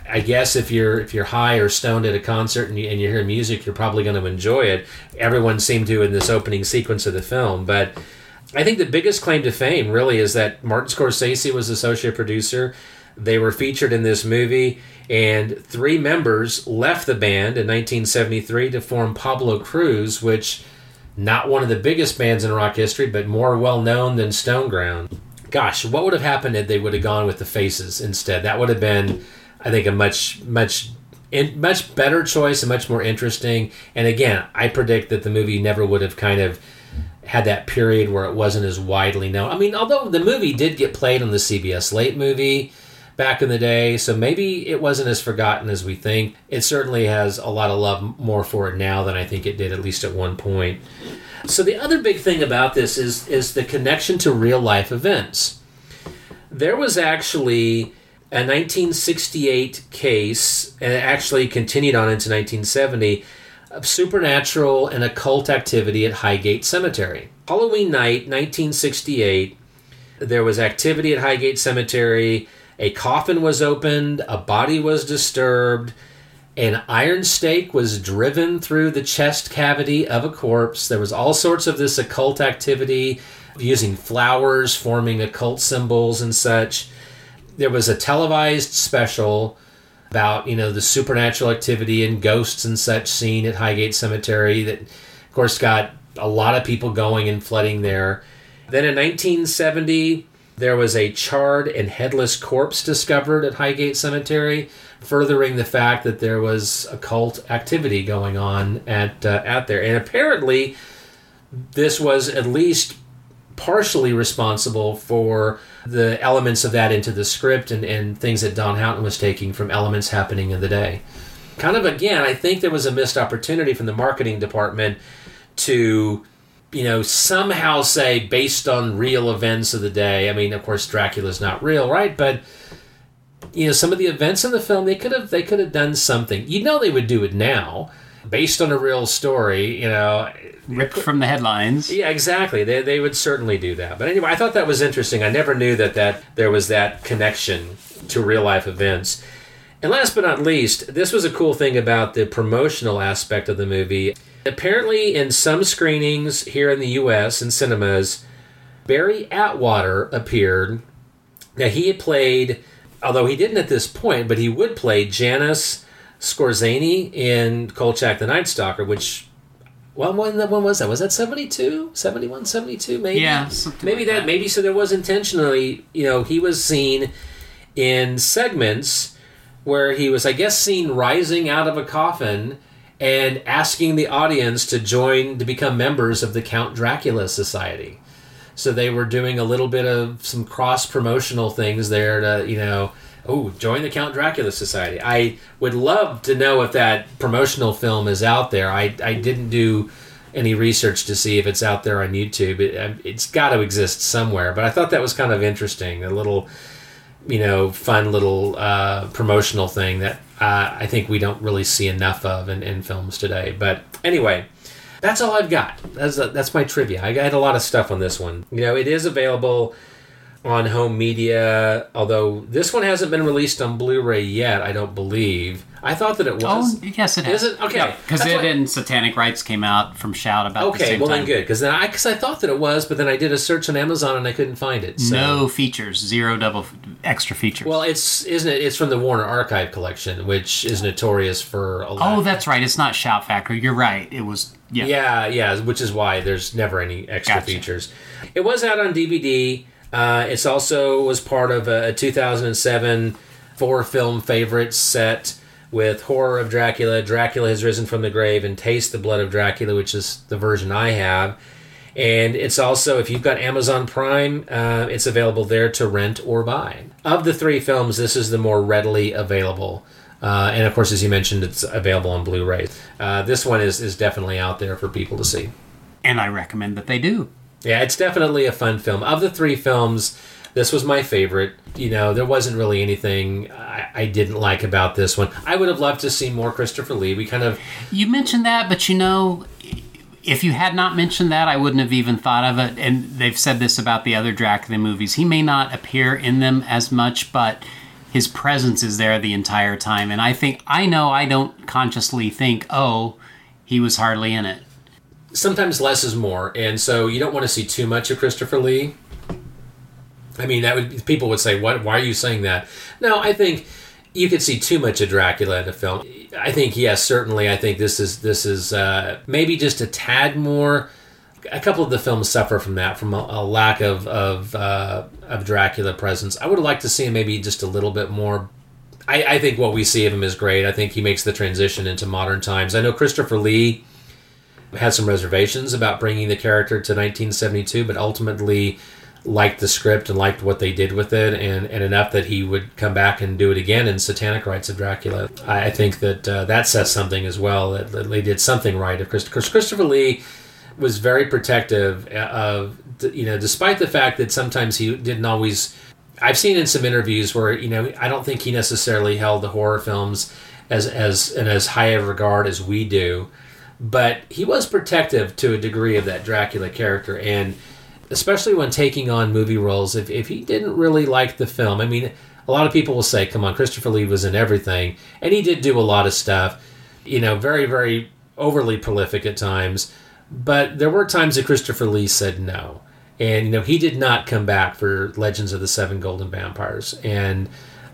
I guess if you're if you're high or stoned at a concert and you, and you hear music, you're probably going to enjoy it. Everyone seemed to in this opening sequence of the film, but I think the biggest claim to fame really is that Martin Scorsese was associate producer. They were featured in this movie, and three members left the band in 1973 to form Pablo Cruise, which not one of the biggest bands in rock history, but more well known than Stoneground. Gosh, what would have happened if they would have gone with the Faces instead? That would have been I think a much much in, much better choice and much more interesting. And again, I predict that the movie never would have kind of had that period where it wasn't as widely known. I mean, although the movie did get played on the CBS late movie back in the day, so maybe it wasn't as forgotten as we think. It certainly has a lot of love more for it now than I think it did at least at one point. So the other big thing about this is is the connection to real life events. There was actually a 1968 case, and it actually continued on into 1970, of supernatural and occult activity at Highgate Cemetery. Halloween night, 1968, there was activity at Highgate Cemetery. A coffin was opened, a body was disturbed, an iron stake was driven through the chest cavity of a corpse. There was all sorts of this occult activity using flowers, forming occult symbols and such there was a televised special about you know the supernatural activity and ghosts and such seen at Highgate Cemetery that of course got a lot of people going and flooding there. Then in 1970 there was a charred and headless corpse discovered at Highgate Cemetery, furthering the fact that there was occult activity going on at uh, at there. And apparently this was at least partially responsible for the elements of that into the script and, and things that Don Houghton was taking from elements happening in the day. Kind of again, I think there was a missed opportunity from the marketing department to, you know, somehow say based on real events of the day. I mean, of course, Dracula's not real, right? But you know, some of the events in the film they could have they could have done something. You know, they would do it now based on a real story, you know. Ripped from the headlines. Yeah, exactly. They, they would certainly do that. But anyway, I thought that was interesting. I never knew that, that there was that connection to real life events. And last but not least, this was a cool thing about the promotional aspect of the movie. Apparently, in some screenings here in the U.S. in cinemas, Barry Atwater appeared. Now, he had played, although he didn't at this point, but he would play Janos Skorzeny in Kolchak the Night Stalker, which well, when, when was that? Was that 72? 71, 72, maybe? Yeah, maybe like that, that. maybe so there was intentionally, you know, he was seen in segments where he was, I guess, seen rising out of a coffin and asking the audience to join to become members of the Count Dracula Society. So they were doing a little bit of some cross promotional things there to, you know, oh, join the Count Dracula Society. I would love to know if that promotional film is out there. I, I didn't do any research to see if it's out there on YouTube. It, um, it's got to exist somewhere, but I thought that was kind of interesting. A little, you know, fun little uh, promotional thing that uh, I think we don't really see enough of in, in films today. But anyway. That's all I've got. That's, that's my trivia. I had a lot of stuff on this one. You know, it is available on home media, although this one hasn't been released on Blu-ray yet. I don't believe. I thought that it was. Oh, yes, it is. Is it okay? Because That's it and Satanic Rites came out from Shout about the Okay, same well time. then good because then I because I thought that it was, but then I did a search on Amazon and I couldn't find it. So. No features, zero double extra features. Well, it's isn't it? It's from the Warner Archive collection, which is notorious for a lot. oh, that's right. It's not Shout Factory. You're right. It was yeah. yeah, yeah, which is why there's never any extra Gotcha. features. It was out on DVD. Uh, it's also was part of a, a 2007 four film favorite set with Horror of Dracula, Dracula Has Risen from the Grave, and Taste the Blood of Dracula, which is the version I have. And it's also, if you've got Amazon Prime, uh, it's available there to rent or buy. Of the three films, this is the more readily available. Uh, and of course, as you mentioned, it's available on Blu ray. Uh, this one is, is definitely out there for people to see. And I recommend that they do. Yeah, it's definitely a fun film. Of the three films, this was my favorite. You know, there wasn't really anything I, I didn't like about this one. I would have loved to see more Christopher Lee. We kind of You mentioned that, but you know, if you had not mentioned that, I wouldn't have even thought of it. And they've said this about the other Dracula movies. He may not appear in them as much, but his presence is there the entire time. And I think, I know I don't consciously think, oh, he was hardly in it. sometimes less is more, and so you don't want to see too much of Christopher Lee. I mean, that would people would say, "What? Why are you saying that?" No, I think you could see too much of Dracula in a film. I think yes, certainly. I think this is this is uh, maybe just a tad more. A couple of the films suffer from that, from a, a lack of of uh, of Dracula presence. I would like to see him maybe just a little bit more. I, I think what we see of him is great. I think he makes the transition into modern times. I know Christopher Lee had some reservations about bringing the character to 1972, but ultimately liked the script and liked what they did with it, and, and enough that he would come back and do it again in Satanic Rites of Dracula. I, I think that uh, that says something as well that, that they did something right. Of Christopher, Christopher Lee was very protective of you know, despite the fact that sometimes he didn't always. I've seen in some interviews where you know I don't think he necessarily held the horror films as as in as high a regard as we do but he was protective to a degree of that Dracula character, and especially when taking on movie roles, if, if he didn't really like the film, I mean, a lot of people will say, come on, Christopher Lee was in everything, and he did do a lot of stuff, you know, very, very overly prolific at times, but there were times that Christopher Lee said no. And, you know, he did not come back for Legends of the Seven Golden Vampires, and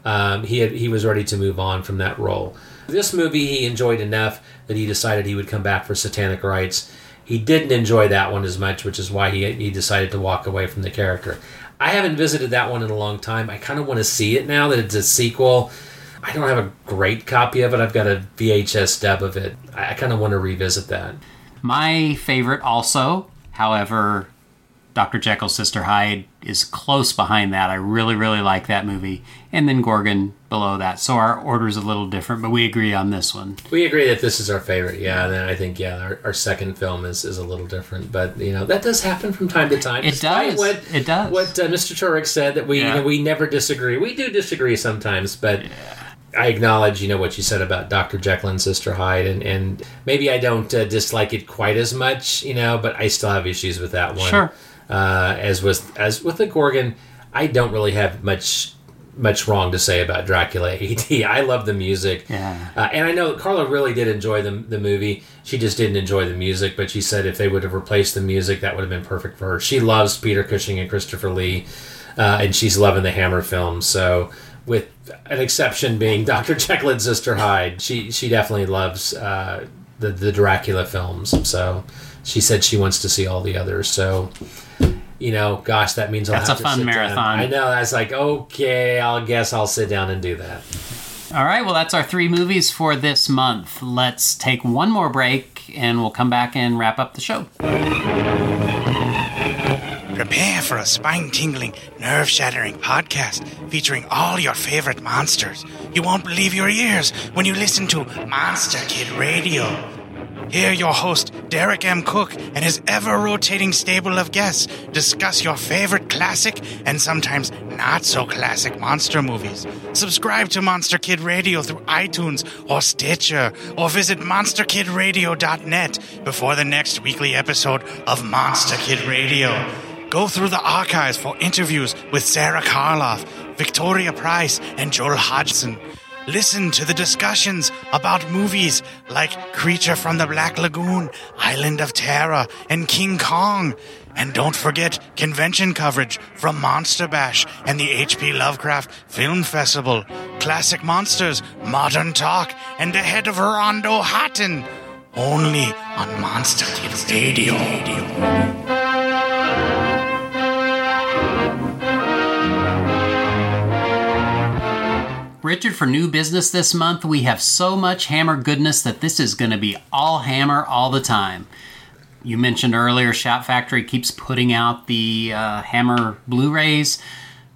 um, he, had, he was ready to move on from that role. This movie he enjoyed enough that he decided he would come back for Satanic Rites. He didn't enjoy that one as much, which is why he, he decided to walk away from the character. I haven't visited that one in a long time. I kind of want to see it now that it's a sequel. I don't have a great copy of it. I've got a VHS dub of it. I, kind of want to revisit that. My favorite, also, however, Dr. Jekyll's Sister Hyde is close behind that. I really, really like that movie. And then Gorgon below that. So our order is a little different, but we agree on this one. We agree that this is our favorite. Yeah, then I think yeah, our, our second film is, is a little different, but you know that does happen from time to time. It Despite does. What, it does. What uh, Mr. Turek said that we Yeah. you know, we never disagree. We do disagree sometimes, but I acknowledge you know what you said about Dr. Jekyll and Sister Hyde, and and maybe I don't uh, dislike it quite as much, you know, but I still have issues with that one. Sure. Uh, as with as with the Gorgon, I don't really have much much wrong to say about Dracula AD. I love the music. Yeah. Uh, and I know Carla really did enjoy the, the movie. She just didn't enjoy the music, but she said if they would have replaced the music, that would have been perfect for her. She loves Peter Cushing and Christopher Lee, uh, and she's loving the Hammer films. So, with an exception being Dr. Jekyll and Sister Hyde, she she definitely loves uh, the the Dracula films. So, she said she wants to see all the others. So. You know, gosh, that means I'll That's have a to fun sit down. marathon. I know. I was like, okay, I'll guess I'll sit down and do that. All right, well, that's our three movies for this month. Let's take one more break and we'll come back and wrap up the show. Prepare for a spine tingling, nerve shattering podcast featuring all your favorite monsters. You won't believe your ears when you listen to Monster Kid Radio. Hear your host, Derek M. Koch, and his ever rotating stable of guests discuss your favorite classic and sometimes not so classic monster movies. Subscribe to Monster Kid Radio through iTunes or Stitcher, or visit monsterkidradio.net before the next weekly episode of Monster Kid Radio. Go through the archives for interviews with Sarah Karloff, Victoria Price, and Joel Hodgson. Listen to the discussions about movies like Creature from the Black Lagoon, Island of Terror, and King Kong. And don't forget convention coverage from Monster Bash and the H.P. Lovecraft Film Festival. Classic monsters, modern talk, and the head of Rondo Hatton. Only on Monster Kids Radio. Richard, for new business this month, we have so much Hammer goodness that this is going to be all Hammer all the time. You mentioned earlier, Shout Factory keeps putting out the uh, Hammer Blu rays.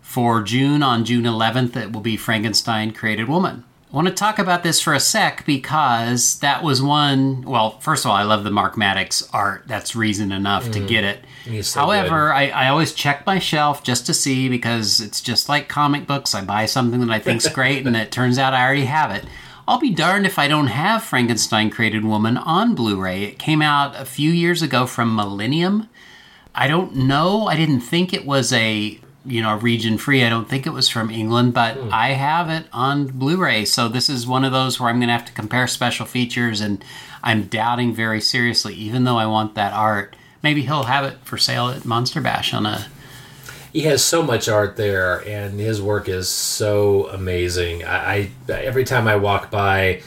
For June, on June 11th, it will be Frankenstein Created Woman. I want to talk about this for a sec because that was one. Well, first of all, I love the Mark Maddox art. That's reason enough to Mm. get it. So However, I, I always check my shelf just to see because it's just like comic books. I buy something that I think's great, and it turns out I already have it. I'll be darned if I don't have Frankenstein Created Woman on Blu ray. It came out a few years ago from Millennium. I don't know. I didn't think it was a you know region free. I don't think it was from England, but hmm. I have it on Blu-ray. So this is one of those where I'm going to have to compare special features, and I'm doubting very seriously, even though I want that art. Maybe he'll have it for sale at Monster Bash on a. He has so much art there, and his work is so amazing. I, I every time I walk by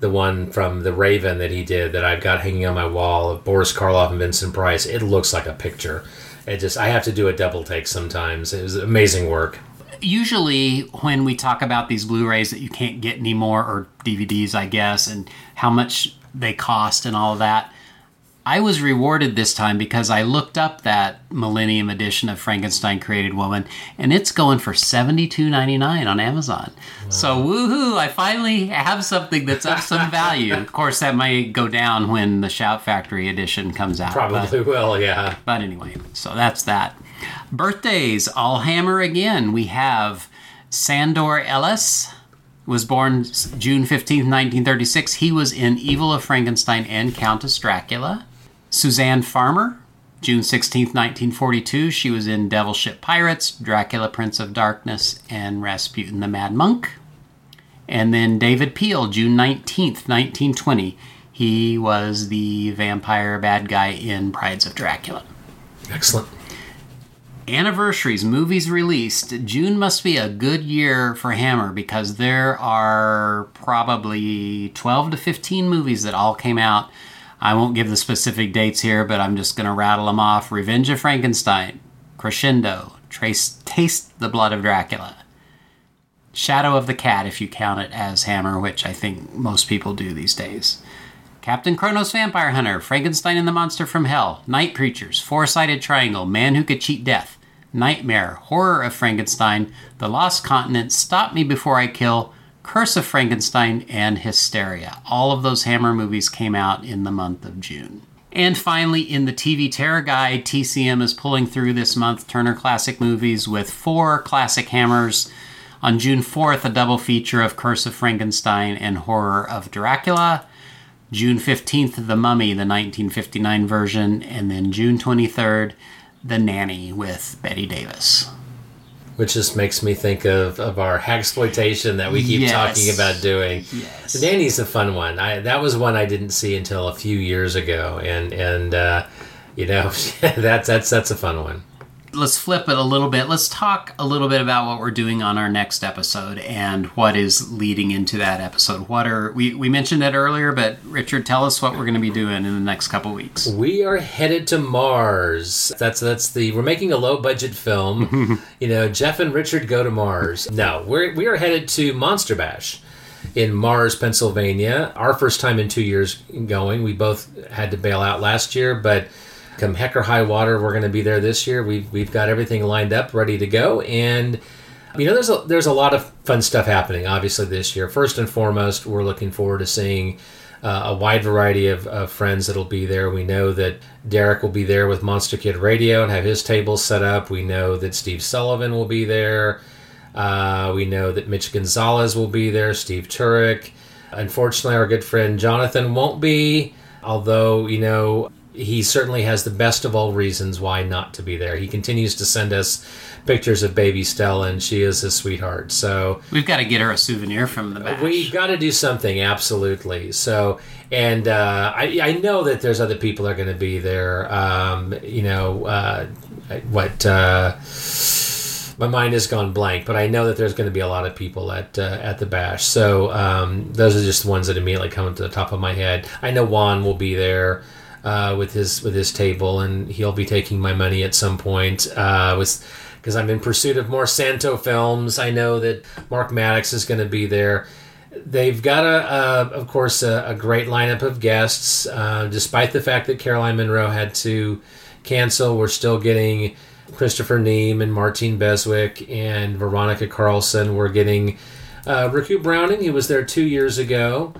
the one from the Raven that he did that I've got hanging on my wall of Boris Karloff and Vincent Price, it looks like a picture. It just I have to do a double take sometimes. It was amazing work. Usually, when we talk about these Blu-rays that you can't get anymore, or DVDs, I guess, and how much they cost and all of that, I was rewarded this time because I looked up that Millennium edition of Frankenstein Created Woman, and it's going for seventy two ninety nine on Amazon. So woohoo! I finally have something that's of some value. of course, that might go down when the Shout Factory edition comes out. but- Probably will, yeah. but anyway, so that's that. Birthdays, all hammer again. We have Sandor Eles, was born June 15th, 1936. He was in Evil of Frankenstein and Countess Dracula. Suzanne Farmer, June 16th, 1942. She was in Devil Ship Pirates, Dracula Prince of Darkness, and Rasputin the Mad Monk. And then David Peel, June 19th, 1920. He was the vampire bad guy in Brides of Dracula. Excellent. Anniversaries, movies released. June must be a good year for Hammer because there are probably 12 to 15 movies that all came out. I won't give the specific dates here, but I'm just going to rattle them off Revenge of Frankenstein, Crescendo, Trace, Taste the Blood of Dracula, Shadow of the Cat, if you count it as Hammer, which I think most people do these days. Captain Kronos Vampire Hunter, Frankenstein and the Monster from Hell, Night Creatures, Four Sided Triangle, Man Who Could Cheat Death, Nightmare, Horror of Frankenstein, The Lost Continent, Stop Me Before I Kill, Curse of Frankenstein, and Hysteria. All of those Hammer movies came out in the month of June. And finally, in the TV Terror Guide, TCM is pulling through this month Turner Classic Movies with four classic hammers. On June 4th, a double feature of Curse of Frankenstein and Horror of Dracula. June 15th, The Mummy, the 1959 version. And then June 23rd, The Nanny with Bette Davis. Which just makes me think of, of our exploitation that we keep Yes. talking about doing. Yes. The Nanny's a fun one. I, that was one I didn't see until a few years ago, and and uh, you know that's that's that's a fun one. Let's flip it a little bit. Let's talk a little bit about what we're doing on our next episode and what is leading into that episode. What are we we mentioned it earlier, but Richard, tell us what we're going to be doing in the next couple weeks. We are headed to Mars. That's that's the we're making a low budget film. you know, Jeff and Richard go to Mars. No, we're we are headed to Monster Bash in Mars, Pennsylvania. Our first time in two years going. We both had to bail out last year, but come heck or high water, we're going to be there this year. We've we've got everything lined up, ready to go, and you know, there's a there's a lot of fun stuff happening. Obviously, this year. First and foremost, we're looking forward to seeing uh, a wide variety of, of friends that'll be there. We know that Derek will be there with Monster Kid Radio and have his table set up. We know that Steve Sullivan will be there. Uh, we know that Mitch Gonzalez will be there. Steve Turek. Unfortunately, our good friend Jonathan won't be. Although you know, he certainly has the best of all reasons why not to be there. He continues to send us pictures of baby Stella, and she is his sweetheart. So we've got to get her a souvenir from the bash. We've got to do something, absolutely. So, and uh, I, I know that there's other people that are going to be there. Um, you know, uh, what. Uh, my mind has gone blank, but I know that there's going to be a lot of people at uh, at the bash. So um, those are just the ones that immediately come to the top of my head. I know Juan will be there uh, with his with his table, and he'll be taking my money at some point. Uh, with because I'm in pursuit of more Santo films. I know that Mark Maddox is going to be there. They've got a, a of course, a, a, great lineup of guests. Uh, despite the fact that Caroline Munro had to cancel, we're still getting Christopher Neame and Martine Beswick and Veronica Carlson. We're getting uh, Ricou Browning, who was there two years ago.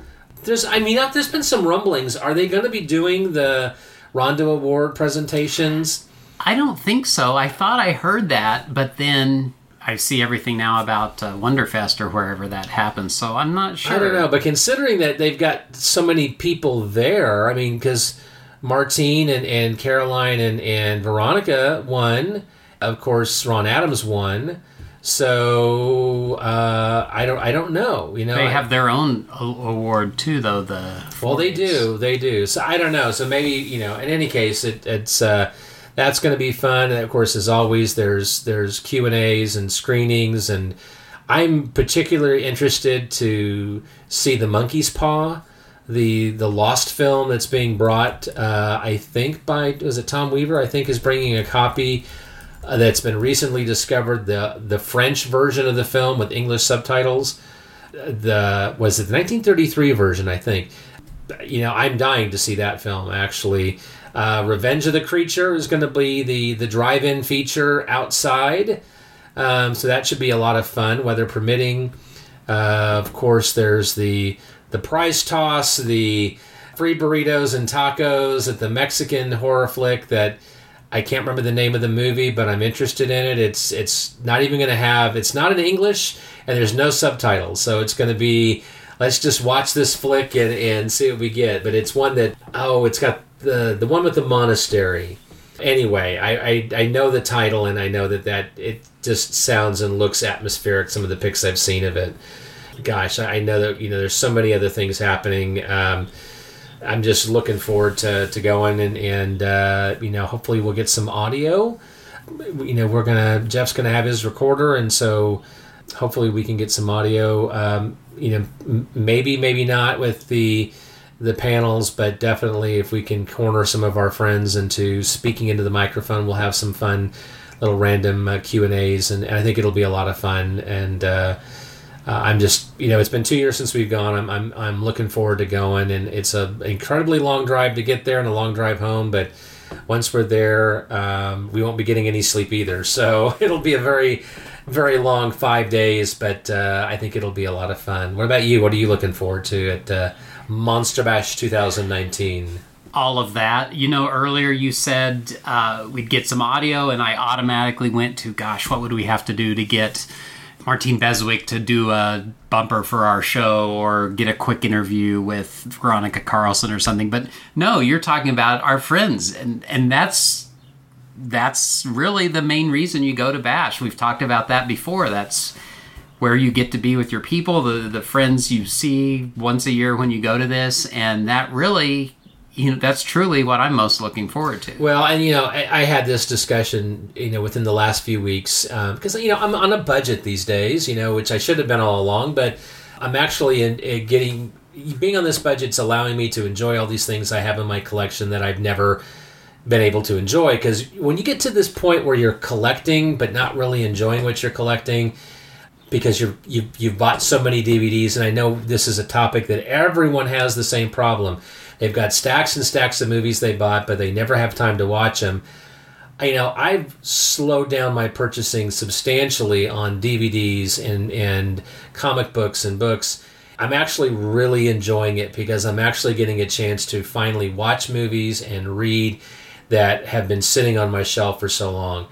There's, I mean, there's been some rumblings. Are they going to be doing the Rondo Award presentations? I don't think so. I thought I heard that, but then I see everything now about uh, Wonderfest or wherever that happens. So I'm not sure. I don't know, but considering that they've got so many people there, I mean, because Martine and, and Caroline and, and Veronica won. Of course, Ron Adams won. So uh, I don't I don't know. You know, they have their own award too, though. The well, they do, they do. So I don't know. So maybe you know. In any case, it, it's uh, that's going to be fun. And of course, as always, there's there's Q and A's and screenings, and I'm particularly interested to see the Monkey's Paw the the Lost film that's being brought. Uh, I think by was it Tom Weaver? I think is bringing a copy uh, that's been recently discovered. The the French version of the film with English subtitles. The was it the 1933 version? I think. You know, I'm dying to see that film. Actually, uh, Revenge of the Creature is going to be the the drive-in feature outside. Um, so that should be a lot of fun, weather permitting. Uh, of course, there's the the prize toss, the free burritos and tacos at the Mexican horror flick that I can't remember the name of the movie, but I'm interested in it. It's it's not even going to have it's not in English and there's no subtitles, so it's going to be let's just watch this flick and, and see what we get. But it's one that oh, it's got the the one with the monastery. Anyway, I, I, I know the title and I know that that it just sounds and looks atmospheric. Some of the pics I've seen of it gosh, I know that you know there's so many other things happening. Um, I'm just looking forward to, to going and and uh, you know hopefully we'll get some audio. You know we're gonna Jeff's gonna have his recorder and so hopefully we can get some audio. Um, you know m- maybe maybe not with the the panels, but definitely if we can corner some of our friends into speaking into the microphone, we'll have some fun little random uh, Q and A's, and I think it'll be a lot of fun and. Uh, uh, I'm just you know it's been two years since we've gone. I'm, I'm I'm looking forward to going, and it's a incredibly long drive to get there and a long drive home. But once we're there, um, we won't be getting any sleep either. So it'll be a very very long five days, but uh, I think it'll be a lot of fun. What about you? What are you looking forward to at uh, Monster Bash 2019? all of that. You know, earlier you said uh, we'd get some audio, and I automatically went to, gosh, what would we have to do to get Martine Beswick to do a bumper for our show or get a quick interview with Veronica Carlson or something. But no, you're talking about our friends, and and that's that's really the main reason you go to Bash. We've talked about that before. That's where you get to be with your people, the the friends you see once a year when you go to this, and that really you know that's truly what I'm most looking forward to. Well, and you know, I, I had this discussion, you know, within the last few weeks because um, you know I'm on a budget these days, you know, which I should have been all along, but I'm actually in, in getting being on this budget is allowing me to enjoy all these things I have in my collection that I've never been able to enjoy. Because when you get to this point where you're collecting but not really enjoying what you're collecting, because you're you've, you've bought so many DVDs, and I know this is a topic that everyone has the same problem They've got stacks and stacks of movies they bought, but they never have time to watch them. You know, I've slowed down my purchasing substantially on DVDs and, and comic books and books. I'm actually really enjoying it because I'm actually getting a chance to finally watch movies and read that have been sitting on my shelf for so long.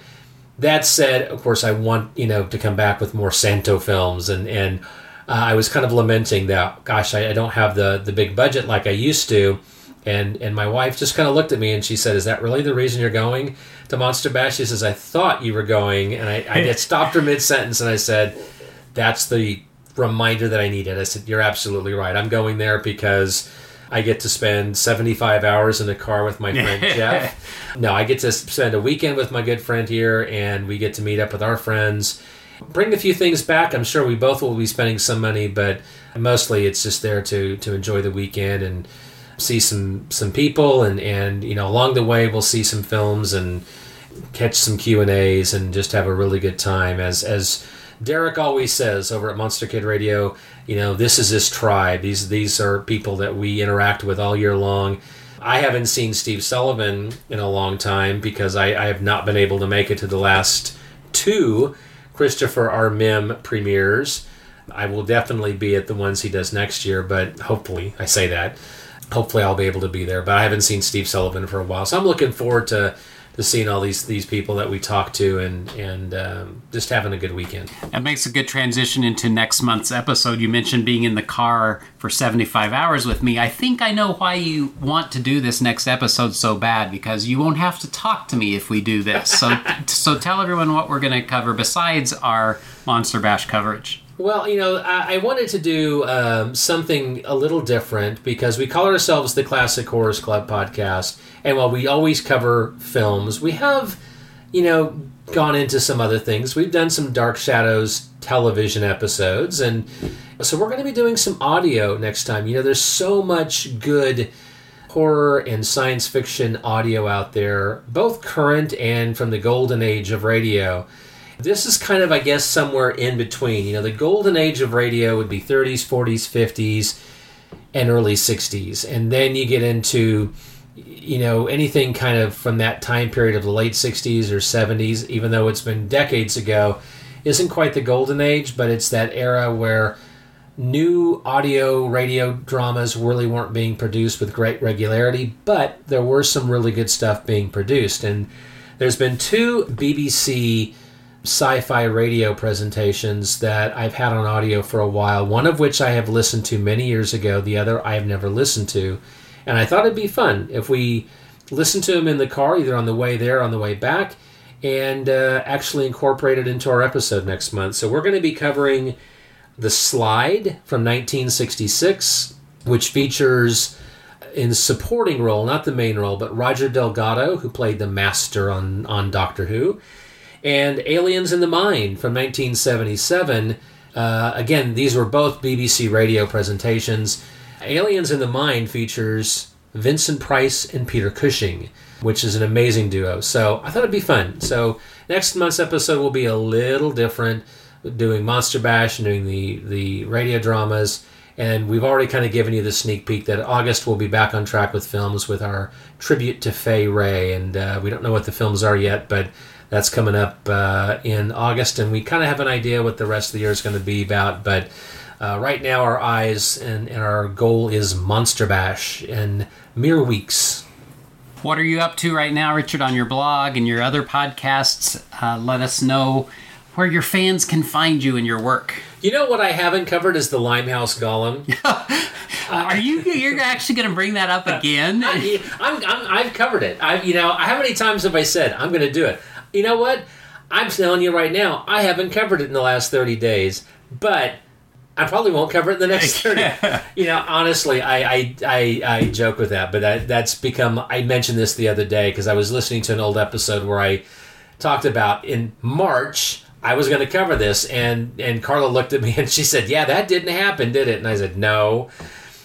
That said, of course, I want you know to come back with more Santo films and and uh, I was kind of lamenting that, gosh, I, I, don't have the, the big budget like I used to. And and my wife just kind of looked at me and she said, "Is that really the reason you're going to Monster Bash?" She says, "I thought you were going," and I, I stopped her mid sentence and I said, "That's the reminder that I needed." I said, "You're absolutely right. I'm going there because." I get to spend 75 hours in the car with my friend Jeff. No, I get to spend a weekend with my good friend here, and we get to meet up with our friends. Bring a few things back. I'm sure we both will be spending some money, but mostly it's just there to to enjoy the weekend and see some some people, and and you know along the way we'll see some films and catch some Q and A's and just have a really good time as as Derek always says over at Monster Kid Radio, you know, this is his tribe. These these are people that we interact with all year long. I haven't seen Steve Sullivan in a long time because I, I have not been able to make it to the last two Christopher R. Mihm premieres. I will definitely be at the ones he does next year, but hopefully, I say that. Hopefully, I'll be able to be there. But I haven't seen Steve Sullivan for a while, so I'm looking forward to to seeing all these these people that we talk to and and um, just having a good weekend. That makes a good transition into next month's episode. You mentioned being in the car for 75 hours with me. I think I know why you want to do this next episode so bad because you won't have to talk to me if we do this. So so tell everyone what we're going to cover besides our Monster Bash coverage. Well, you know, I, I wanted to do um, something a little different because we call ourselves the Classic Horrors Club podcast. And while we always cover films, we have, you know, gone into some other things. We've done some Dark Shadows television episodes. And so we're going to be doing some audio next time. You know, there's so much good horror and science fiction audio out there, both current and from the golden age of radio. This is kind of, I guess, somewhere in between. You know, the golden age of radio would be 30s, 40s, 50s, and early 60s. And then you get into, you know, anything kind of from that time period of the late 60s or 70s, even though it's been decades ago, isn't quite the golden age, but it's that era where new audio radio dramas really weren't being produced with great regularity, but there were some really good stuff being produced. And there's been two BBC sci fi radio presentations that I've had on audio for a while, one of which I have listened to many years ago, the other I have never listened to. And I thought it'd be fun if we listened to them in the car, either on the way there or on the way back, and uh, actually incorporate it into our episode next month. So we're going to be covering The Slide from 1966, which features in supporting role, not the main role, but Roger Delgado, who played the Master on, on Doctor Who and Aliens in the Mind from 1977. Uh, again, these were both BBC radio presentations. Aliens in the Mind features Vincent Price and Peter Cushing, which is an amazing duo. So I thought it'd be fun. So next month's episode will be a little different, doing Monster Bash and doing the, the radio dramas. And we've already kind of given you the sneak peek that August we'll be back on track with films with our tribute to Fay Wray. And uh, we don't know what the films are yet, but that's coming up uh, in August, and we kind of have an idea what the rest of the year is going to be about. But uh, right now, our eyes and, and our goal is Monster Bash in mere weeks. What are you up to right now, Richard, on your blog and your other podcasts? Uh, let us know where your fans can find you and your work. You know what I haven't covered is the Limehouse Golem. Are you you're actually going to bring that up again? I, I'm, I'm, I've covered it. I, you know, how many times have I said I'm going to do it? You know what? I'm telling you right now, I haven't covered it in the last 30 days, but I probably won't cover it in the next 30. you know, honestly, I, I, I, I joke with that, but that, that's become, I mentioned this the other day because I was listening to an old episode where I talked about in March, I was going to cover this, and, and Carla looked at me and she said, Yeah, that didn't happen, did it? And I said, No.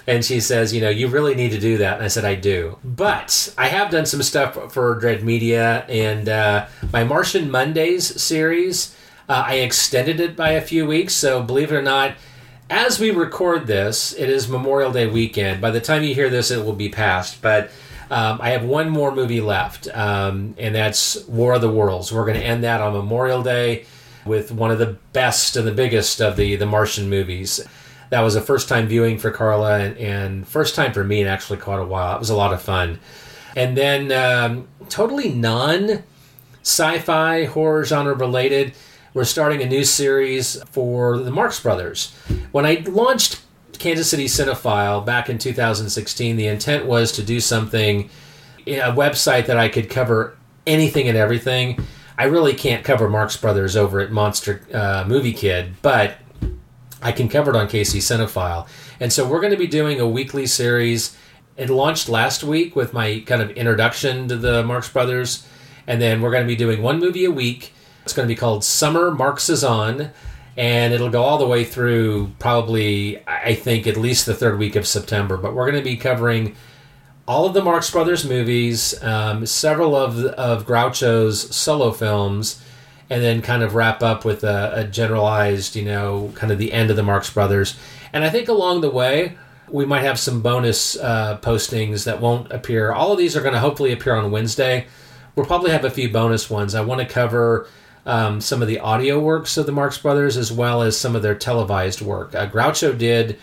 And she says, you know, you really need to do that. And I said, I do. But I have done some stuff for Dread Media and uh, my Martian Mondays series. Uh, I extended it by a few weeks. So believe it or not, as we record this, it is Memorial Day weekend. By the time you hear this, it will be past. But um, I have one more movie left, um, and that's War of the Worlds. We're going to end that on Memorial Day with one of the best and the biggest of the, the Martian movies that was a first time viewing for Carla and, and, first time for me in actually quite a while. It was a lot of fun. And then um, totally non sci-fi horror genre related, we're starting a new series for the Marx Brothers. When I launched Kansas City Cinephile back in 2016, the intent was to do something, a website that I could cover anything and everything. I really can't cover Marx Brothers over at Monster uh, Movie Kid, but I can cover it on KC Cinephile. And so we're going to be doing a weekly series. It launched last week with my kind of introduction to the Marx Brothers. And then we're going to be doing one movie a week. It's going to be called Summer Marx is On. And it'll go all the way through probably, I think, at least the third week of September. But we're going to be covering all of the Marx Brothers movies, um, several of, of Groucho's solo films, and then kind of wrap up with a, a generalized, you know, kind of the end of the Marx Brothers. And I think along the way, we might have some bonus uh, postings that won't appear. All of these are going to hopefully appear on Wednesday. We'll probably have a few bonus ones. I want to cover um, some of the audio works of the Marx Brothers as well as some of their televised work. Uh, Groucho did,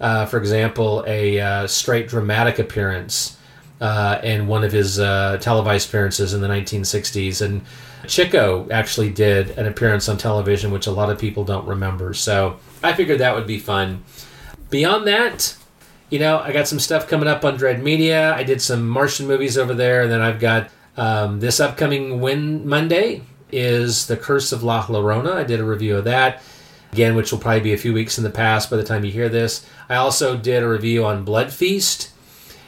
uh, for example, a uh, straight dramatic appearance uh, in one of his uh, televised appearances in the 1960s. And Chico actually did an appearance on television, which a lot of people don't remember. So I figured that would be fun. Beyond that, you know, I got some stuff coming up on Dread Media. I did some Martian movies over there, and then I've got um, this upcoming win Monday is The Curse of La Llorona. I did a review of that again, which will probably be a few weeks in the past by the time you hear this. I also did a review on Blood Feast.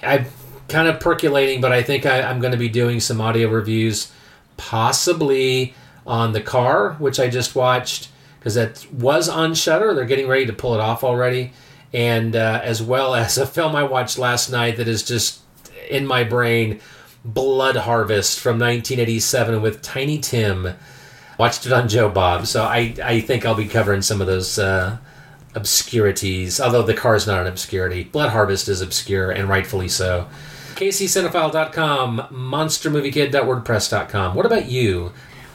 I'm kind of percolating, but I think I, I'm going to be doing some audio reviews possibly on the car, which I just watched because that was on Shudder. They're getting ready to pull it off already, and uh, as well as a film I watched last night that is just in my brain, Blood Harvest from 1987 with Tiny Tim. Watched it on Joe Bob, so I I think I'll be covering some of those. Uh, obscurities, although the car is not an obscurity. Blood Harvest is obscure, and rightfully so kccinephile.com, monstermoviekid.wordpress.com. What about you?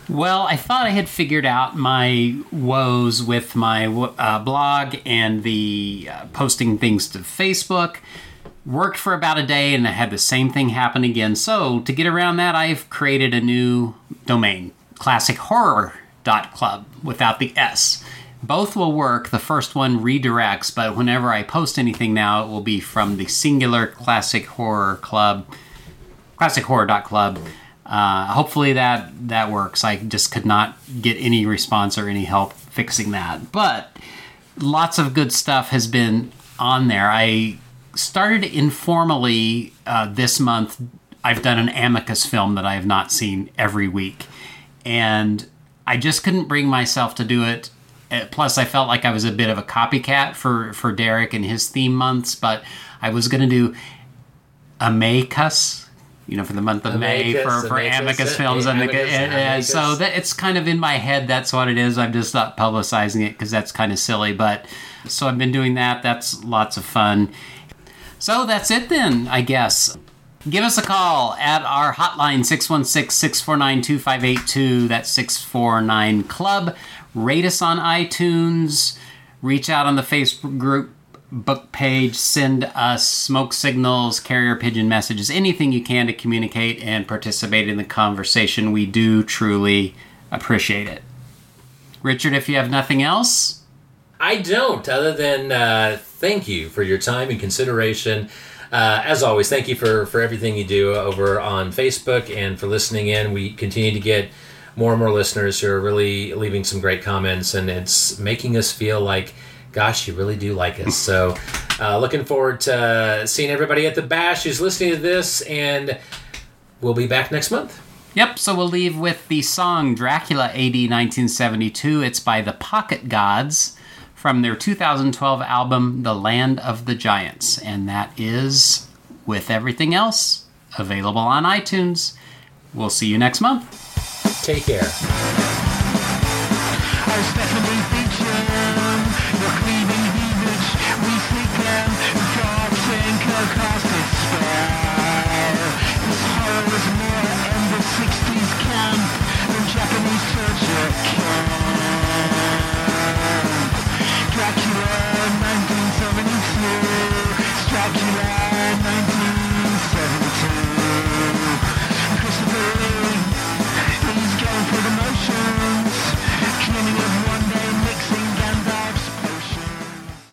Well, I thought I had figured out my woes with my uh, blog and the uh, posting things to Facebook. Worked for about a day and I had the same thing happen again. So, to get around that, I've created a new domain, classichorror.club without the S. Both will work. The first one redirects, but whenever I post anything now, it will be from the singular Classic Horror Club, classichorror.club. Uh, hopefully that that works. I just could not get any response or any help fixing that, but lots of good stuff has been on there. I started informally uh, this month. I've done an Amicus film that I have not seen every week, and I just couldn't bring myself to do it uh, plus, I felt like I was a bit of a copycat for for Derek and his theme months, but I was going to do Amicus, you know, for the month of May for, for Amicus, films, and the, uh, so that it's kind of in my head. That's what it is. I'm just not publicizing it because that's kind of silly. But so I've been doing that. That's lots of fun. So that's it then, I guess. Give us a call at our hotline 616 649 2582. That's 649 Club rate us on iTunes, reach out on the Facebook group book page, send us smoke signals, carrier pigeon messages, anything you can to communicate and participate in the conversation. We do truly appreciate it. Richard, if you have nothing else, I don't, other than uh, thank you for your time and consideration. Uh, as always, thank you for, for everything you do over on Facebook and for listening in. We continue to get more and more listeners who are really leaving some great comments, and it's making us feel like, gosh, you really do like us. So, uh, looking forward to seeing everybody at the bash who's listening to this, and we'll be back next month. Yep, so we'll leave with the song Dracula AD 1972. It's by the Pocket Gods from their 2012 album, The Land of the Giants. And that is, with everything else, available on iTunes. We'll see you next month. Take care.